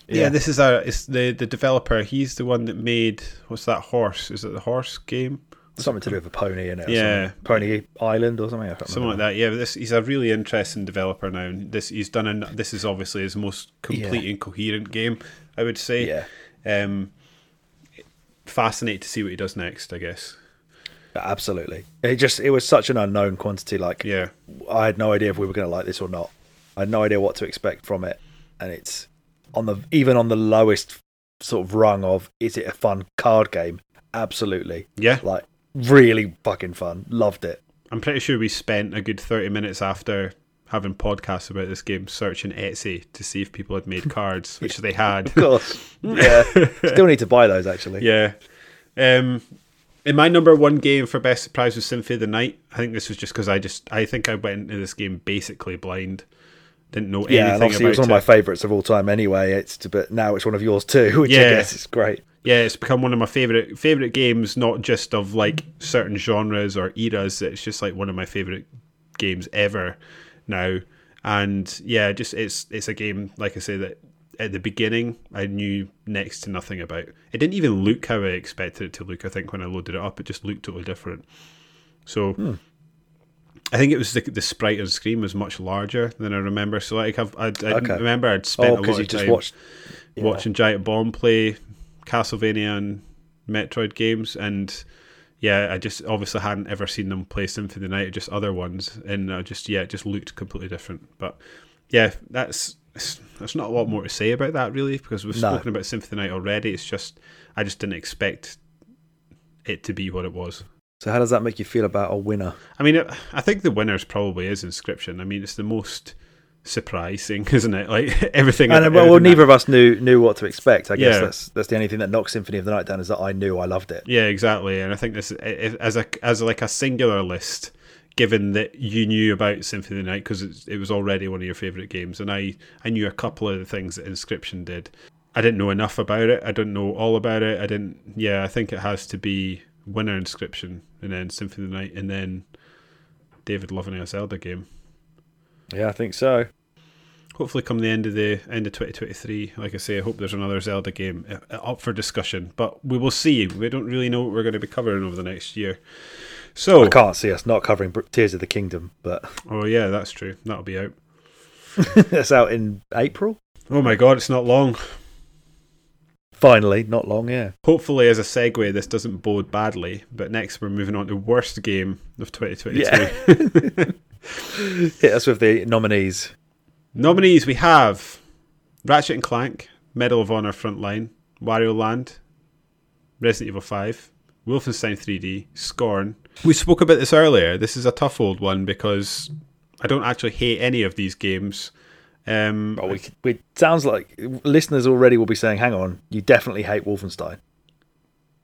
yeah. Yeah. this is a it's the the developer. He's the one that made what's that horse? Is it the horse game? Something to do with a pony in it. Yeah. Pony Island or something. Something like that. Yeah, but this he's a really interesting developer now. And this he's done. An, this is obviously his most complete Yeah. and coherent game. I would say. Yeah, Um, fascinating to see what he does next. I guess. absolutely. It just it was such an unknown quantity. Like Yeah. I had no idea if we were going to like this or not. I had no idea what to expect from it, and it's on the even on the lowest sort of rung of is it a fun card game? Absolutely, Yeah. like really fucking fun. Loved it. I'm pretty sure we spent a good thirty minutes after having podcasts about this game searching Etsy to see if people had made cards, [LAUGHS] which they had. Of course, yeah. Still need to buy those actually. Yeah. Um, in my number one game for best surprise was Symphony of the Night. I think this was just because I just I think I went into this game basically blind, didn't know Yeah, anything obviously it was one of my favourites of all time. Anyway, it's but now it's one of yours too, [LAUGHS] which I guess is great. Yeah, it's become one of my favorite favorite games. Not just of like certain genres or eras. It's just like one of my favorite games ever now. And yeah, just it's it's a game like I say that at the beginning I knew next to nothing about. It didn't even look how I expected it to look. I think when I loaded it up, it just looked totally different. So Hmm. I think it was the, the sprite on screen was much larger than I remember. So like I've, I, I Okay. remember I'd spent Oh, a lot of just time watched. yeah. watching Giant Bomb play Castlevania and Metroid games, and yeah, I just obviously hadn't ever seen them play Symphony of the Night, just other ones, and I just yeah, it just looked completely different. But yeah, that's there's not a lot more to say about that really because we've No. spoken about Symphony of the Night already. It's just I just didn't expect it to be what it was. So how does that make you feel about a winner? I mean, I think the winners probably is Inscryption. I mean, it's the most surprising, [LAUGHS] isn't it? Like [LAUGHS] everything. And uh, well, well, everything that- neither of us knew knew what to expect. I guess Yeah. that's that's the only thing that knocks Symphony of the Night down is that I knew I loved it. Yeah, exactly. And I think this as a as like a singular list, given that you knew about Symphony of the Night because it was already one of your favorite games, and I I knew a couple of the things that Inscryption did. I didn't know enough about it. I didn't know all about it. I didn't. Yeah, I think it has to be winner Inscryption, and then Symphony of the Night, and then David loving a Zelda game. Yeah, I think so. Hopefully, come the end of the end of 2023, like I say, I hope there's another Zelda game uh, up for discussion. But we will see. We don't really know what we're going to be covering over the next year. So, I can't see us not covering Tears of the Kingdom, but [LAUGHS] oh yeah, that's true. That'll be out. that's out in April. Oh my god, it's not long. Finally, not long. Yeah. Hopefully, as a segue, this doesn't bode badly. But next, we're moving on to worst game of 2022. Yeah. [LAUGHS] [LAUGHS] [LAUGHS] Hit us with the nominees. Nominees we have Ratchet and Clank, Medal of Honor Frontline, Wario Land, Resident Evil 5, Wolfenstein 3D, Scorn. We spoke about this earlier. This is a tough old one because I don't actually hate any of these games. Um, Oh, we, we sounds like listeners already will be saying, "Hang on, you definitely hate Wolfenstein."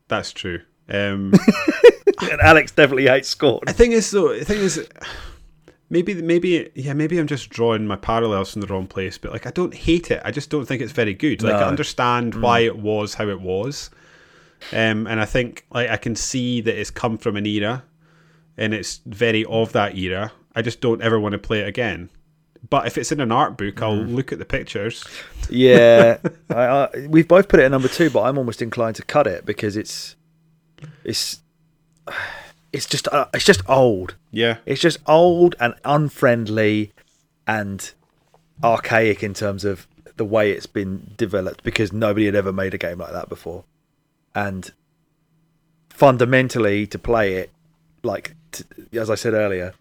that's true. Um, [LAUGHS] and Alex definitely hates Scorn. the thing is, though, the thing is, maybe, maybe, yeah, maybe I'm just drawing my parallels from the wrong place. But like, I don't hate it. I just don't think it's very good. Like, I No. understand why it was how it was, um, and I think like I can see that it's come from an era, and it's very of that era. I just don't ever want to play it again. but if it's in an art book, I'll Mm. look at the pictures. Yeah, [LAUGHS] I, I, we've both put it at number two, but I'm almost inclined to cut it because it's it's it's just uh, it's just old. Yeah, It's just old and unfriendly and archaic in terms of the way it's been developed because nobody had ever made a game like that before. And fundamentally, to play it, like t- as I said earlier,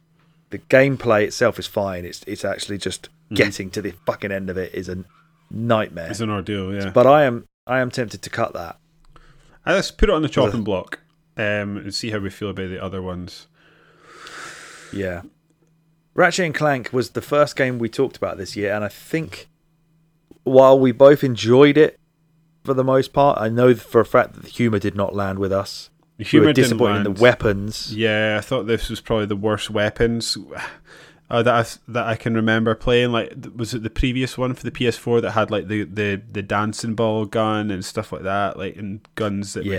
the gameplay itself is fine. It's it's actually just getting to the fucking end of it is a nightmare. it's an ordeal. Yeah, But I am I am tempted to cut that. Let's put it on the chopping block um, and see how we feel about the other ones. Yeah. Ratchet and Clank was the first game we talked about this year, and I think while we both enjoyed it for the most part, I know for a fact that the humor did not land with us. The we humor were didn't disappointed in the weapons. Yeah, I thought this was probably the worst weapons uh, that I, that I can remember playing. Like, was it the previous one for the PS4 that had like the, the, the dancing ball gun and stuff like that, like and guns that would-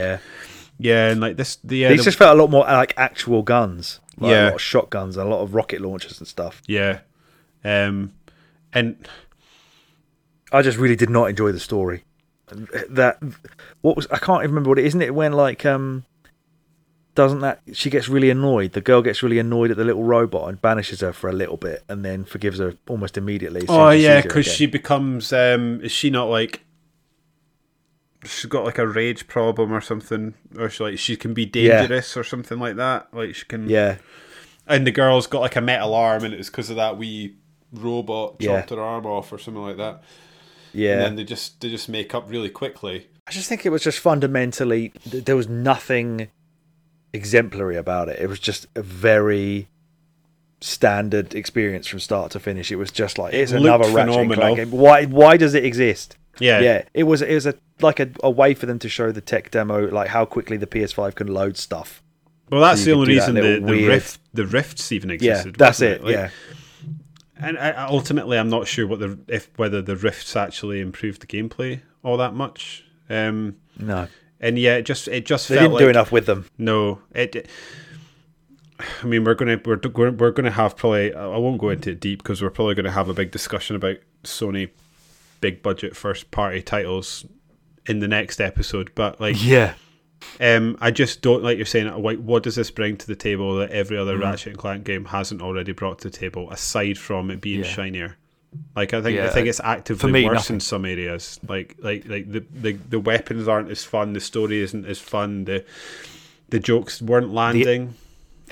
Yeah, and like this the, yeah, these the- just felt a lot more like actual guns. Like Yeah. a lot of shotguns, a lot of rocket launchers and stuff. yeah, um, and I just really did not enjoy the story. That what was I can't even remember what it isn't it when like um doesn't that she gets really annoyed the girl gets really annoyed at the little robot and banishes her for a little bit and then forgives her almost immediately. oh yeah, because she becomes um, is she not like she's got like a rage problem or something, or she like she can be Yeah. dangerous or something like that. Like she can yeah and the girl's got like a metal arm, and it was because of that wee robot Yeah. chopped her arm off or something like that. Yeah. And then they just they just make up really quickly. I just think it was just fundamentally there was nothing exemplary about it. It was just a very standard experience from start to finish. It was just like it's looked another Ratchet phenomenal. Clank game. Why why does it exist? Yeah, yeah it was it was a like a, a way for them to show the tech demo like how quickly the ps5 can load stuff Well, that's So the only that reason the, the weird- rift the rifts even existed. yeah that's wasn't it Like, yeah And I, ultimately, I'm not sure what the if whether the rifts actually improved the gameplay all that much. Um, no and yeah, it just it just they didn't like do enough with them no. It, it- I mean, we're gonna we're we're, we're gonna have probably. I won't go into it deep because we're probably gonna have a big discussion about Sony big budget first party titles in the next episode. But like, yeah um, I just don't like you're saying. Like, what does this bring to the table that every other Mm. Ratchet and Clank game hasn't already brought to the table, aside from it being Yeah. shinier? Like, I think I think it's actively me, worse nothing. in some areas. Like, like, like the, the the weapons aren't as fun. The story isn't as fun. The the jokes weren't landing. the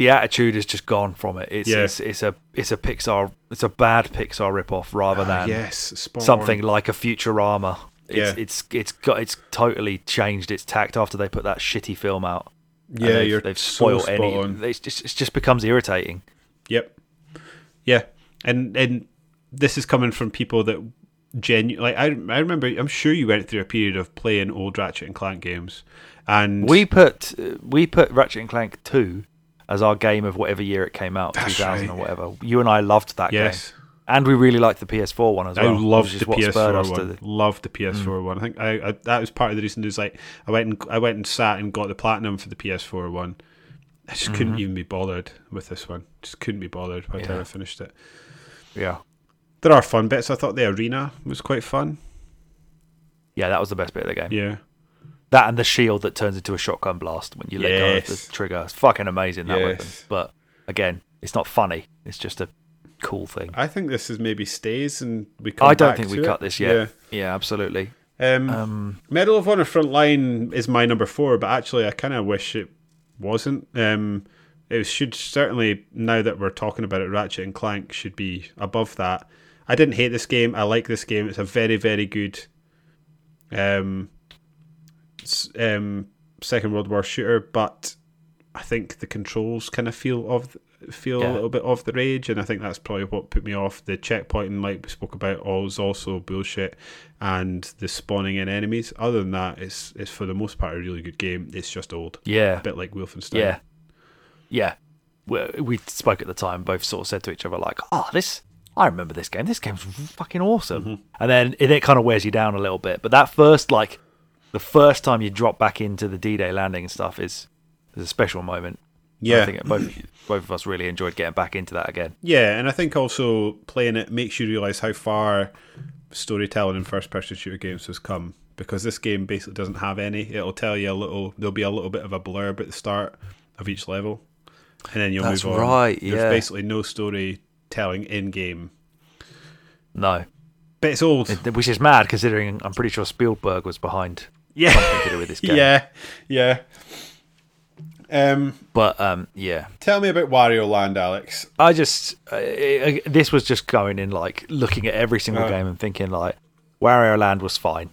attitude is just gone from it it's, Yeah. it's it's a it's a pixar it's a bad pixar rip-off rather Ah, than yes, spot on. something like a futurama it's, Yeah. it's it's got it's totally changed its tact after they put that shitty film out Yeah, they've, you're they've so spoiled spot any on. it's just it just becomes irritating Yep. Yeah, and and this is coming from people that genu like I I remember I'm sure you went through a period of playing old Ratchet and Clank games, and We put uh, we put Ratchet and Clank two as our game of whatever year it came out, That's 2000 right. or whatever. You and I loved that yes, game, and we really liked the PS4 one as well. I loved the what spurred us PS4 one. the- Loved the PS4 mm. one. I think I, I that was part of the reason. Is like I went and I went and sat and got the platinum for the PS4 one. I just couldn't mm-hmm. even be bothered with this one. Just couldn't be bothered by the time I finished it. Yeah, There are fun bits. I thought the arena was quite fun. yeah, that was the best bit of the game. Yeah. That and the shield that turns into a shotgun blast when you let go of the trigger. It's fucking amazing that weapon. But again, it's not funny. It's just a cool thing. I think this is maybe stays and we. I don't think we to cut this yet. Yeah, absolutely. Um, Um, Medal of Honor Frontline is my number four, but actually, I kind of wish it wasn't. Um, it should certainly now that we're talking about it, Ratchet and Clank should be above that. I didn't hate this game. I like this game. It's a very, very good, um, um, Second World War shooter, but I think the controls kind of feel of feel a little bit off the rage, and I think that's probably what put me off. The checkpointing, like we spoke about, all is also bullshit, and the spawning in enemies. Other than that, it's it's for the most part a really good game. It's just old, yeah, a bit like Wolfenstein. Yeah, yeah. We, we spoke at the time. Both sort of said to each other like, "Oh, this. I remember this game. This game's fucking awesome." Mm-hmm. And then it, it kind of wears you down a little bit. But that first, like, the first time you drop back into the D-Day landing and stuff is is a special moment. Yeah, I think both both of us really enjoyed getting back into that again. Yeah, and I think also playing it makes you realize how far storytelling in first person shooter games has come because this game basically doesn't have any. It'll tell you a little. There'll be a little bit of a blurb at the start of each level, and then you'll That's move on. right, There's yeah. basically no storytelling in game, No, but it's old. It- which is mad considering I'm pretty sure Spielberg was behind yeah, something to do with this [LAUGHS] game. yeah, yeah. Um, But um, yeah, tell me about Wario Land, Alex. I just uh, uh, this was just going in like looking at every single Right. game and thinking like Wario Land was fine.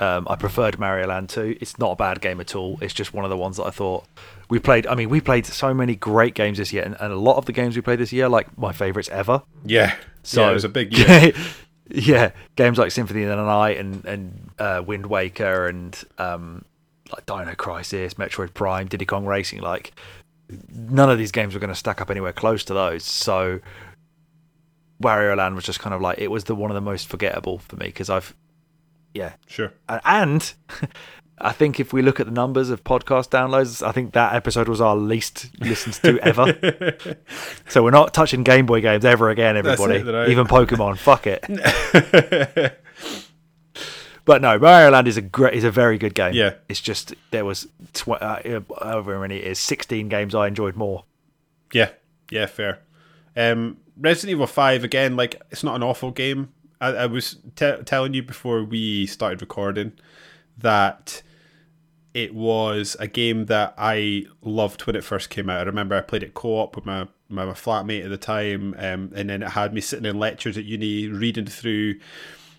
Um, I preferred Mario Land 2. It's not a bad game at all. It's just one of the ones that I thought we played. I mean, we played so many great games this year, and, and a lot of the games we played this year, like my favorites ever. Yeah, So yeah, it was a big [LAUGHS] year. [LAUGHS] yeah, games like Symphony of the Night and and uh, Wind Waker and um, like Dino Crisis, Metroid Prime, Diddy Kong Racing. Like none of these games were going to stack up anywhere close to those. So Wario Land was just kind of like it was the one of the most forgettable for me because I've yeah, sure. and, and [LAUGHS] I think if we look at the numbers of podcast downloads, I think that episode was our least listened to ever. [LAUGHS] so we're not touching Game Boy games ever again, That's it, everybody. Even Pokemon, fuck it. [LAUGHS] But no, Mario Land is a great, is a very good game. Yeah. it's just there was tw- uh, however many it is, sixteen games I enjoyed more. Yeah, yeah, fair. Um, Resident Evil Five again, like it's not an awful game. I, I was te- telling you before we started recording that it was a game that I loved when it first came out. I remember I played it co-op with my my, my flatmate at the time, um, and then it had me sitting in lectures at uni reading through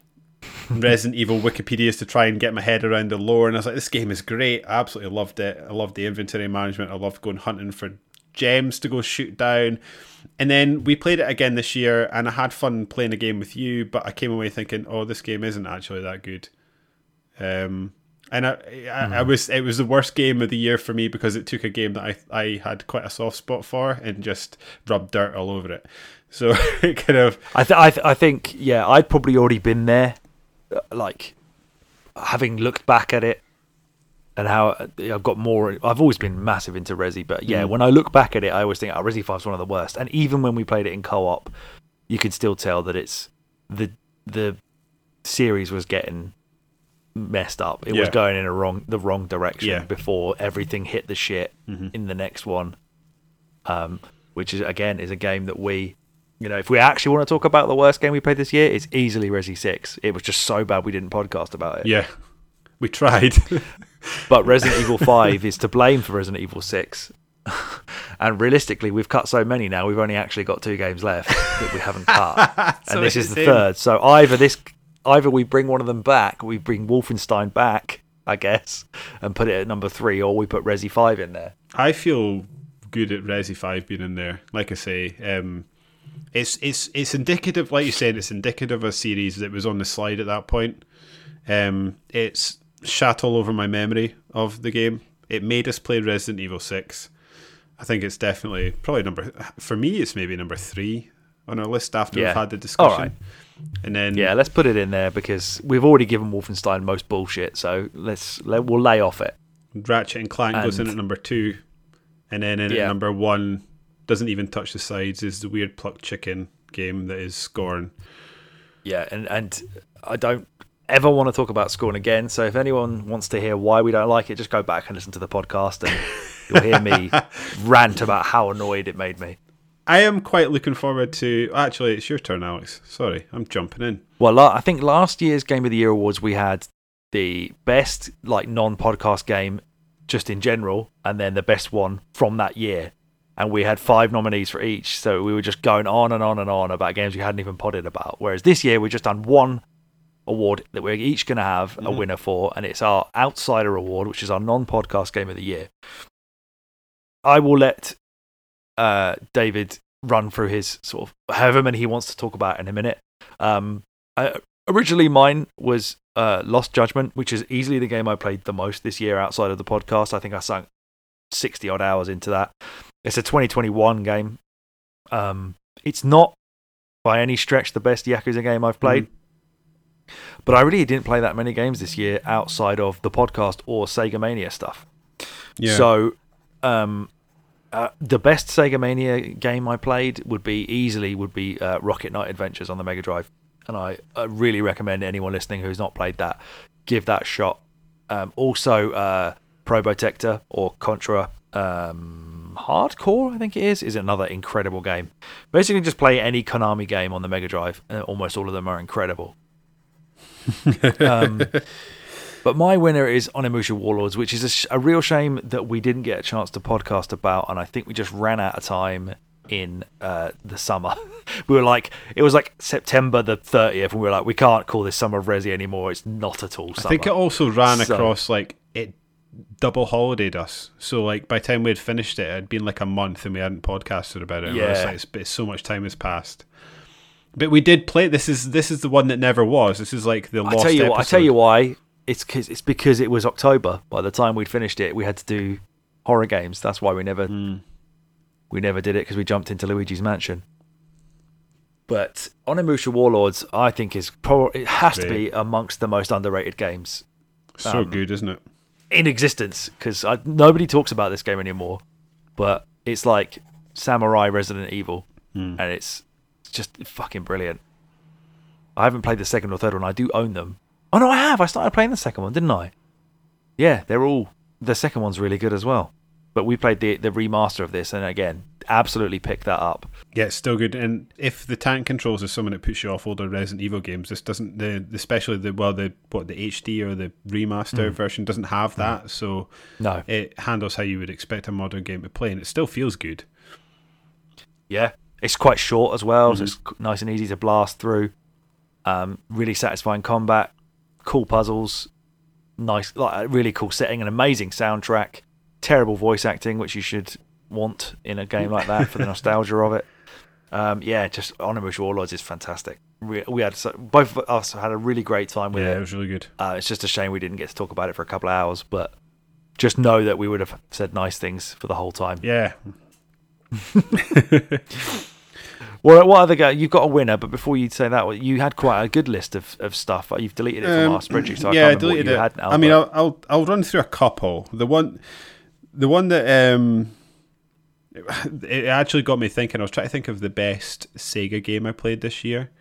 [LAUGHS] Resident Evil Wikipedias to try and get my head around the lore. And I was like, this game is great. I absolutely loved it. I loved the inventory management. I loved going hunting for gems to go shoot down. And then we played it again this year, and I had fun playing a game with you. But I came away thinking, oh, this game isn't actually that good. Um, and I, I, I was it was the worst game of the year for me because it took a game that I I had quite a soft spot for and just rubbed dirt all over it. [LAUGHS] So it kind of I th- I, th- I think yeah, I'd probably already been there, uh, like having looked back at it and how uh, I've got more. I've always been massive into Resi, but yeah, Mm. when I look back at it, I always think oh, Resi is one of the worst. And even when we played it in co-op, you could still tell that it's the the series was getting messed up. It was going in a wrong the wrong direction Yeah. before everything hit the shit Mhm. in the next one. Um, which is again is a game that we, you know, if we actually want to talk about the worst game we played this year, it's easily Resi Six. It was just so bad we didn't podcast about it. yeah, we tried. [LAUGHS] But Resident Evil Five is to blame for Resident Evil Six. [LAUGHS] and realistically, we've cut so many now. We've only actually got two games left that we haven't cut, [LAUGHS] So and this is the him. third. So either this, either we bring one of them back, we bring Wolfenstein back, I guess, and put it at number three, or we put Resi Five in there. I feel good at Resi Five being in there. Like I say, um, it's it's it's indicative, like you said, it's indicative of a series that was on the slide at that point. Um, it's shat all over my memory of the game. It made us play Resident Evil Six. I think it's definitely probably number for me. It's maybe number three on our list after Yeah. we've had the discussion. Alright. And then Yeah, let's put it in there because we've already given Wolfenstein most bullshit. So let's let, we'll lay off it. Ratchet and Clank goes in at number two, and then in Yeah. at number one doesn't even touch the sides is the weird plucked chicken game that is Scorn. Yeah, and and I don't ever want to talk about Scorn again. So if anyone wants to hear why we don't like it, just go back and listen to the podcast, and you'll hear me [LAUGHS] rant about how annoyed it made me. I am quite looking forward to. Actually, it's your turn, Alex. Sorry, I'm jumping in. Well, I think last year's Game of the Year awards we had the best like non-podcast game just in general, and then the best one from that year. And we had five nominees for each, so we were just going on and on and on about games we hadn't even potted about. Whereas this year we just done one award that we're each going to have a Mhm. winner for, and it's our Outsider Award, which is our non-podcast game of the year. I will let uh, David run through his sort of however many he wants to talk about in a minute. Um, I, originally, mine was uh, Lost Judgment, which is easily the game I played the most this year outside of the podcast. I think I sunk 60 odd hours into that. It's a 2021 game. Um, it's not by any stretch the best Yakuza game I've played, but I really didn't play that many games this year outside of the podcast or Sega Mania stuff. Yeah. So, um, Uh, the best Sega Mania game I played would be easily would be uh, Rocket Knight Adventures on the Mega Drive, and I, I really recommend anyone listening who's not played that give that a shot. Um, also, uh, Probotector or Contra um, Hard Corps, I think it is, is another incredible game. Basically, just play any Konami game on the Mega Drive. And almost all of them are incredible. [LAUGHS] um, but my winner is Onimusha Warlords, which is a, sh- a, real shame that we didn't get a chance to podcast about, and I think we just ran out of time in uh, the summer. [LAUGHS] we were like, it was like September the 30th, and we were like, we can't call this summer of Resi anymore. It's not at all summer. I think it also ran so, across like it double holidayed us. So like by the time we had finished it, it had been like a month and we hadn't podcasted about it. Yeah, like, it's, it's, so much time has passed. But we did play. This is this is the one that never was. This is like the I lost. Tell you episode. I tell you why. It's cause, it's because it was October. By the time we'd finished it, we had to do horror games. That's why we never mm. we never did it because we jumped into Luigi's Mansion. But Onimusha Warlords, I think, is pro- it has to be amongst the most underrated games. So um, good, isn't it? in existence because nobody talks about this game anymore. But it's like Samurai Resident Evil, mm. and it's just fucking brilliant. I haven't played the second or third one. I do own them. Oh no, I have. I started playing the second one, didn't I? Yeah, they're all. The second one's really good as well. But we played the the remaster of this, and again, absolutely pick that up. Yeah, it's still good. And if the tank controls is someone that puts you off older Resident Evil games, this doesn't the especially the well the what the HD or the remaster mm. version doesn't have mm. that. So no, it handles how you would expect a modern game to play, and it still feels good. Yeah, it's quite short as well, mm-hmm. so it's nice and easy to blast through. Um, really satisfying combat, cool puzzles, nice, like a really cool setting, an amazing soundtrack terrible voice acting, which you should want in a game like that for the nostalgia of it. Um, yeah, just Onimusha Warlords is fantastic. We, we had so, both of us had a really great time with yeah, it. Yeah, it was really good. Uh, it's just a shame we didn't get to talk about it for a couple of hours, but just know that we would have said nice things for the whole time. Yeah. [LAUGHS] well, what other guy? You've got a winner, but before you say that, you had quite a good list of, of stuff. You've deleted it from um, our spreadsheet, so yeah, I, I deleted it. Now, I mean, I'll, I'll I'll run through a couple. The one the one that um, it actually got me thinking. I was trying to think of the best Sega game I played this year.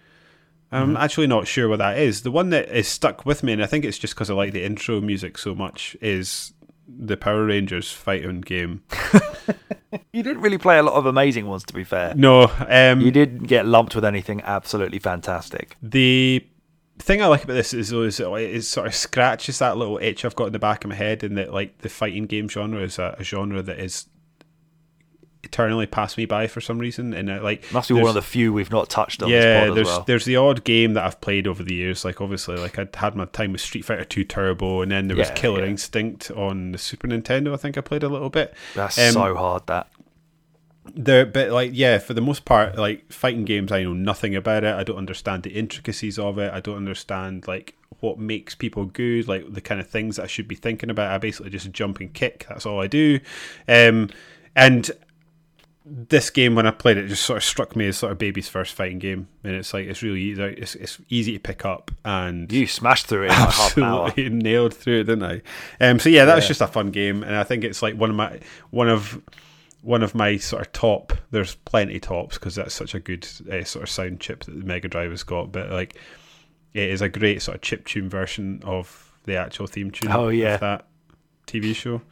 I'm mm-hmm. actually not sure what that is. The one that is stuck with me, and I think it's just because I like the intro music so much, is the Power Rangers fighting game. [LAUGHS] you didn't really play a lot of amazing ones, to be fair. No, um, you didn't get lumped with anything absolutely fantastic. The thing I like about this is, is it sort of scratches that little itch I've got in the back of my head, and that like the fighting game genre is a, a genre that is eternally pass me by for some reason, and it, like must be one of the few we've not touched on. Yeah, there's well. there's the odd game that I've played over the years. Like obviously, like I'd had my time with Street Fighter Two Turbo, and then there was yeah, Killer yeah. Instinct on the Super Nintendo. I think I played a little bit. That's um, so hard. That there but like yeah for the most part like fighting games i know nothing about it i don't understand the intricacies of it i don't understand like what makes people good like the kind of things that i should be thinking about i basically just jump and kick that's all i do um and this game when i played it just sort of struck me as sort of baby's first fighting game and it's like it's really easy it's, it's easy to pick up and you smashed through it absolutely [LAUGHS] nailed through it didn't i um so yeah that yeah. was just a fun game and i think it's like one of my one of one of my sort of top. There's plenty tops because that's such a good uh, sort of sound chip that the Mega Drive has got. But like, it is a great sort of chip tune version of the actual theme tune. Oh yeah, that TV show.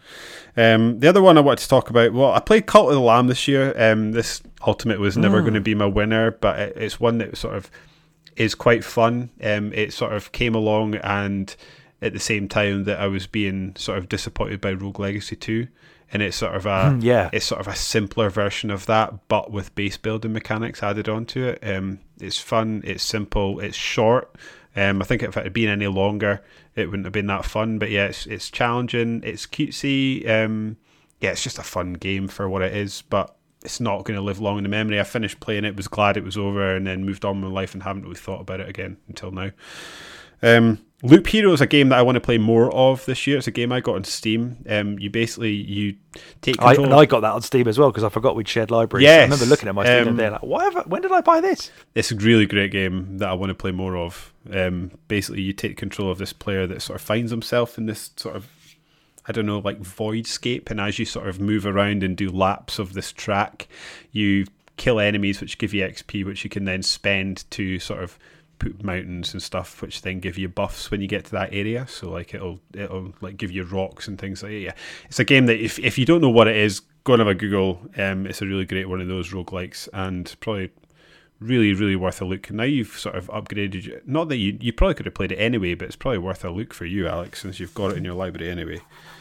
Um, the other one I wanted to talk about. Well, I played Cult of the Lamb this year. Um, this Ultimate was never mm. going to be my winner, but it, it's one that sort of is quite fun. Um, it sort of came along and at the same time that I was being sort of disappointed by Rogue Legacy 2 and it's sort of a hmm, yeah, it's sort of a simpler version of that, but with base building mechanics added onto it. Um, it's fun, it's simple, it's short. Um, I think if it had been any longer, it wouldn't have been that fun. But yeah, it's it's challenging, it's cutesy. Um, yeah, it's just a fun game for what it is, but it's not going to live long in the memory. I finished playing it, was glad it was over, and then moved on with life and haven't really thought about it again until now. Um, Loop Hero is a game that I want to play more of this year. It's a game I got on Steam. Um, you basically you take control. I, and I got that on Steam as well because I forgot we'd shared libraries. Yes. I remember looking at my Steam um, and being like, Whatever, when did I buy this? It's a really great game that I want to play more of. Um, basically, you take control of this player that sort of finds himself in this sort of I don't know, like Voidscape, and as you sort of move around and do laps of this track, you kill enemies, which give you XP, which you can then spend to sort of put mountains and stuff, which then give you buffs when you get to that area. So like it'll it'll like give you rocks and things like that. Yeah, it's a game that if if you don't know what it is, go and have a Google. Um, it's a really great one of those roguelikes and probably really really worth a look. Now you've sort of upgraded. Not that you you probably could have played it anyway, but it's probably worth a look for you, Alex, since you've got it in your library anyway.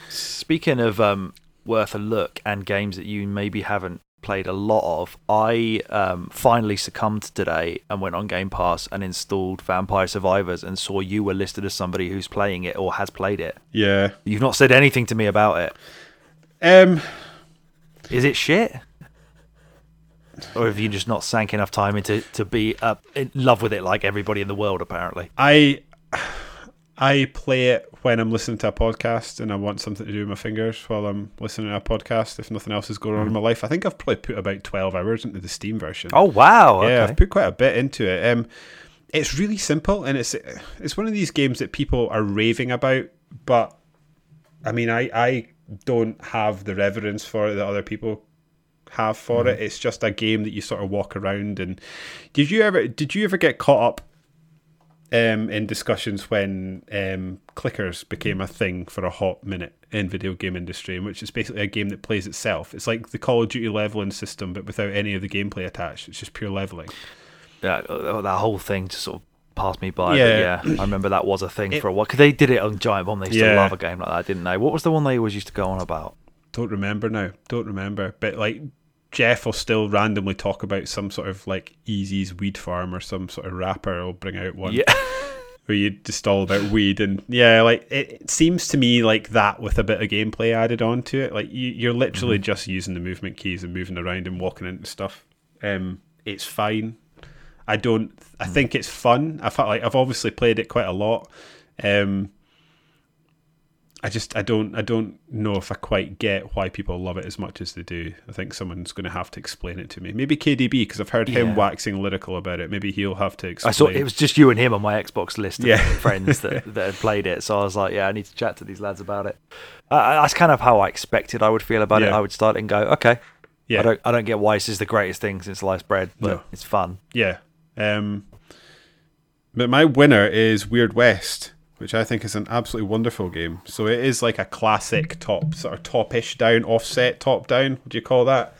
Speaking of um, worth a look and games that you maybe haven't played a lot of. I um, finally succumbed today and went on Game Pass and installed Vampire Survivors and saw you were listed as somebody who's playing it or has played it. Yeah. You've not said anything to me about it. Um, is it shit? Or have you just not sank enough time into to be uh, in love with it like everybody in the world? Apparently, I I play it when I'm listening to a podcast and I want something to do with my fingers while I'm listening to a podcast. If nothing else is going on in mm. my life, I think I've probably put about twelve hours into the Steam version. Oh wow! Yeah, I've put quite a bit into it. Um, it's really simple and it's it's one of these games that people are raving about, but I mean, I I don't have the reverence for it that other people have for mm. it. It's just a game that you sort of walk around and did you ever did you ever get caught up um, in discussions when um, clickers became a thing for a hot minute in video game industry, in which is basically a game that plays itself. It's like the Call of Duty leveling system, but without any of the gameplay attached. It's just pure leveling. Yeah, uh, that whole thing just sort of passed me by. Yeah, yeah I [CLEARS THROAT] remember that was a thing it, for a while because they did it on Giant Bomb. They used yeah. to love a game like that, didn't they? What was the one they always used to go on about? Don't remember now. Don't remember. But like Jeff will still randomly talk about some sort of like Easy's weed farm or some sort of rapper will bring out one. Yeah. [LAUGHS] where you just all about weed and yeah, like it, it, seems to me like that with a bit of gameplay added on to it. Like you, are literally mm-hmm. just using the movement keys and moving around and walking into stuff. Um, it's fine. I don't. I mm. think it's fun. I felt like I've obviously played it quite a lot. Um, I just I don't I don't know if I quite get why people love it as much as they do. I think someone's going to have to explain it to me. Maybe KDB because I've heard him waxing lyrical about it. Maybe he'll have to explain. I saw it was just you and him on my Xbox list of yeah. [LAUGHS] friends that, [LAUGHS] that had played it. So I was like, yeah, I need to chat to these lads about it. Uh, that's kind of how I expected I would feel about yeah. it. I would start and go, okay, yeah, I don't I don't get why this is the greatest thing since sliced bread, but no. it's fun. Yeah. Um, but my winner is Weird West which I think is an absolutely wonderful game. So it is like a classic top sort of topish down, offset top down. What do you call that?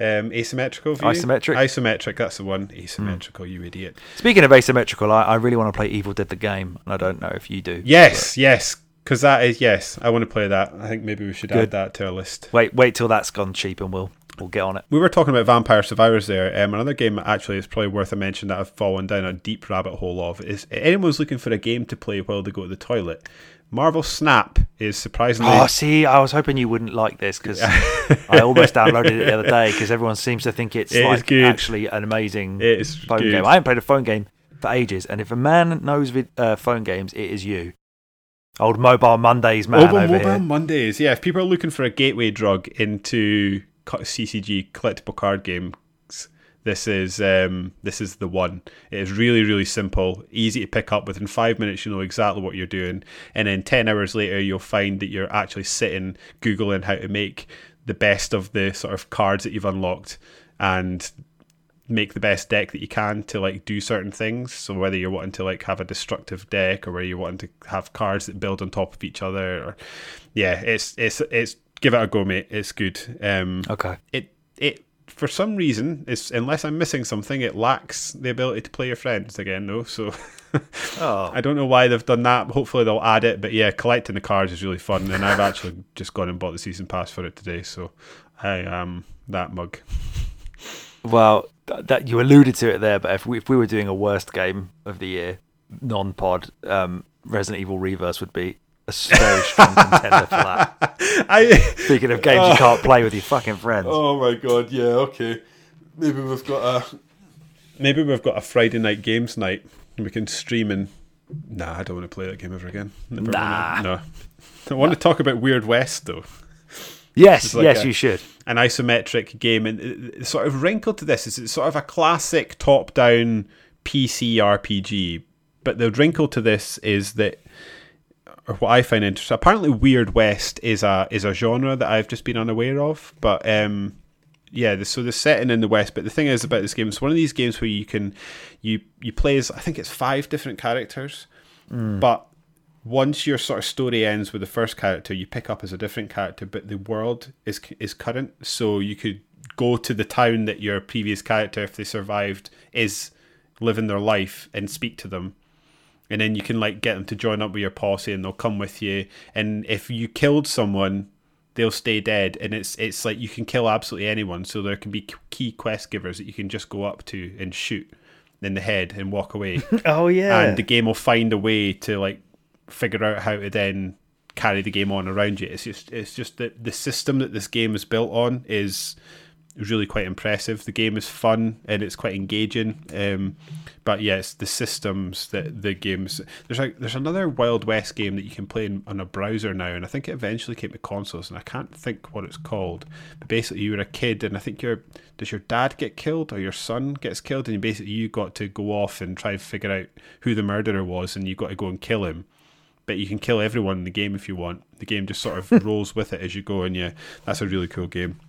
Um, asymmetrical view? Isometric. Isometric, that's the one. Asymmetrical, mm. you idiot. Speaking of asymmetrical, I, I, really want to play Evil Dead the game, and I don't know if you do. Yes, but. yes, because that is yes. I want to play that. I think maybe we should Good. add that to our list. Wait, wait till that's gone cheap, and we'll we'll get on it. We were talking about Vampire Survivors there. Um, another game actually is probably worth a mention that I've fallen down a deep rabbit hole of is anyone's looking for a game to play while they go to the toilet. Marvel Snap is surprisingly. Oh, see, I was hoping you wouldn't like this because [LAUGHS] I almost downloaded it the other day because everyone seems to think it's it like actually an amazing phone good. game. I haven't played a phone game for ages, and if a man knows vid- uh, phone games, it is you. Old Mobile Mondays man. Old Mobile here. Mondays, yeah. If people are looking for a gateway drug into CCG collectible card games, this is um, this is the one. It is really really simple, easy to pick up. Within five minutes, you know exactly what you're doing, and then ten hours later, you'll find that you're actually sitting googling how to make the best of the sort of cards that you've unlocked and make the best deck that you can to like do certain things. So whether you're wanting to like have a destructive deck or whether you're wanting to have cards that build on top of each other, or yeah, it's it's it's give it a go, mate. It's good. Um, okay. It it for some reason, it's unless I'm missing something, it lacks the ability to play your friends again, though. So [LAUGHS] oh. I don't know why they've done that. Hopefully they'll add it. But yeah, collecting the cards is really fun, and I've actually just gone and bought the season pass for it today. So I am that mug. Well, that you alluded to it there, but if we, if we were doing a worst game of the year, non-pod, um, Resident Evil Re:Verse would be a very strong contender for that. [LAUGHS] I, Speaking of games uh, you can't play with your fucking friends. Oh my god, yeah, okay. Maybe we've got a maybe we've got a Friday night games night and we can stream and Nah, I don't want to play that game ever again. Never nah. No. I want nah. to talk about Weird West though. Yes, like yes, a, you should. An isometric game, and the sort of wrinkle to this is it's sort of a classic top-down PC RPG, but the wrinkle to this is that or what I find interesting. Apparently, Weird West is a is a genre that I've just been unaware of. But um, yeah, the, so the setting in the West. But the thing is about this game, it's one of these games where you can you you play as I think it's five different characters, but once your sort of story ends with the first character, you pick up as a different character, but the world is is current. So you could go to the town that your previous character, if they survived, is living their life and speak to them. And then you can like get them to join up with your posse, and they'll come with you. And if you killed someone, they'll stay dead. And it's it's like you can kill absolutely anyone. So there can be key quest givers that you can just go up to and shoot in the head and walk away [LAUGHS] Oh yeah. and the game will find a way to like figure out how to then carry the game on around you. It's just it's just that the system that this game is built on is really quite impressive. The game is fun and it's quite engaging. Um, but yes, the systems that the games there's like there's another Wild West game that you can play in, on a browser now, and I think it eventually came to consoles, and I can't think what it's called. But basically, you were a kid, and I think your does your dad get killed or your son gets killed, and basically you got to go off and try and figure out who the murderer was, and you got to go and kill him but you can kill everyone in the game if you want. The game just sort of [LAUGHS] rolls with it as you go, and yeah, that's a really cool game.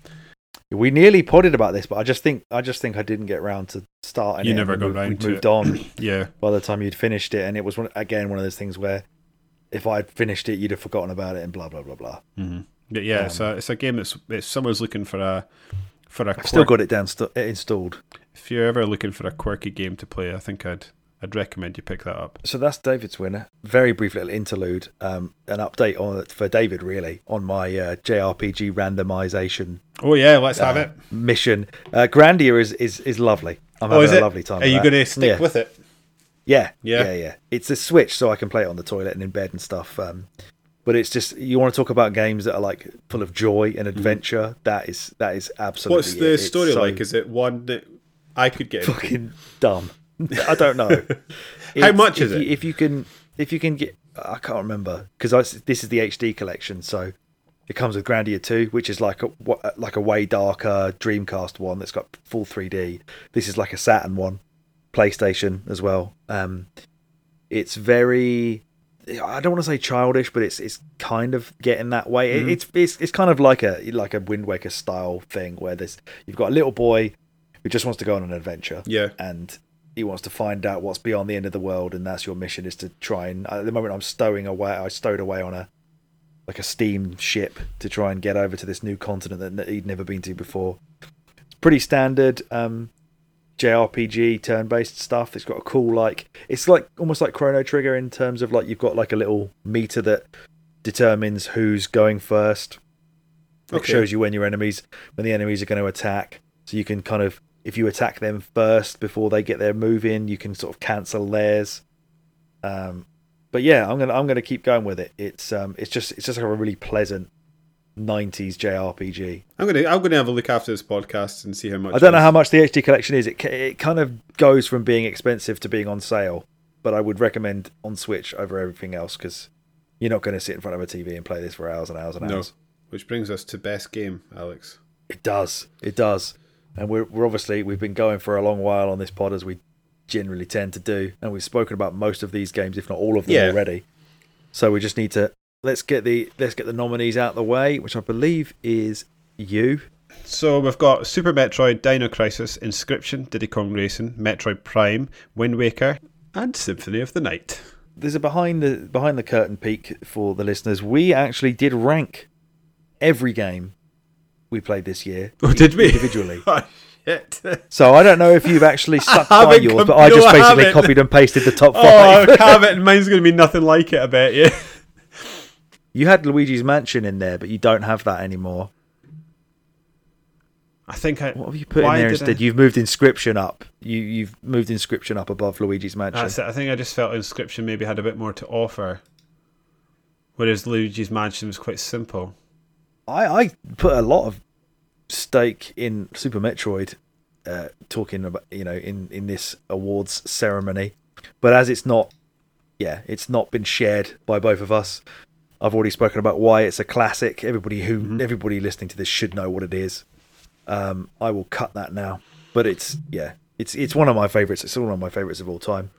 We nearly podded about this, but I just think I just think I didn't get round to starting. You it. never We got round we to moved it. on [CLEARS THROAT] Yeah, by the time you'd finished it, and it was one, again one of those things where if I'd finished it, you'd have forgotten about it, and blah blah blah blah. hmm but yeah, it's a it's a game that's it's someone's looking for a for a. I've still got it down installed. If you're ever looking for a quirky game to play, I think I'd I'd recommend you pick that up. So that's David's winner. Very brief little interlude, um, an update on for David really on my uh, JRPG randomization Oh yeah, let's have uh, it. mission. Uh, Grandia is, is is lovely. I'm Oh, having a it? lovely time. Are you going to stick yeah. with it? Yeah, Yeah. yeah, yeah, It's a Switch, so I can play it on the toilet and in bed and stuff. Um, but it's just you want to talk about games that are like full of joy and adventure. That is that is absolutely. Mm-hmm. What's the it. Story so like? Is it one that I could get? into? fucking dumb. I don't know. [LAUGHS] How much if is you- it? if you can, if you can get, I can't remember because this is the HD collection, so it comes with Grandia Two, which is like a like a way darker Dreamcast one that's got full 3D. This is like a Saturn one, PlayStation as well. Um, it's very. I don't want to say childish, but it's it's kind of getting that way. It- Mhm. It's it's it's kind of like a like a Wind Waker style thing where there's you've got a little boy who just wants to go on an adventure Yeah, and he wants to find out what's beyond the end of the world, and that's your mission is to try and at the moment I'm stowing away. I stowed away on a like a steam ship to try and get over to this new continent that he'd never been to before. It's pretty standard um, JRPG turn-based stuff. It's got a cool like it's like almost like Chrono Trigger in terms of like you've got like a little meter that determines who's going first. It Okay. shows you when your enemies when the enemies are going to attack, so you can kind of if you attack them first before they get their move in, you can sort of cancel theirs. Um, but yeah, I'm gonna I'm gonna keep going with it. It's um it's just it's just like a really pleasant '90s JRPG. I'm gonna I'm gonna have a look after this podcast and see how much. I don't know how much the HD collection is. It it kind of goes from being expensive to being on sale, but I would recommend on Switch over everything else because you're not going to sit in front of a TV and play this for hours and hours and hours. No. hours. Which brings us to best game, Alex. It does. It does. And we're, we're obviously, we've been going for a long while on this pod as we generally tend to do. And we've spoken about most of these games, if not all of them Yeah. already. So we just need to, let's get the, let's get the nominees out of the way, which I believe is you. So we've got Super Metroid, Dino Crisis, Inscryption, Diddy Kong Racing, Metroid Prime, Wind Waker, and Symphony of the Night. There's a behind the, behind the curtain peek for the listeners. We actually did rank every game we played this year. [LAUGHS] Oh, did we? Individually. [LAUGHS] Oh, shit. So I don't know if you've actually [LAUGHS] stuck by yours, com- but I just basically copied and pasted the top oh, five. have it. Mine's going to be nothing like it, I bet you. You had Luigi's Mansion in there, but you don't have that anymore. I think I. What have you put in there instead? I- You've moved Inscryption up. You you've moved Inscryption up above Luigi's Mansion. That's it. I think I just felt Inscryption maybe had a bit more to offer. Whereas Luigi's Mansion was quite simple. I I put a lot of stake in Super Metroid. Uh, talking about you know in in this awards ceremony, but as it's not, yeah, it's not been shared by both of us. I've already spoken about why it's a classic. Everybody who Mhm. everybody listening to this should know what it is. Um, I will cut that now, but it's yeah, it's it's one of my favorites. It's one of my favorites of all time.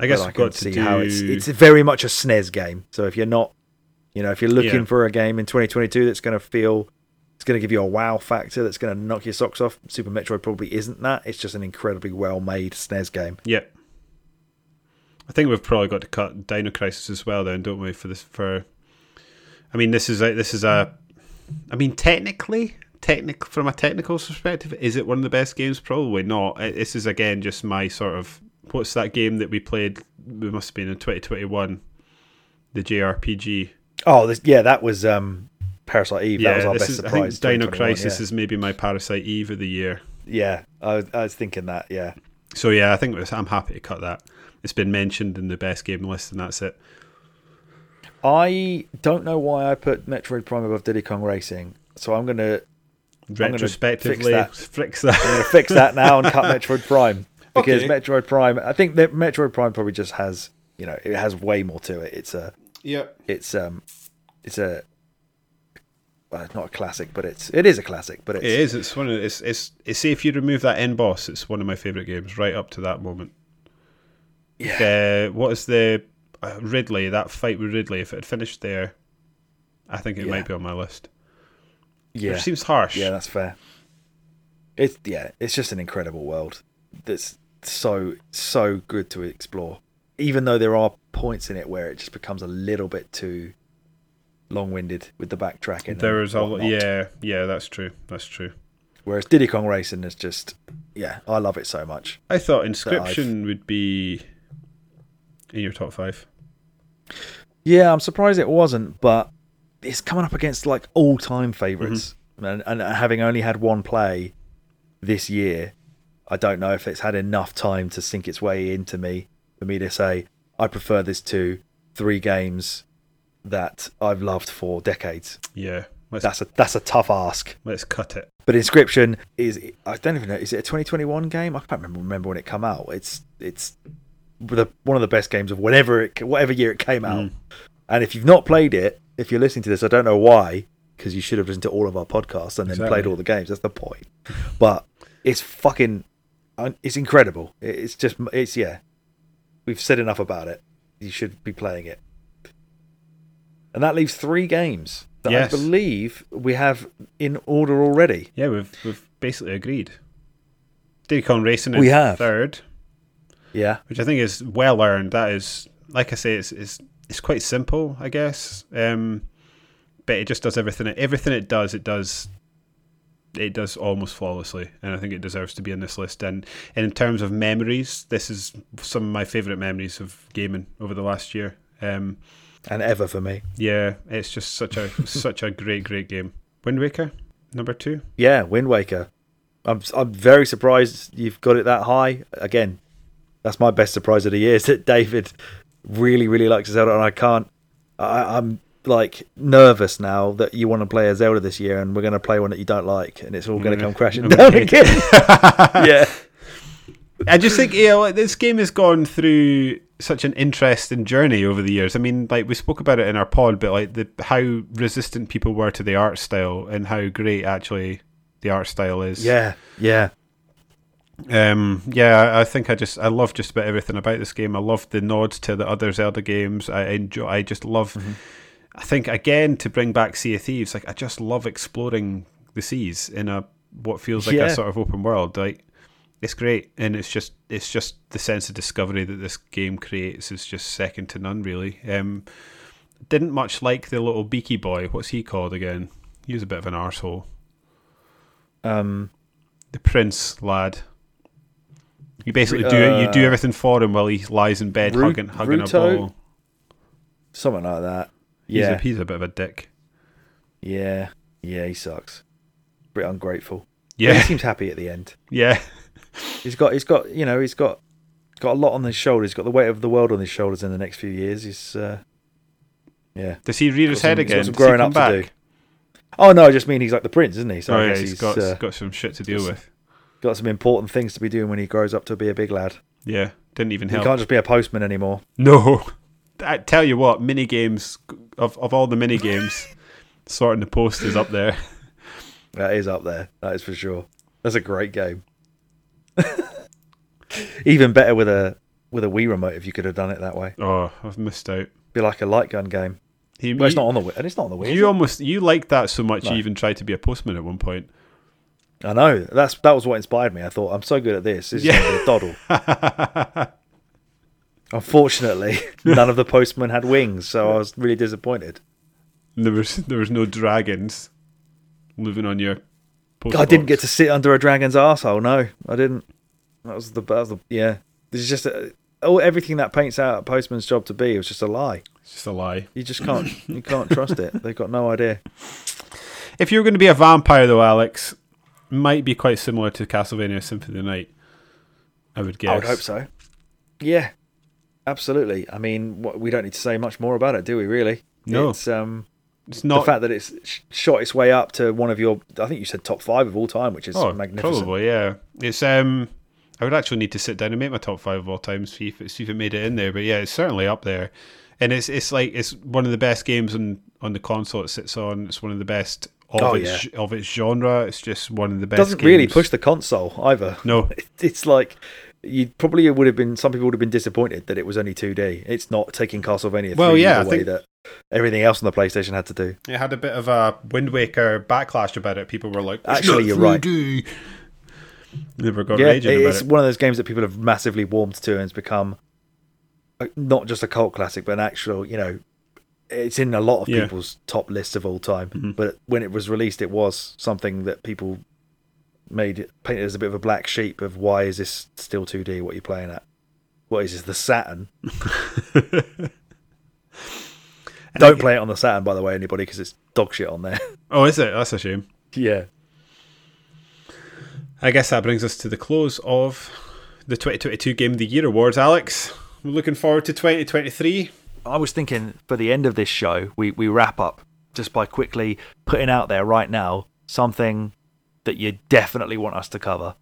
I guess but I can got to see do. how it's it's very much a SNES game. So if you're not, you know, if you're looking Yeah. for a game in 2022 that's going to feel, going to give you a wow factor, that's going to knock your socks off. Super Metroid probably isn't that. It's just an incredibly well made SNES game. Yeah. I think we've probably got to cut Dino Crisis as well, then, don't we? For this, for, I mean, this is a, this is a, I mean, technically, technic from a technical perspective, is it one of the best games? Probably not. This is again just my sort of what's that game that we played? We must have been in twenty twenty one, the JRPG. Oh, this, yeah, that was um, Parasite Eve. that was our this best is. I think Dino Crisis yeah. is maybe my Parasite Eve of the year. Yeah, I, was- I was thinking that. Yeah, So yeah, I think was- I'm happy to cut that. It's been mentioned in the best game list, and that's it. I don't know why I put Metroid Prime above Diddy Kong Racing, so I'm gonna gonna Retrospectively, fix fix that. I'm gonna fix that now and cut [LAUGHS] Metroid Prime because Okay. Metroid Prime. I think that Metroid Prime probably just has you know it has way more to it. It's a yeah. it's um it's a well, it's not a classic, but it's it is a classic. But it's It is. It's one of it's it's. it's if you remove that end boss, it's one of my favorite games right up to that moment. yeah Uh, what is the uh, Ridley? That fight with Ridley. If it had finished there, I think it Yeah. might be on my list. yeah Which seems harsh. yeah that's fair. It's yeah it's just an incredible world that's so so good to explore. Even though there are points in it where it just becomes a little bit too long-winded with the backtracking. there and a lot. Yeah, yeah. That's true. That's true. Whereas Diddy Kong Racing is just, yeah, I love it so much. I thought Inscryption would be in your top five. Yeah, I'm surprised it wasn't, but it's coming up against like all time favorites Mm-hmm. and, and having only had one play this year, I don't know if it's had enough time to sink its way into me for me to say I prefer this to three games that I've loved for decades. Yeah. Let's That's a that's a tough ask. let's cut it. But Inscryption is I don't even know is it a 2021 game? I can't remember, remember when it came out. It's it's the one of the best games of whenever it whatever year it came out. Mm. And if you've not played it, if you're listening to this, I don't know why because you should have listened to all of our podcasts and then Exactly. played all the games. That's the point. But it's fucking it's incredible. It's just it's yeah. We've said enough about it. You should be playing it. And that leaves three games that Yes. I believe we have in order already. Yeah, we've we've basically agreed. Diddy Kong Racing is We have. third. Yeah. which I think is well earned. That is, like I say, it's it's, it's quite simple, I guess. Um, but it just does everything. It, everything it does, it does. It does almost flawlessly, and I think it deserves to be in this list. And, and in terms of memories, this is some of my favourite memories of gaming over the last year. Um, And ever for me. yeah, it's just such a [LAUGHS] such a great great game. Wind Waker number two. Yeah, Wind Waker. I'm I'm very surprised you've got it that high. Again, that's my best surprise of the year is [LAUGHS] that David really really likes Zelda, and I can't. I, I'm like nervous now that you want to play a Zelda this year, and we're going to play one that you don't like, and it's all going to come mm-hmm. crashing [LAUGHS] down again. yeah, I just think you know like, this game has gone through such an interesting journey over the years. I mean, like we spoke about it in our pod, but like the how resistant people were to the art style and how great actually the art style is. yeah, yeah. Um, yeah, I- think I just I love just about everything about this game. I love the nods to the other Zelda games. I enjoy. I just love. Mm-hmm. I think again to bring back Sea of Thieves, like I just love exploring the seas in a what feels like Yeah. a sort of open world. Like it's great, and it's just it's just the sense of discovery that this game creates is just second to none. Really, um, didn't much like the little beaky boy. What's he called again? He was a bit of an arsehole. Um, The prince lad. You basically do it. You do Uh, everything for him while he lies in bed Ru- hugging hugging Ruto? a ball. something like that. He's, Yeah, a, he's a bit of a dick. yeah, yeah. He sucks. Bit ungrateful. But Yeah, he seems happy at the end. [LAUGHS] yeah, He's got, he's got, you know, he's got, got a lot on his shoulders. He's got the weight of the world on his shoulders in the next few years. He's, uh, yeah. Does he rear his head some- he's got again? some growing up back? to do. Oh no, I just mean he's like the prince, isn't he? So oh yeah, he's he's got uh, got some shit to deal with. got some important things to be doing when he grows up to be a big lad. Yeah, didn't even help. He can't just be a postman anymore. No, I tell you what, mini games of of all the mini games, [LAUGHS] sorting the post is up there. That is up there. That is for sure. That's a great game. [LAUGHS] Even better with a with a Wii remote if you could have done it that way. Oh, I've missed out. Be like a light gun game. He, Well, it's not on the Wii, and it's not on the Wii. you almost you liked that so much No. you even tried to be a postman at one point. I know. That's that was what inspired me. I thought I'm so good at this. This is Yeah. gonna be a doddle. [LAUGHS] Unfortunately, [LAUGHS] none of the postmen had wings, so I was really disappointed. there was there was no dragons living on your. I didn't get to sit under a dragon's asshole. No, I didn't. That was the that was the yeah. This is just a, oh everything that paints out a postman's job to be was just a lie. It's just a lie. You just can't you can't trust it. They've got no idea. [LAUGHS] If you're going to be a vampire, though, Alex, might be quite similar to Castlevania Symphony of the Night. I would guess. I would hope so. Yeah, absolutely. I mean, what, we don't need to say much more about it, do we? Really? No. It's um It's the fact that it's shot its way up to one of your I think you said top five of all time, which is oh, magnificent. probably yeah. It's um. I would actually need to sit down and make my top five of all time, see if it, see if it made it in there. But yeah, it's certainly up there, and it's it's like it's one of the best games on on the console it sits on. It's one of the best of Oh, its of its genre. It's just one of the best. Doesn't really games. push the console either. No, [LAUGHS] It's like you probably would have been. Some people would have been disappointed that it was only 2D. It's not taking Castlevania 3 Well, yeah, the I way think- that everything else on the PlayStation had to do. it had a bit of a Wind Waker backlash about it. People were like, "It's Actually, you're right. 3D." Never got yeah, raging about it's it. one of those games that people have massively warmed to, and it's become not just a cult classic, but an actual. You know, it's in a lot of Yeah. people's top lists of all time. Mhm. But when it was released, it was something that people made it painted as a bit of a black sheep of why is this still 2D? What are you playing at? What is this? The Saturn? [LAUGHS] Don't play it on the Saturn, by the way, anybody, because it's dog shit on there. [LAUGHS] oh, is it? That's a shame. yeah. I guess that brings us to the close of the 2022 Game of the Year awards. Alex, we're looking forward to 2023. I was thinking for the end of this show, we, we wrap up just by quickly putting out there right now something that you definitely want us to cover.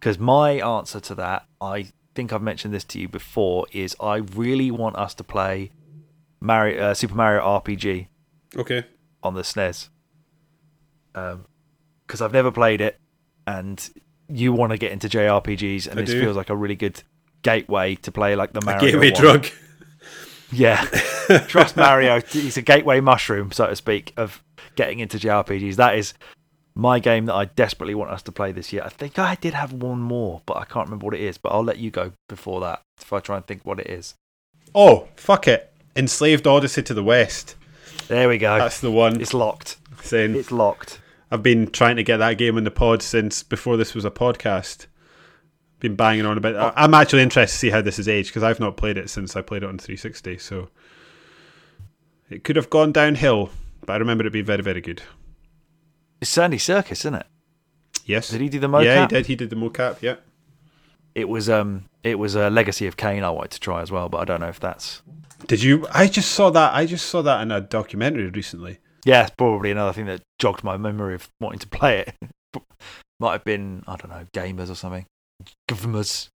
Because my answer to that, I think I've mentioned this to you before, is I really want us to play Mario, uh, Super Mario RPG Okay. on the SNES. Because I've never played it, and you want to get into JRPGs, and I this do. feels like a really good gateway to play like the A Mario. gateway one. drug. Yeah. [LAUGHS] Trust Mario. He's a gateway mushroom, so to speak, of getting into JRPGs. That is my game that I desperately want us to play this year. I think I did have one more, but I can't remember what it is. But I'll let you go before that if I try and think what it is. Oh, fuck it. Enslaved Odyssey to the West. There we go. That's the one. It's locked. Saying It's locked. I've been trying to get that game in the pod since before this was a podcast. Been banging on about. I- I'm actually interested to see how this is aged because I've not played it since I played it on 360. So it could have gone downhill, but I remember it being very, very good. It's Andy Serkis, isn't it? Yes. Did he do the mocap? Yeah, he did. He did the mocap. Yeah. It was um, it was a Legacy of Kain I wanted to try as well, but I don't know if that's. Did you? I just saw that. I just saw that in a documentary recently. Yeah, it's probably another thing that jogged my memory of wanting to play it. [LAUGHS] Might have been I don't know gamers or something. Gamers.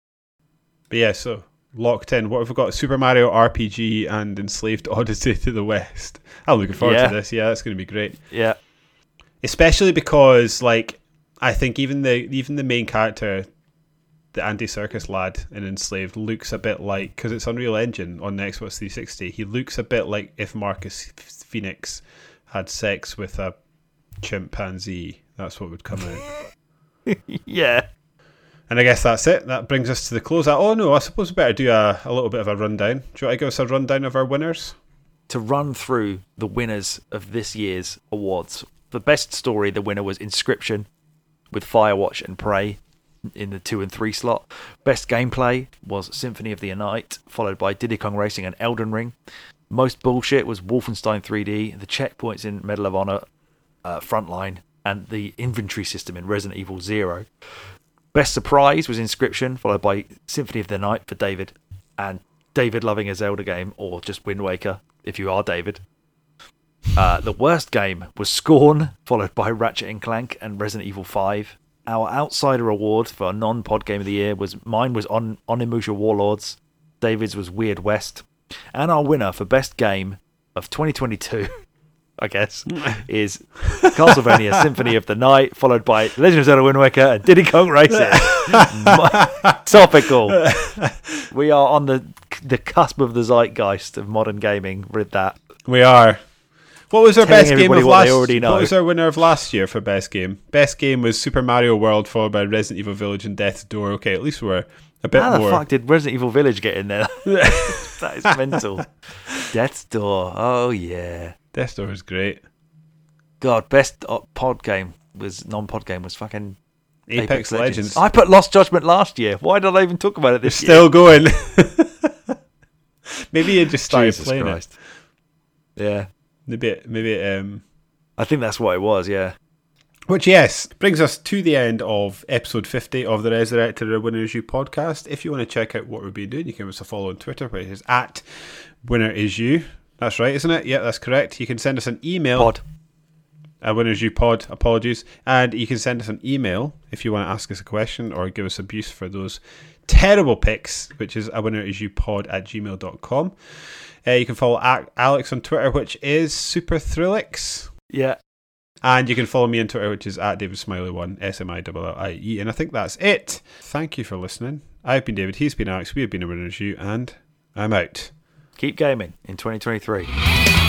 But yeah, so locked in. What have we got? Super Mario RPG and Enslaved Odyssey to the West. I'm looking forward Yeah. to this. Yeah, that's going to be great. Yeah, Especially because, like, I think even the even the main character, the Andy Serkis lad in Enslaved, looks a bit like because it's Unreal Engine on the Xbox 360. He looks a bit like if Marcus Fenix had sex with a chimpanzee. That's what would come out. [LAUGHS] yeah. And I guess that's it. That brings us to the close. Oh no, I suppose we better do a, a little bit of a rundown. Do you want to give us a rundown of our winners? To run through the winners of this year's awards, the best story, the winner was Inscryption, with Firewatch and Prey in the two and three slot. Best gameplay was Symphony of the Night, followed by Diddy Kong Racing and Elden Ring. Most bullshit was Wolfenstein 3D, the checkpoints in Medal of Honor, uh, Frontline, and the inventory system in Resident Evil Zero. Best surprise was Inscryption, followed by Symphony of the Night for David, and David loving a Zelda game, or just Wind Waker, if you are David. Uh, the worst game was Scorn, followed by Ratchet and Clank and Resident Evil 5. Our outsider award for a non-pod game of the year was mine was on Onimusha Warlords, David's was Weird West, and our winner for best game of 2022 [LAUGHS] I guess, [LAUGHS] is Castlevania Symphony of the Night, followed by Legend of Zelda Wind Waker and Diddy Kong Racing. [LAUGHS] Topical. We are on the the cusp of the zeitgeist of modern gaming with that. We are. What was our best game of last? know. What was our winner of last year for best game? Best game was Super Mario World, followed by Resident Evil Village and Death's Door. Okay, at least we're a bit more. How the fuck did Resident Evil Village get in there? [LAUGHS] that is mental. Death's Door. Oh yeah. Death's Door is great. God, best pod game was non-pod game was fucking Apex, Legends. I put Lost Judgment last year. Why did I even talk about it this still going. [LAUGHS] maybe you just year? started Jesus playing Christ. Yeah, it. Maybe, it, maybe it, um, I think that's what it was. Yeah. Which, yes, brings us to the end of episode 50 of the Resurrected or Winner Is You podcast. If you want to check out what we've been doing, you can give us a follow on Twitter, which is at Winner Is You. That's right, isn't it? Yeah, that's correct. You can send us an email. Pod. A Winner Is You pod, apologies. And you can send us an email if you want to ask us a question or give us abuse for those terrible picks, which is a winner is you pod at gmail.com. Uh, you can follow Alex on Twitter, which is Super Thrillix. Yeah. And you can follow me on Twitter, which is at David Smillie1, S M I L L I E. And I think that's it. Thank you for listening. I've been David, he's been Alex, we have been a Winner Is You, and I'm out. Keep gaming in 2023.